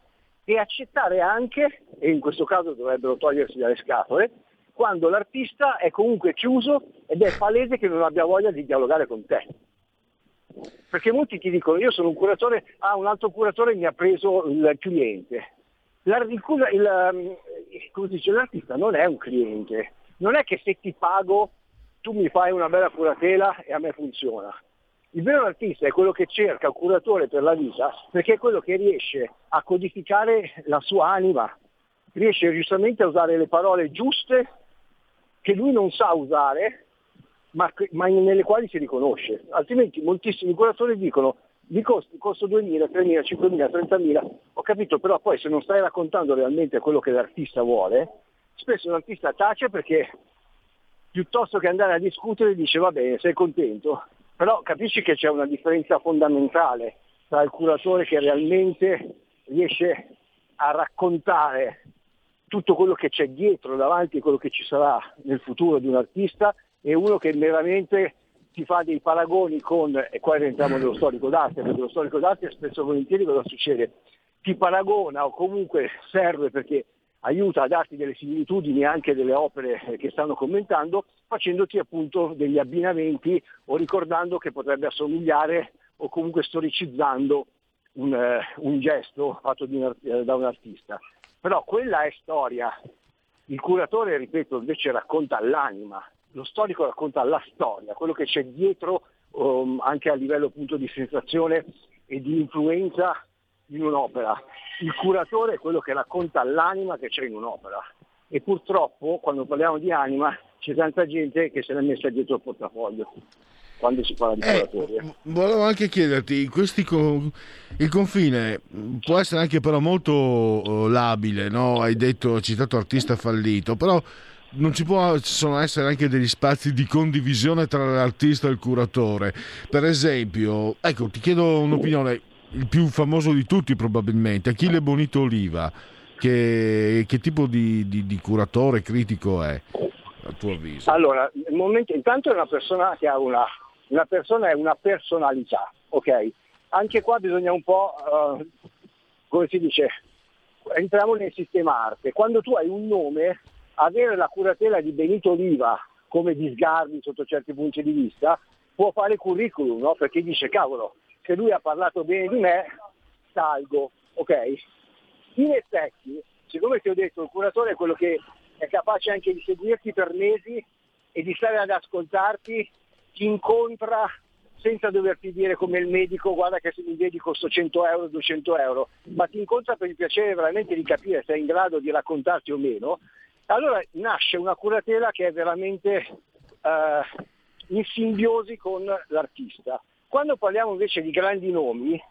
e accettare anche, e in questo caso dovrebbero togliersi dalle scatole, quando l'artista è comunque chiuso ed è palese che non abbia voglia di dialogare con te. Perché molti ti dicono, io sono un curatore, ah, un altro curatore mi ha preso il cliente. Il, il, come dice, l'artista non è un cliente, non è che se ti pago tu mi fai una bella curatela e a me funziona. Il vero artista è quello che cerca un curatore per la vita perché è quello che riesce a codificare la sua anima, riesce giustamente a usare le parole giuste che lui non sa usare ma, ma nelle quali si riconosce. Altrimenti moltissimi curatori dicono mi costo, costo 2.000, 3.000, 5.000, 30.000, ho capito, però poi se non stai raccontando realmente quello che l'artista vuole, spesso l'artista tace perché piuttosto che andare a discutere dice va bene, sei contento, però capisci che c'è una differenza fondamentale tra il curatore che realmente riesce a raccontare tutto quello che c'è dietro, davanti quello che ci sarà nel futuro di un artista e uno che veramente ti fa dei paragoni con, e qua rientriamo nello storico d'arte, perché lo storico d'arte spesso e volentieri cosa succede? ti paragona o comunque serve perché aiuta a darti delle similitudini anche delle opere che stanno commentando, facendoti appunto degli abbinamenti o ricordando che potrebbe assomigliare o comunque storicizzando un, eh, un gesto fatto un, eh, da un artista. Però quella è storia. Il curatore, ripeto, invece racconta l'anima, lo storico racconta la storia, quello che c'è dietro um, anche a livello appunto di sensazione e di influenza in un'opera. Il curatore è quello che racconta l'anima che c'è in un'opera. E purtroppo quando parliamo di anima c'è tanta gente che se l'è messa dietro il portafoglio quando si parla di eh, Volevo anche chiederti, con... il confine può essere anche però molto uh, labile, no? hai detto, citato artista fallito, però non ci possono essere anche degli spazi di condivisione tra l'artista e il curatore. Per esempio, ecco, ti chiedo un'opinione, il più famoso di tutti probabilmente, Achille Bonito Oliva, che, che tipo di, di, di curatore critico è? A tuo avviso? Allora, momento, intanto è una persona che ha una, una persona è una personalità, ok? Anche qua bisogna un po', uh, come si dice, entriamo nel sistema arte. Quando tu hai un nome, avere la curatela di Benito Oliva come di Sgarbi sotto certi punti di vista può fare curriculum, no? Perché dice, cavolo, se lui ha parlato bene di me, salgo, ok? In effetti, siccome ti ho detto, il curatore è quello che è capace anche di seguirti per mesi e di stare ad ascoltarti ti incontra senza doverti dire come il medico guarda che se mi vedi costo 100 euro, 200 euro, ma ti incontra per il piacere veramente di capire se è in grado di raccontarti o meno, allora nasce una curatela che è veramente eh, in simbiosi con l'artista. Quando parliamo invece di grandi nomi,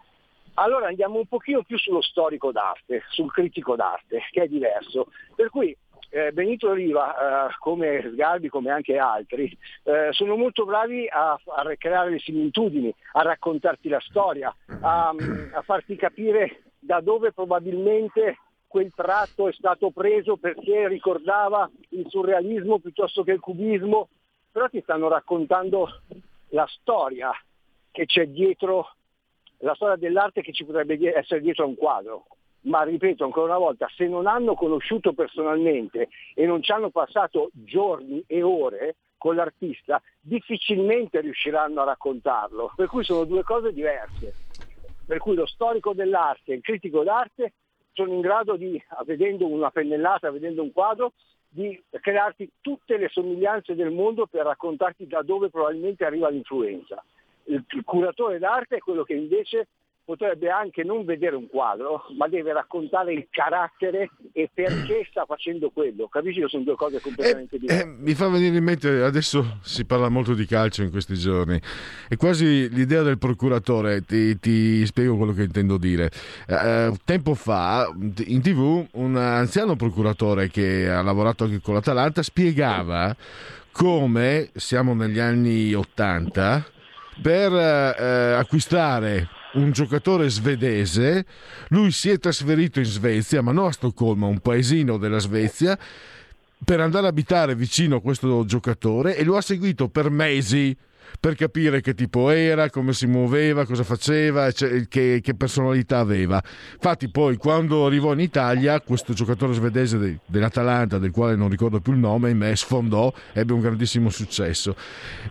allora andiamo un pochino più sullo storico d'arte, sul critico d'arte, che è diverso. Per cui eh, Benito Riva, eh, come Sgarbi, come anche altri, eh, sono molto bravi a, a, creare le similitudini, a raccontarti la storia, a, a farti capire da dove probabilmente quel tratto è stato preso perché ricordava il surrealismo piuttosto che il cubismo, però ti stanno raccontando la storia che c'è dietro, la storia dell'arte che ci potrebbe essere dietro a un quadro ma ripeto ancora una volta, se non hanno conosciuto personalmente e non ci hanno passato giorni e ore con l'artista, difficilmente riusciranno a raccontarlo. Per cui sono due cose diverse. Per cui lo storico dell'arte e il critico d'arte sono in grado di, vedendo una pennellata, vedendo un quadro, di crearti tutte le somiglianze del mondo per raccontarti da dove probabilmente arriva l'influenza. Il, il curatore d'arte è quello che invece potrebbe anche non vedere un quadro, ma deve raccontare il carattere e perché sta facendo quello. Capisci che sono due cose completamente eh, diverse. Eh, mi fa venire in mente, adesso si parla molto di calcio in questi giorni, è quasi l'idea del procuratore, ti, ti spiego quello che intendo dire. Eh, tempo fa in tv un anziano procuratore che ha lavorato anche con l'Atalanta spiegava come siamo negli anni 80 per eh, acquistare un giocatore svedese, lui si è trasferito in Svezia, ma non a Stoccolma, un paesino della Svezia, per andare a abitare vicino a questo giocatore e lo ha seguito per mesi per capire che tipo era, come si muoveva, cosa faceva, che, che, personalità aveva. Infatti poi quando arrivò in Italia questo giocatore svedese de, dell'Atalanta, del quale non ricordo più il nome, me sfondò, ebbe un grandissimo successo.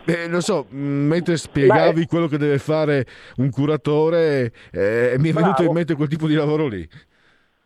Eh, non so, mentre spiegavi Beh. quello che deve fare un curatore, eh, mi è venuto in mente quel tipo di lavoro lì.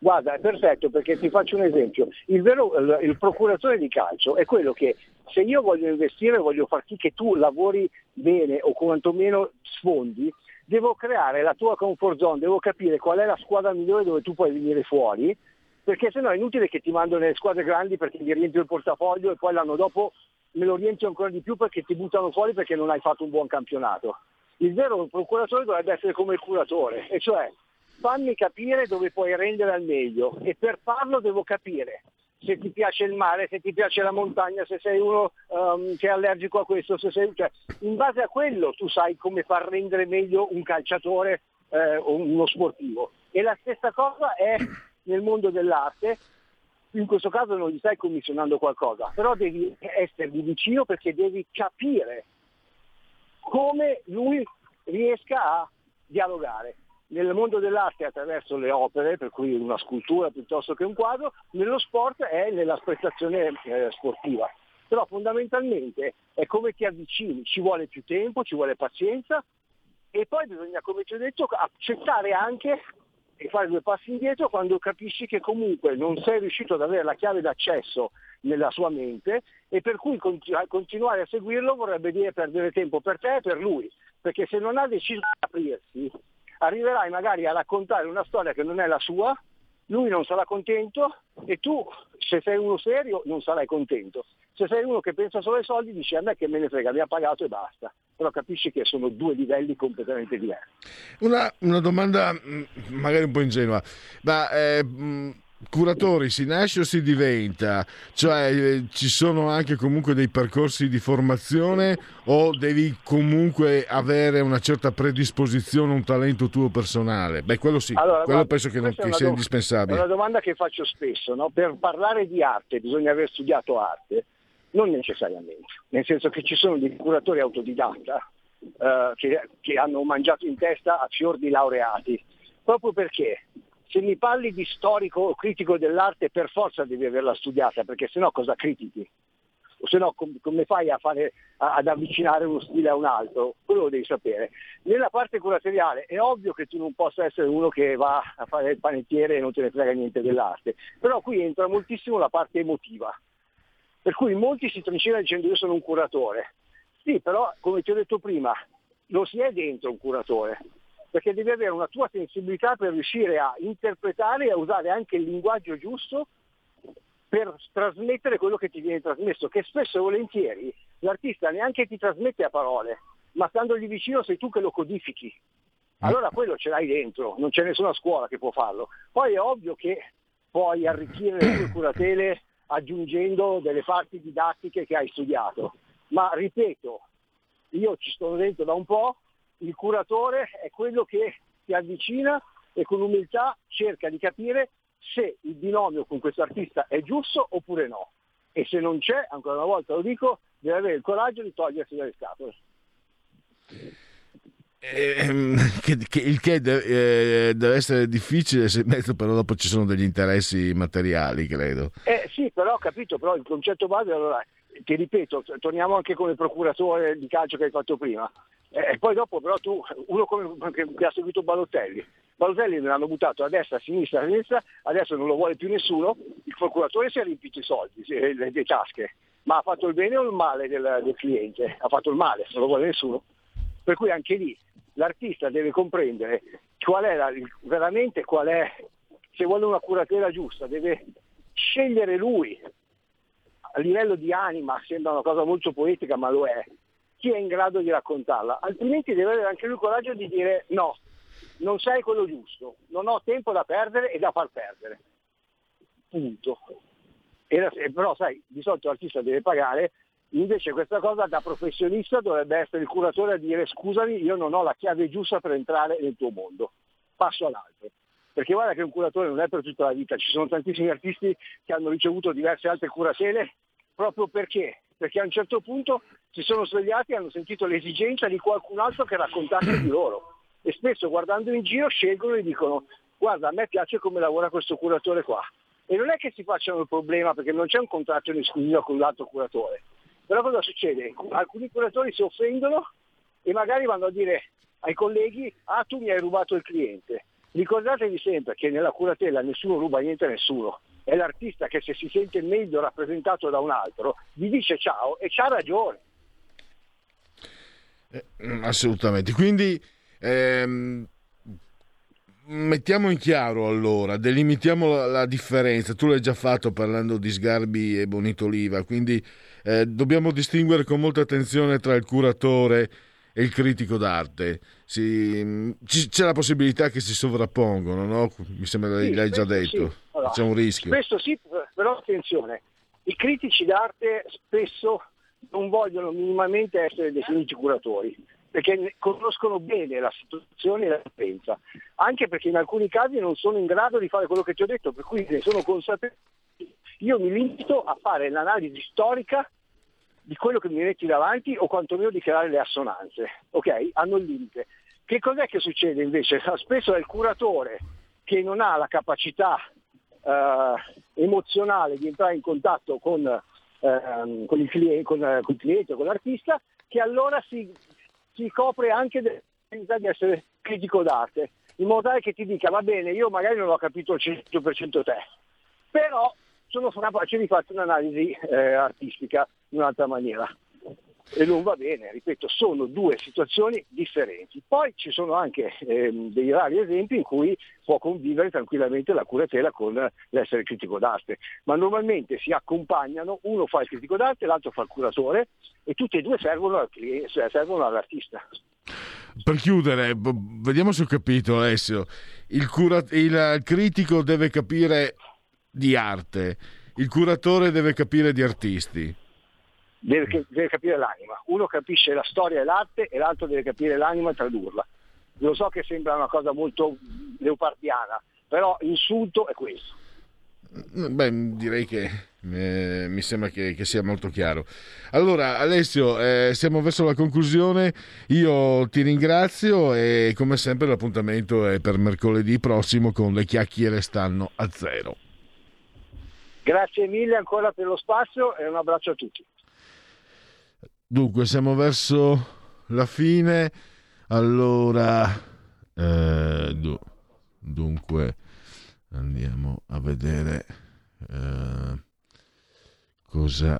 Guarda, è perfetto perché ti faccio un esempio. Il, vero, il, procuratore di calcio è quello che se io voglio investire, voglio far sì che tu lavori bene o quantomeno sfondi, devo creare la tua comfort zone, devo capire qual è la squadra migliore dove tu puoi venire fuori, perché sennò è inutile che ti mando nelle squadre grandi perché gli riempio il portafoglio e poi l'anno dopo me lo riempio ancora di più perché ti buttano fuori perché non hai fatto un buon campionato. Il vero procuratore dovrebbe essere come il curatore, e cioè fammi capire dove puoi rendere al meglio e per farlo devo capire se ti piace il mare, se ti piace la montagna, se sei uno um, che è allergico a questo, se sei, cioè, in base a quello tu sai come far rendere meglio un calciatore eh, o uno sportivo. E la stessa cosa è nel mondo dell'arte, in questo caso non gli stai commissionando qualcosa, però devi essergli vicino perché devi capire come lui riesca a dialogare nel mondo dell'arte attraverso le opere, per cui una scultura piuttosto che un quadro, nello sport è nella prestazione eh, sportiva. Però fondamentalmente è come ti avvicini, ci vuole più tempo, ci vuole pazienza e poi bisogna, come ti ho detto, accettare anche e fare due passi indietro quando capisci che comunque non sei riuscito ad avere la chiave d'accesso nella sua mente e per cui continuare a seguirlo vorrebbe dire perdere tempo per te e per lui, perché se non ha deciso di aprirsi arriverai magari a raccontare una storia che non è la sua, lui non sarà contento e tu, se sei uno serio, non sarai contento. Se sei uno che pensa solo ai soldi, dici a me che me ne frega, mi ha pagato e basta. Però capisci che sono due livelli completamente diversi. Una, una domanda mm, magari un po' ingenua, ma eh, curatori si nasce o si diventa? Cioè eh, ci sono anche comunque dei percorsi di formazione o devi comunque avere una certa predisposizione, un talento tuo personale? Beh, quello sì, allora, quello guarda, penso che, non, che sia dom- indispensabile. È una domanda che faccio spesso, no? per parlare di arte bisogna aver studiato arte? Non necessariamente, nel senso che ci sono dei curatori autodidatta eh, che, che hanno mangiato in testa a fior di laureati, proprio perché se mi parli di storico o critico dell'arte per forza devi averla studiata, perché sennò cosa critichi? O se no com- come fai a fare, a- ad avvicinare uno stile a un altro? Quello lo devi sapere. Nella parte curatoriale è ovvio che tu non possa essere uno che va a fare il panettiere e non te ne frega niente dell'arte, però qui entra moltissimo la parte emotiva. Per cui molti si trincellano dicendo io sono un curatore. Sì, però come ti ho detto prima, lo si è dentro un curatore perché devi avere una tua sensibilità per riuscire a interpretare e a usare anche il linguaggio giusto per trasmettere quello che ti viene trasmesso, che spesso e volentieri l'artista neanche ti trasmette a parole, ma standogli vicino sei tu che lo codifichi. Allora quello ce l'hai dentro, non c'è nessuna scuola che può farlo. Poi è ovvio che puoi arricchire le tue curatele aggiungendo delle parti didattiche che hai studiato, ma ripeto, io ci sto dentro da un po', il curatore è quello che si avvicina e con umiltà cerca di capire se il binomio con questo artista è giusto oppure no. E se non c'è, ancora una volta lo dico, deve avere il coraggio di togliersi dalle scatole. Ehm, che, che- il che de- eh, deve essere difficile se in mezzo però dopo ci sono degli interessi materiali credo Eh sì, però ho capito, però il concetto base, allora, ti ripeto, torniamo anche il procuratore di calcio che hai fatto prima. Eh, E poi dopo però tu, uno come, che, che ha seguito Balotelli, Balotelli me l'hanno buttato a destra, a sinistra, a sinistra, adesso non lo vuole più nessuno, il procuratore si è riempito i soldi, si- le, le tasche, ma ha fatto il bene o il male del, del cliente? Ha fatto il male, non lo vuole nessuno. Per cui anche lì l'artista deve comprendere qual è la- veramente qual è, se vuole una curatela giusta, deve scegliere lui a livello di anima, sembra una cosa molto poetica, ma lo è, chi è in grado di raccontarla, altrimenti deve avere anche lui il coraggio di dire no, non sei quello giusto, non ho tempo da perdere e da far perdere. Punto. La- però sai, di solito l'artista deve pagare, invece questa cosa da professionista dovrebbe essere il curatore a dire scusami, io non ho la chiave giusta per entrare nel tuo mondo, passo all'altro. Perché guarda che un curatore non è per tutta la vita, ci sono tantissimi artisti che hanno ricevuto diverse altre curatele proprio perché? Perché a un certo punto si sono svegliati e hanno sentito l'esigenza di qualcun altro che raccontasse di loro. E spesso guardando in giro scelgono e dicono guarda a me piace come lavora questo curatore qua. E non è che si facciano il problema perché non c'è un contratto in esclusiva con l'altro curatore. Però cosa succede? Alcuni curatori si offendono e magari vanno a dire ai colleghi ah tu mi hai rubato il cliente. Ricordatevi sempre che nella curatela nessuno ruba niente a nessuno. È l'artista che se si sente meglio rappresentato da un altro gli dice ciao e c'ha ragione. Mm, assolutamente quindi ehm, mettiamo in chiaro allora delimitiamo la, la differenza tu l'hai già fatto parlando di Sgarbi e Bonito Oliva quindi eh, dobbiamo distinguere con molta attenzione tra il curatore e il critico d'arte Si- ci- c'è la possibilità che si sovrappongono no? mi sembra Sì, l'hai già detto sì. Allora, c'è un rischio Spesso sì, però attenzione, i critici d'arte spesso non vogliono minimamente essere definiti curatori, perché conoscono bene la situazione e la pensa, anche perché in alcuni casi non sono in grado di fare quello che ti ho detto, per cui ne sono consapevole. Io mi limito a fare l'analisi storica di quello che mi metti davanti o quantomeno di creare le assonanze, ok? Hanno il limite. Che cos'è che succede invece? Spesso è il curatore che non ha la capacità eh, emozionale di entrare in contatto con, eh, con, il cliente, con, con, il cliente, con l'artista, che allora si, si copre anche della di essere critico d'arte, in modo tale che ti dica va bene, io magari non ho capito il 100% te, però sono capace di fare un'analisi eh, artistica in un'altra maniera e non va bene, ripeto, sono due situazioni differenti. Poi ci sono anche ehm, dei rari esempi in cui può convivere tranquillamente la curatela con l'essere critico d'arte, ma normalmente si accompagnano, uno fa il critico d'arte, l'altro fa il curatore e tutti e due servono, al cliente, servono all'artista. Per chiudere, vediamo se ho capito Alessio, il, cura- il critico deve capire di arte, il curatore deve capire di artisti deve, deve, capire l'anima. Uno capisce la storia e l'arte e l'altro deve capire l'anima e tradurla. Lo so che sembra una cosa molto leopardiana, però l'insulto è questo. Beh, direi che eh, mi sembra che, che, sia molto chiaro. Allora, Alessio, eh, siamo verso la conclusione. Io ti ringrazio e come sempre l'appuntamento è per mercoledì prossimo con le chiacchiere stanno a zero. Grazie mille ancora per lo spazio e un abbraccio a tutti. Dunque, siamo verso la fine. Allora, eh, dunque, andiamo a vedere eh, cosa,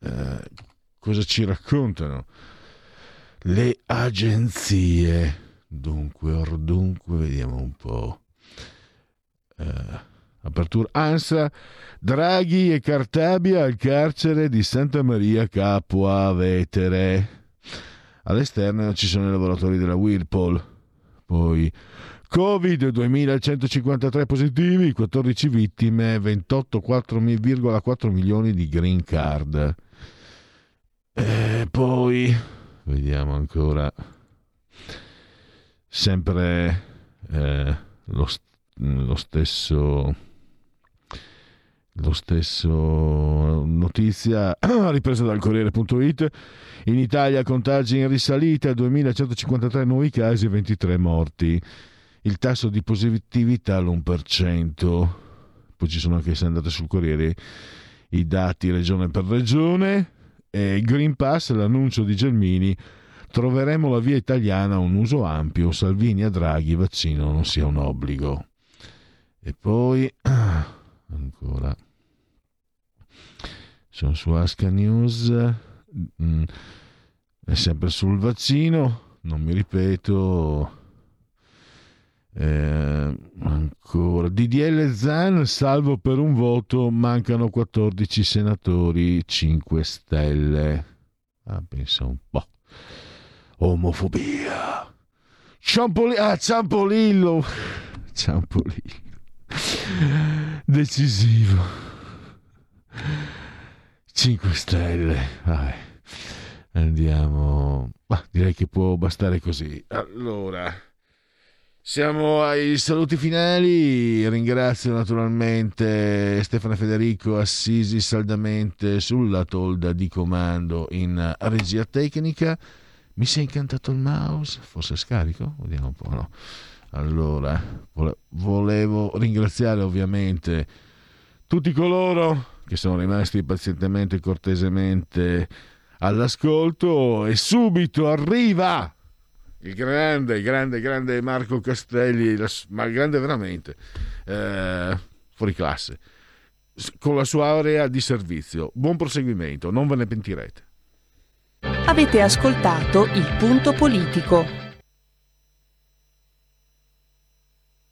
eh, cosa ci raccontano le agenzie. Dunque, or dunque, vediamo un po'. Apertura ANSA, Draghi e Cartabia al carcere di Santa Maria Capua Vetere. All'esterno ci sono i lavoratori della Whirlpool. Poi Covid 2153 positivi, 14 vittime, 28,4 milioni di green card. E poi vediamo ancora sempre eh, lo, lo stesso lo stesso notizia ripresa dal Corriere.it. In Italia contagi in risalita, 2153 nuovi casi e 23 morti. Il tasso di positività all'1%. Poi ci sono anche, se andate sul Corriere, i dati regione per regione. E Green Pass, l'annuncio di Gelmini, troveremo la via italiana a un uso ampio. Salvini a Draghi, vaccino non sia un obbligo. E poi ancora sono su Asca News, mm, è sempre sul vaccino, non mi ripeto. Eh, ancora DDL Zan, salvo per un voto, mancano 14 senatori 5 Stelle. Ah, pensa un po'. Omofobia. Ciampolillo. Ah, Ciampolillo. Ciampolillo. Decisivo. 5 stelle. Vai. Andiamo. Ma direi che può bastare così. Allora, siamo ai saluti finali. Ringrazio naturalmente Stefano Federico Assisi saldamente sulla tolda di comando in regia tecnica. Mi si è incantato il mouse? Forse scarico? Vediamo un po'. No. Allora, volevo ringraziare ovviamente tutti coloro che sono rimasti pazientemente e cortesemente all'ascolto e subito arriva il grande, grande, grande Marco Castelli, ma grande veramente, eh, fuori classe, con la sua area di servizio. Buon proseguimento, non ve ne pentirete. Avete ascoltato il punto politico.